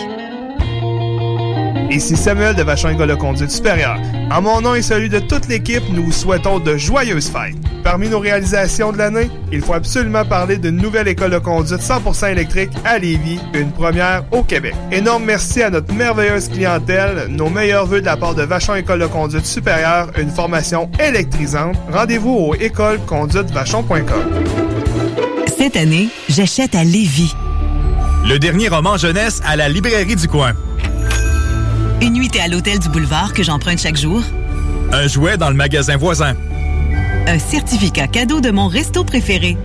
Ici Samuel de Vachon École de Conduite Supérieure. En mon nom et celui de toute l'équipe, nous vous souhaitons de joyeuses fêtes. Parmi nos réalisations de l'année, il faut absolument parler d'une nouvelle école de conduite 100% électrique à Lévis, une première au Québec. Énorme merci à notre merveilleuse clientèle, nos meilleurs voeux de la part de Vachon École de Conduite Supérieure, une formation électrisante. Rendez-vous au écoleconduitevachon.com.
Cette année, j'achète à Lévis.
Le dernier roman jeunesse à la librairie du coin.
Une nuitée à l'hôtel du boulevard que j'emprunte chaque jour?
Un jouet dans le magasin voisin.
Un certificat cadeau de mon resto préféré.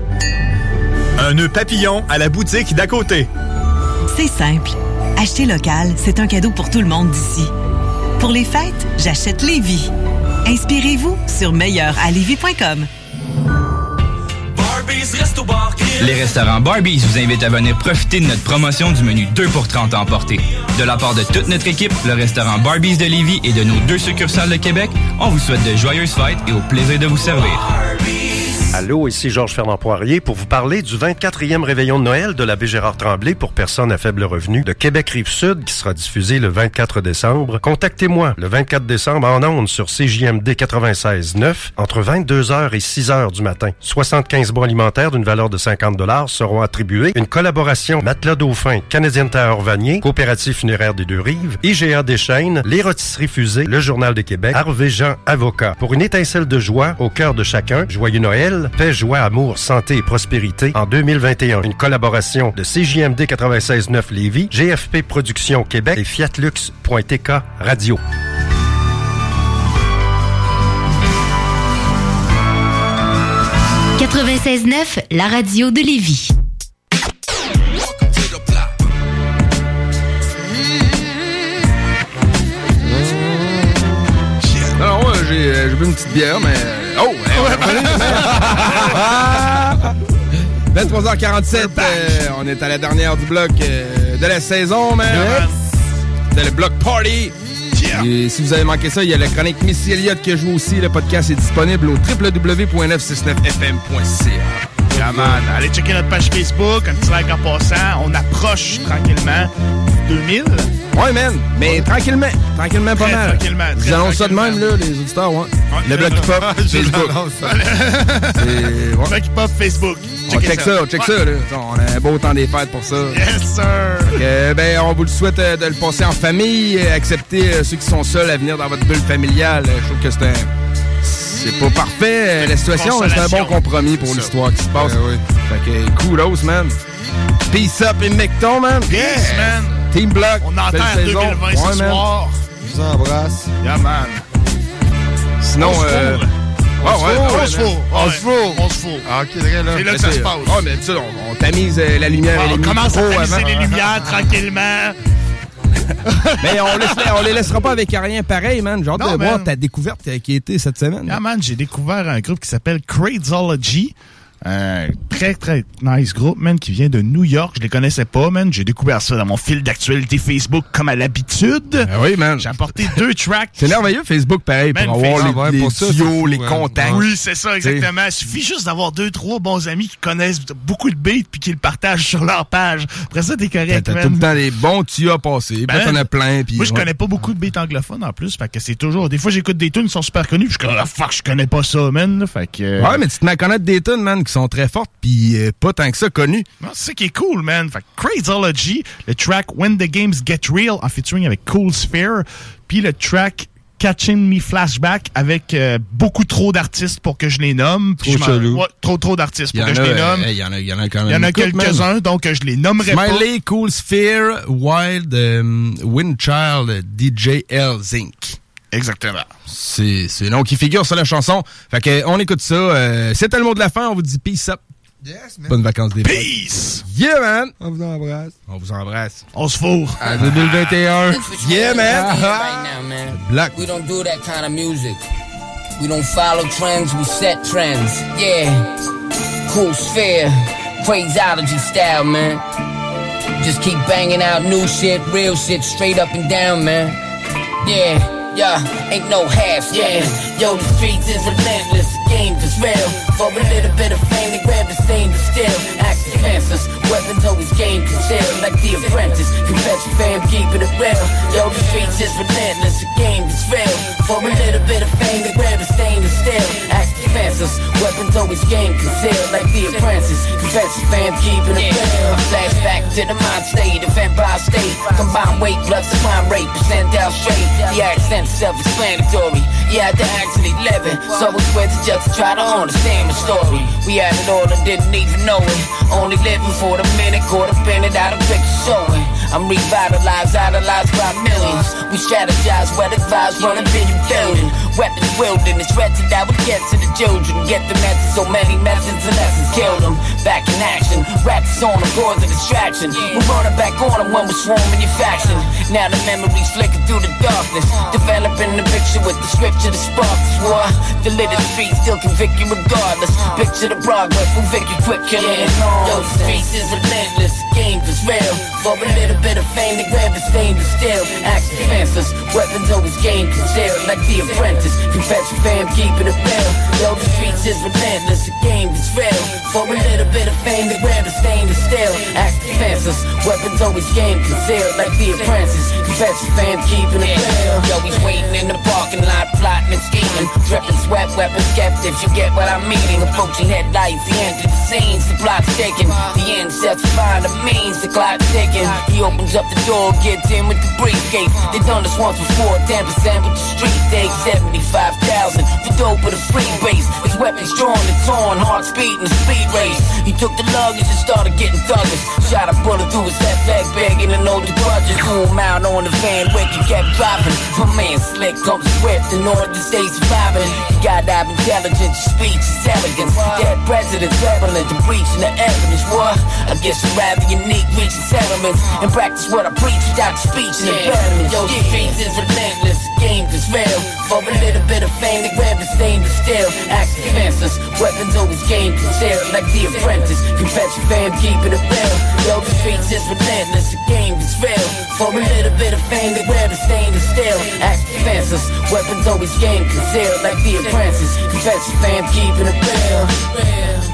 Un nœud papillon à la boutique d'à côté.
C'est simple. Acheter local, c'est un cadeau pour tout le monde d'ici. Pour les fêtes, j'achète Lévis. Inspirez-vous sur meilleuralevis.com.
Les restaurants Barbies vous invitent à venir profiter de notre promotion du menu 2 pour 30 à emporter. De la part de toute notre équipe, le restaurant Barbies de Lévis et de nos deux succursales de Québec, on vous souhaite de joyeuses fêtes et au plaisir de vous servir.
Allô, ici Georges Fernand Poirier pour vous parler du 24e réveillon de Noël de l'abbé Gérard Tremblay pour personnes à faible revenu de Québec Rive-Sud qui sera diffusé le 24 décembre. Contactez-moi le 24 décembre en ondes sur CJMD 96.9 entre 22h et 6h du matin. 75 bons alimentaires d'une valeur de 50 dollars seront attribués. Une collaboration Matelas Dauphin, Canadien Tower Vanier, Coopérative funéraire des Deux-Rives, IGA Deschaines, Les Rôtisseries Fusées, Le Journal de Québec, Harvey Jean Avocat. Pour une étincelle de joie au cœur de chacun, joyeux Noël, paix, joie, amour, santé et prospérité en 2021. Une collaboration de CJMD 96.9 Lévis, GFP Productions Québec et Fiatlux.tk Radio.
« 96.9, la radio de Lévis.
Alors, ouais, j'ai euh, j'ai bu une petite bière, mais. Oh! ouais, 23h47, euh, on est à la dernière du bloc euh, de la saison, man. C'est le bloc party. Et si vous avez manqué ça, il y a la chronique Missy Elliott qui joue aussi. Le podcast est disponible au www.969fm.ca.
Yeah, man. Allez checker notre page Facebook, un petit like en passant. On approche tranquillement 2000.
Ouais, man. Mais tranquillement. Tranquillement, pas
Très
mal.
tranquillement, très
vous ça de même, là, les auditeurs, ouais. Le bloc hip-hop, Facebook. ouais.
Bloc hip-hop Facebook.
On check ça, on check ça, là. On a un beau temps des fêtes pour ça.
Yes, sir.
Que, ben, on vous le souhaite euh, de le passer en famille, euh, accepter euh, ceux qui sont seuls à venir dans votre bulle familiale. Euh, Je trouve que c'est un. C'est pas parfait, euh, la situation, c'est un bon compromis pour l'histoire qui se passe. Fait que, kudos, man. Peace up et mecton, man.
Yes, man.
Team Block.
On entend
belle saison.
2020 ce
Ouais, man.
soir.
Je vous embrasse.
Yeah, man.
Sinon,
On se
euh,
fourre.
Ah
on se fout.
On se fout.
On se fout.
Ah, ok, c'est là.
C'est là que ça se passe.
Ouais, mais tu sais, on, on tamise euh, la lumière les
on commence à tamiser les lumières tranquillement.
Mais on, laisse, on les laissera pas avec rien pareil, man. J'ai hâte de voir ta découverte qui a été cette semaine.
Ah man, j'ai découvert un groupe qui s'appelle Crazology. Un très, très nice groupe, man, qui vient de New York. Je les connaissais pas, man. J'ai découvert ça dans mon fil d'actualité Facebook, comme à l'habitude.
oui, man.
J'ai apporté deux tracks.
C'est merveilleux, Facebook, pareil, pour avoir
Facebook,
les, les
pour ça,
tuyaux, les contacts.
Oui, c'est ça, exactement. Il suffit juste d'avoir deux, trois bons amis qui connaissent beaucoup de beats puis qui le partagent sur leur page. Après ça, t'es correct,
t'as tout le temps les bons tuyaux à passer.
Ben,
Puis t'en as plein. Puis
moi, je connais pas beaucoup de beats anglophones en plus. Fait que c'est toujours. Des fois, j'écoute des tunes qui sont super connues. Puis je suis comme, ah, fuck, je connais pas ça, man. Fait que. euh,
Ouais, mais tu te mets à connaître des tunes, man, qui sont très fortes, puis euh, pas tant que ça connues.
C'est ça qui est cool, man. Fait Crazology, le track When the Games Get Real en featuring avec Cool Sphere, puis le track Catching Me Flashback avec euh, beaucoup trop d'artistes pour que je les nomme.
Trop
je. Ouais, trop trop d'artistes pour que
a,
je les nomme.
euh, il y en a- il y en a quand même
Il y en a quelques-uns, donc je les nommerai pas.
Smiley, Cool Sphere, Wild, euh, Windchild, DJ L Zinc.
Exactement.
C'est c'est le nom qui figure sur la chanson. Fait que on écoute ça. Euh, C'était le mot de la fin. On vous dit peace up.
Yes,
Bonnes vacances des.
Peace!
Yeah, man!
On vous embrasse.
On vous embrasse.
On se fourre.
À 2021. Yeah, man!
right now, man.
Black.
We don't do that kind of music. We don't follow trends, we set trends. Yeah. Cool sphere. Phraseology style, man. Just keep banging out new shit, real shit, straight up and down, man. Yeah. Yeah, ain't no half, yeah. Yo, the streets is relentless, the game is real. For a little bit of fame, they grab the stain to steal. Act defenseless, weapons always gain concealed. Like the apprentice, confess your fam, keeping it real. Yo, the streets is relentless, the game is real. For a little bit of fame, they grab the stain to steal. Act defenseless, weapons always gain concealed. Like the apprentice, confess your fam, keeping it real. Flashback to the mind state of Empire State. Combined weight plus the crime rate, percentile straight. The accent self-explanatory. Yeah, to actually live it. So it's worth it just to try to understand the story. We had it all and didn't even know it. Only living for the minute, caught up out of picture showing. I'm revitalized, idolized by millions. We strategize, weather clouds, running vision building. Weapons wielding, it's wretched that we get to the children. Get the message, so many methods and lessons kill them. Back in action, rats on them, cause of distraction. We run it back on them when we're swarming your faction. Now the memories flicker through the darkness. Developing the picture with the scripture, the sparks war. The lit street still convict you regardless. Picture the progress, we'll victory quick killing. Yo, the streets is relentless, the game is real. For a little bit of fame, they grab the stain to steal. Act defenseless, weapons always gain concealed. Like the apprentice, confess your fam, keeping it real. Yo, the streets is relentless, the game is real. For a little bit of fame, they grab the stain to steal. Act defenseless, weapons always gain concealed. Like the apprentice, confess your fam, keeping it real. Yo, he's waiting in the parking lot, plotting and scheming. Dripping sweat, weapons captive, you get what I'm meaning. Approaching headlights, the end of the scenes, the plot's ticking. The end sets find the means, the clock's ticking. He opens up the door, gets in with the briefcase. They done this once before, 10% with the street take 75,000 for dope with a free base. His weapons drawn and torn, heart speed in a speed race. He took the luggage and started getting thuggish. Shot a bullet through his left leg, begging to know the grudges. Zoom out on the van, wick and kept driving. My man slick comes swift in order to stay surviving. He got out intelligence, speech is elegance. Dead presidents prevalent to breaching the evidence. What? I guess I'm rather unique, reaching settlements and practice what I preach without speech and impediments. Yo, the streets is relentless, the game is real. For a little bit of fame, they grab the stain to steal. Act defenseless, weapons always gain concealed. Like the apprentice, confess your fam, keeping it real. Yo, the streets is relentless, the game is real. For a little bit of fame, they grab the stain to steal. Act defenseless, weapons always gain concealed. Like the apprentice, confess your fam, keeping it real.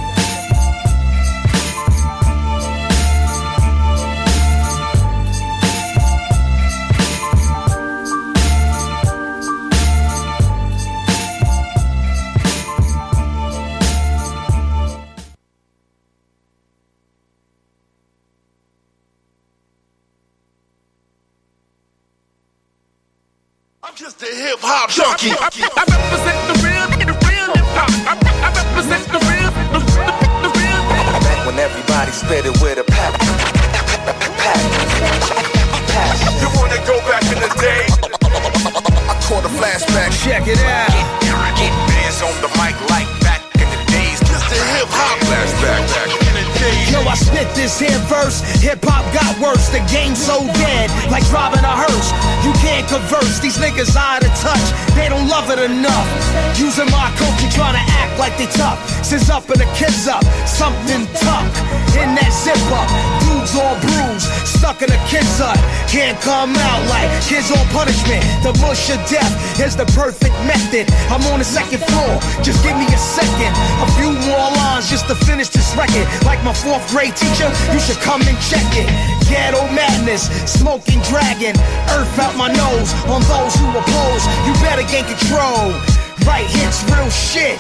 Just a hip hop junkie.
I, I represent the real, the real hip hop. I, I represent the real, the, the, the real thing.
Back when everybody spit it with a pack. You wanna go back in the day? I caught a flashback.
Check it out.
Get bands on the mic like back in the days. Mr. Hip Hop flashback. Days.
Yo, I spit this here verse. Hip hop got worse. The game's so dead, like driving a hearse. You can't converse. These niggas out of touch. They don't love it enough. Using my culture, trying to act like they tough. Since up and the kids up, something tough in that zip up. Dudes all bruised, stuck in a kid's hut. Can't come out like kids on punishment. The mush of death is the perfect method. I'm on the second floor. Just give me a second. A few more lines just to finish this record. Like my fourth grade teacher, you should come and check it. Ghetto madness, smoking dragon, earth out my nose on those who oppose. You better gain control. Right hits, real shit.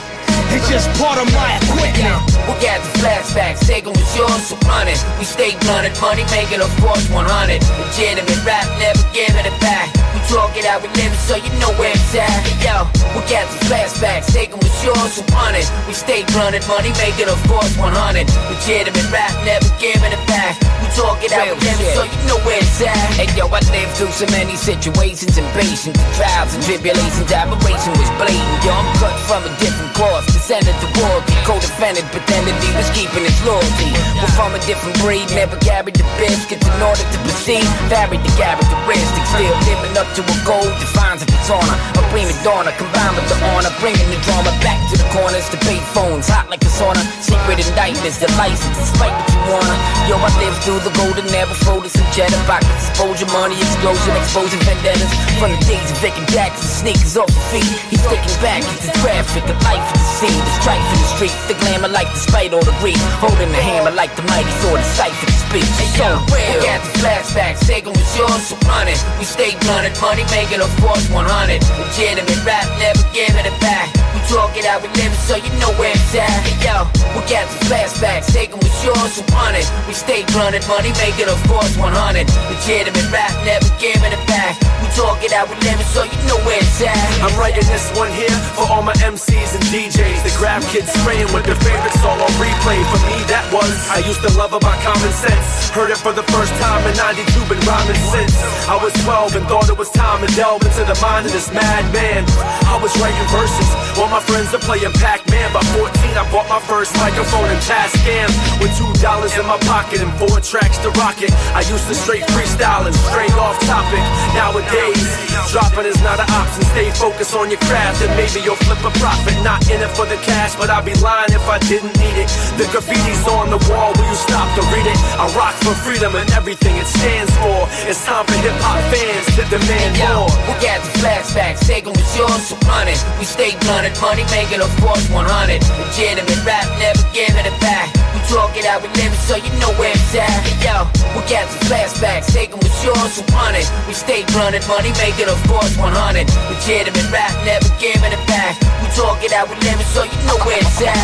It's just part of my equipment.
We got the flashbacks, taking was yours, so run it. We stay blunted, money making a force 100. Legitimate rap, never giving it back. We talk it out, we live it, so you know where it's at. Yo, we got the flashbacks, taking what's yours, so run it. We stay blunted, money making a force 100. Legitimate rap, never giving it back. We talk it out, we live it, so you know where it's at. Hey, yo, I lived through so many situations and patience, trials and tribulations, aberration was blatant. Yo, I'm cut from a different cloth, descended to royalty, co-defendant, pretended he was keeping his loyalty. We're from a different breed, never carried the biscuits in order to proceed. Varied the characteristics, still living up to a goal, defines a persona. A prima donna, combined with the honor, bringing the drama back to the corners. The pay phones, hot like a sauna. Secret indictments, the license, despite what you wanna. Yo, I lived through the golden era, folded some cheddar pockets, exposure, money, explosion, exposing vendettas. From the days of Vic and Jackson, sneakers off the feet. He's thinking back into traffic, the life of the scene, the strife in the street, the glamour like despite all the grief, holding the hammer like the mighty sword, the cipher, the speech. So real. We got the flashbacks, taking was yours, so run it. We stay blunted, money making a force 100. Legitimate rap, never giving it back. We talk it out, we live it, so you know where it's at. Hey, yo, we got the flashbacks, taking what's yours, so run it. We stay blunted, money making a force 100. Legitimate rap, never giving it back. We talk it out, we live it, so you know where it's at.
I'm writing this one here for all my MCs and DJs. The grab kids spraying with their favorite song on replay. For me, that was I used to love about common sense. Heard it for the first time in 92, been rhyming since. I was 12 and thought it was time to delve into the mind of this madman. I was writing verses while my friends are playing Pac-Man. By 14, I bought my first microphone and Tascam. With two dollars in my pocket and four tracks to rock it. I used to straight freestyle and straight off topic. Nowadays, dropping is not an option. Stay focused on your craft and maybe you'll flip a profit. Not in it for the cash, but I'd be lying if I didn't need it. The graffiti's on the wall, will you stop to read it? I rock for freedom and everything it stands for. It's time for hip hop fans to demand more.
We got the flashbacks, taking was yours, so run it. We stay blunted, money making a force 100. Legitimate rap, never giving it back. We talk it out, we live it, so you know where it's at. Hey, yo, we got the flashbacks, taking was yours, so run it. We stay blunted, money making a force 100. Legitimate rap, never giving it back. We talk it out, we live it, so you know where it's at.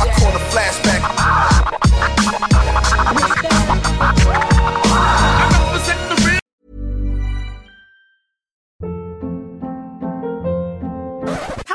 I call the flashback.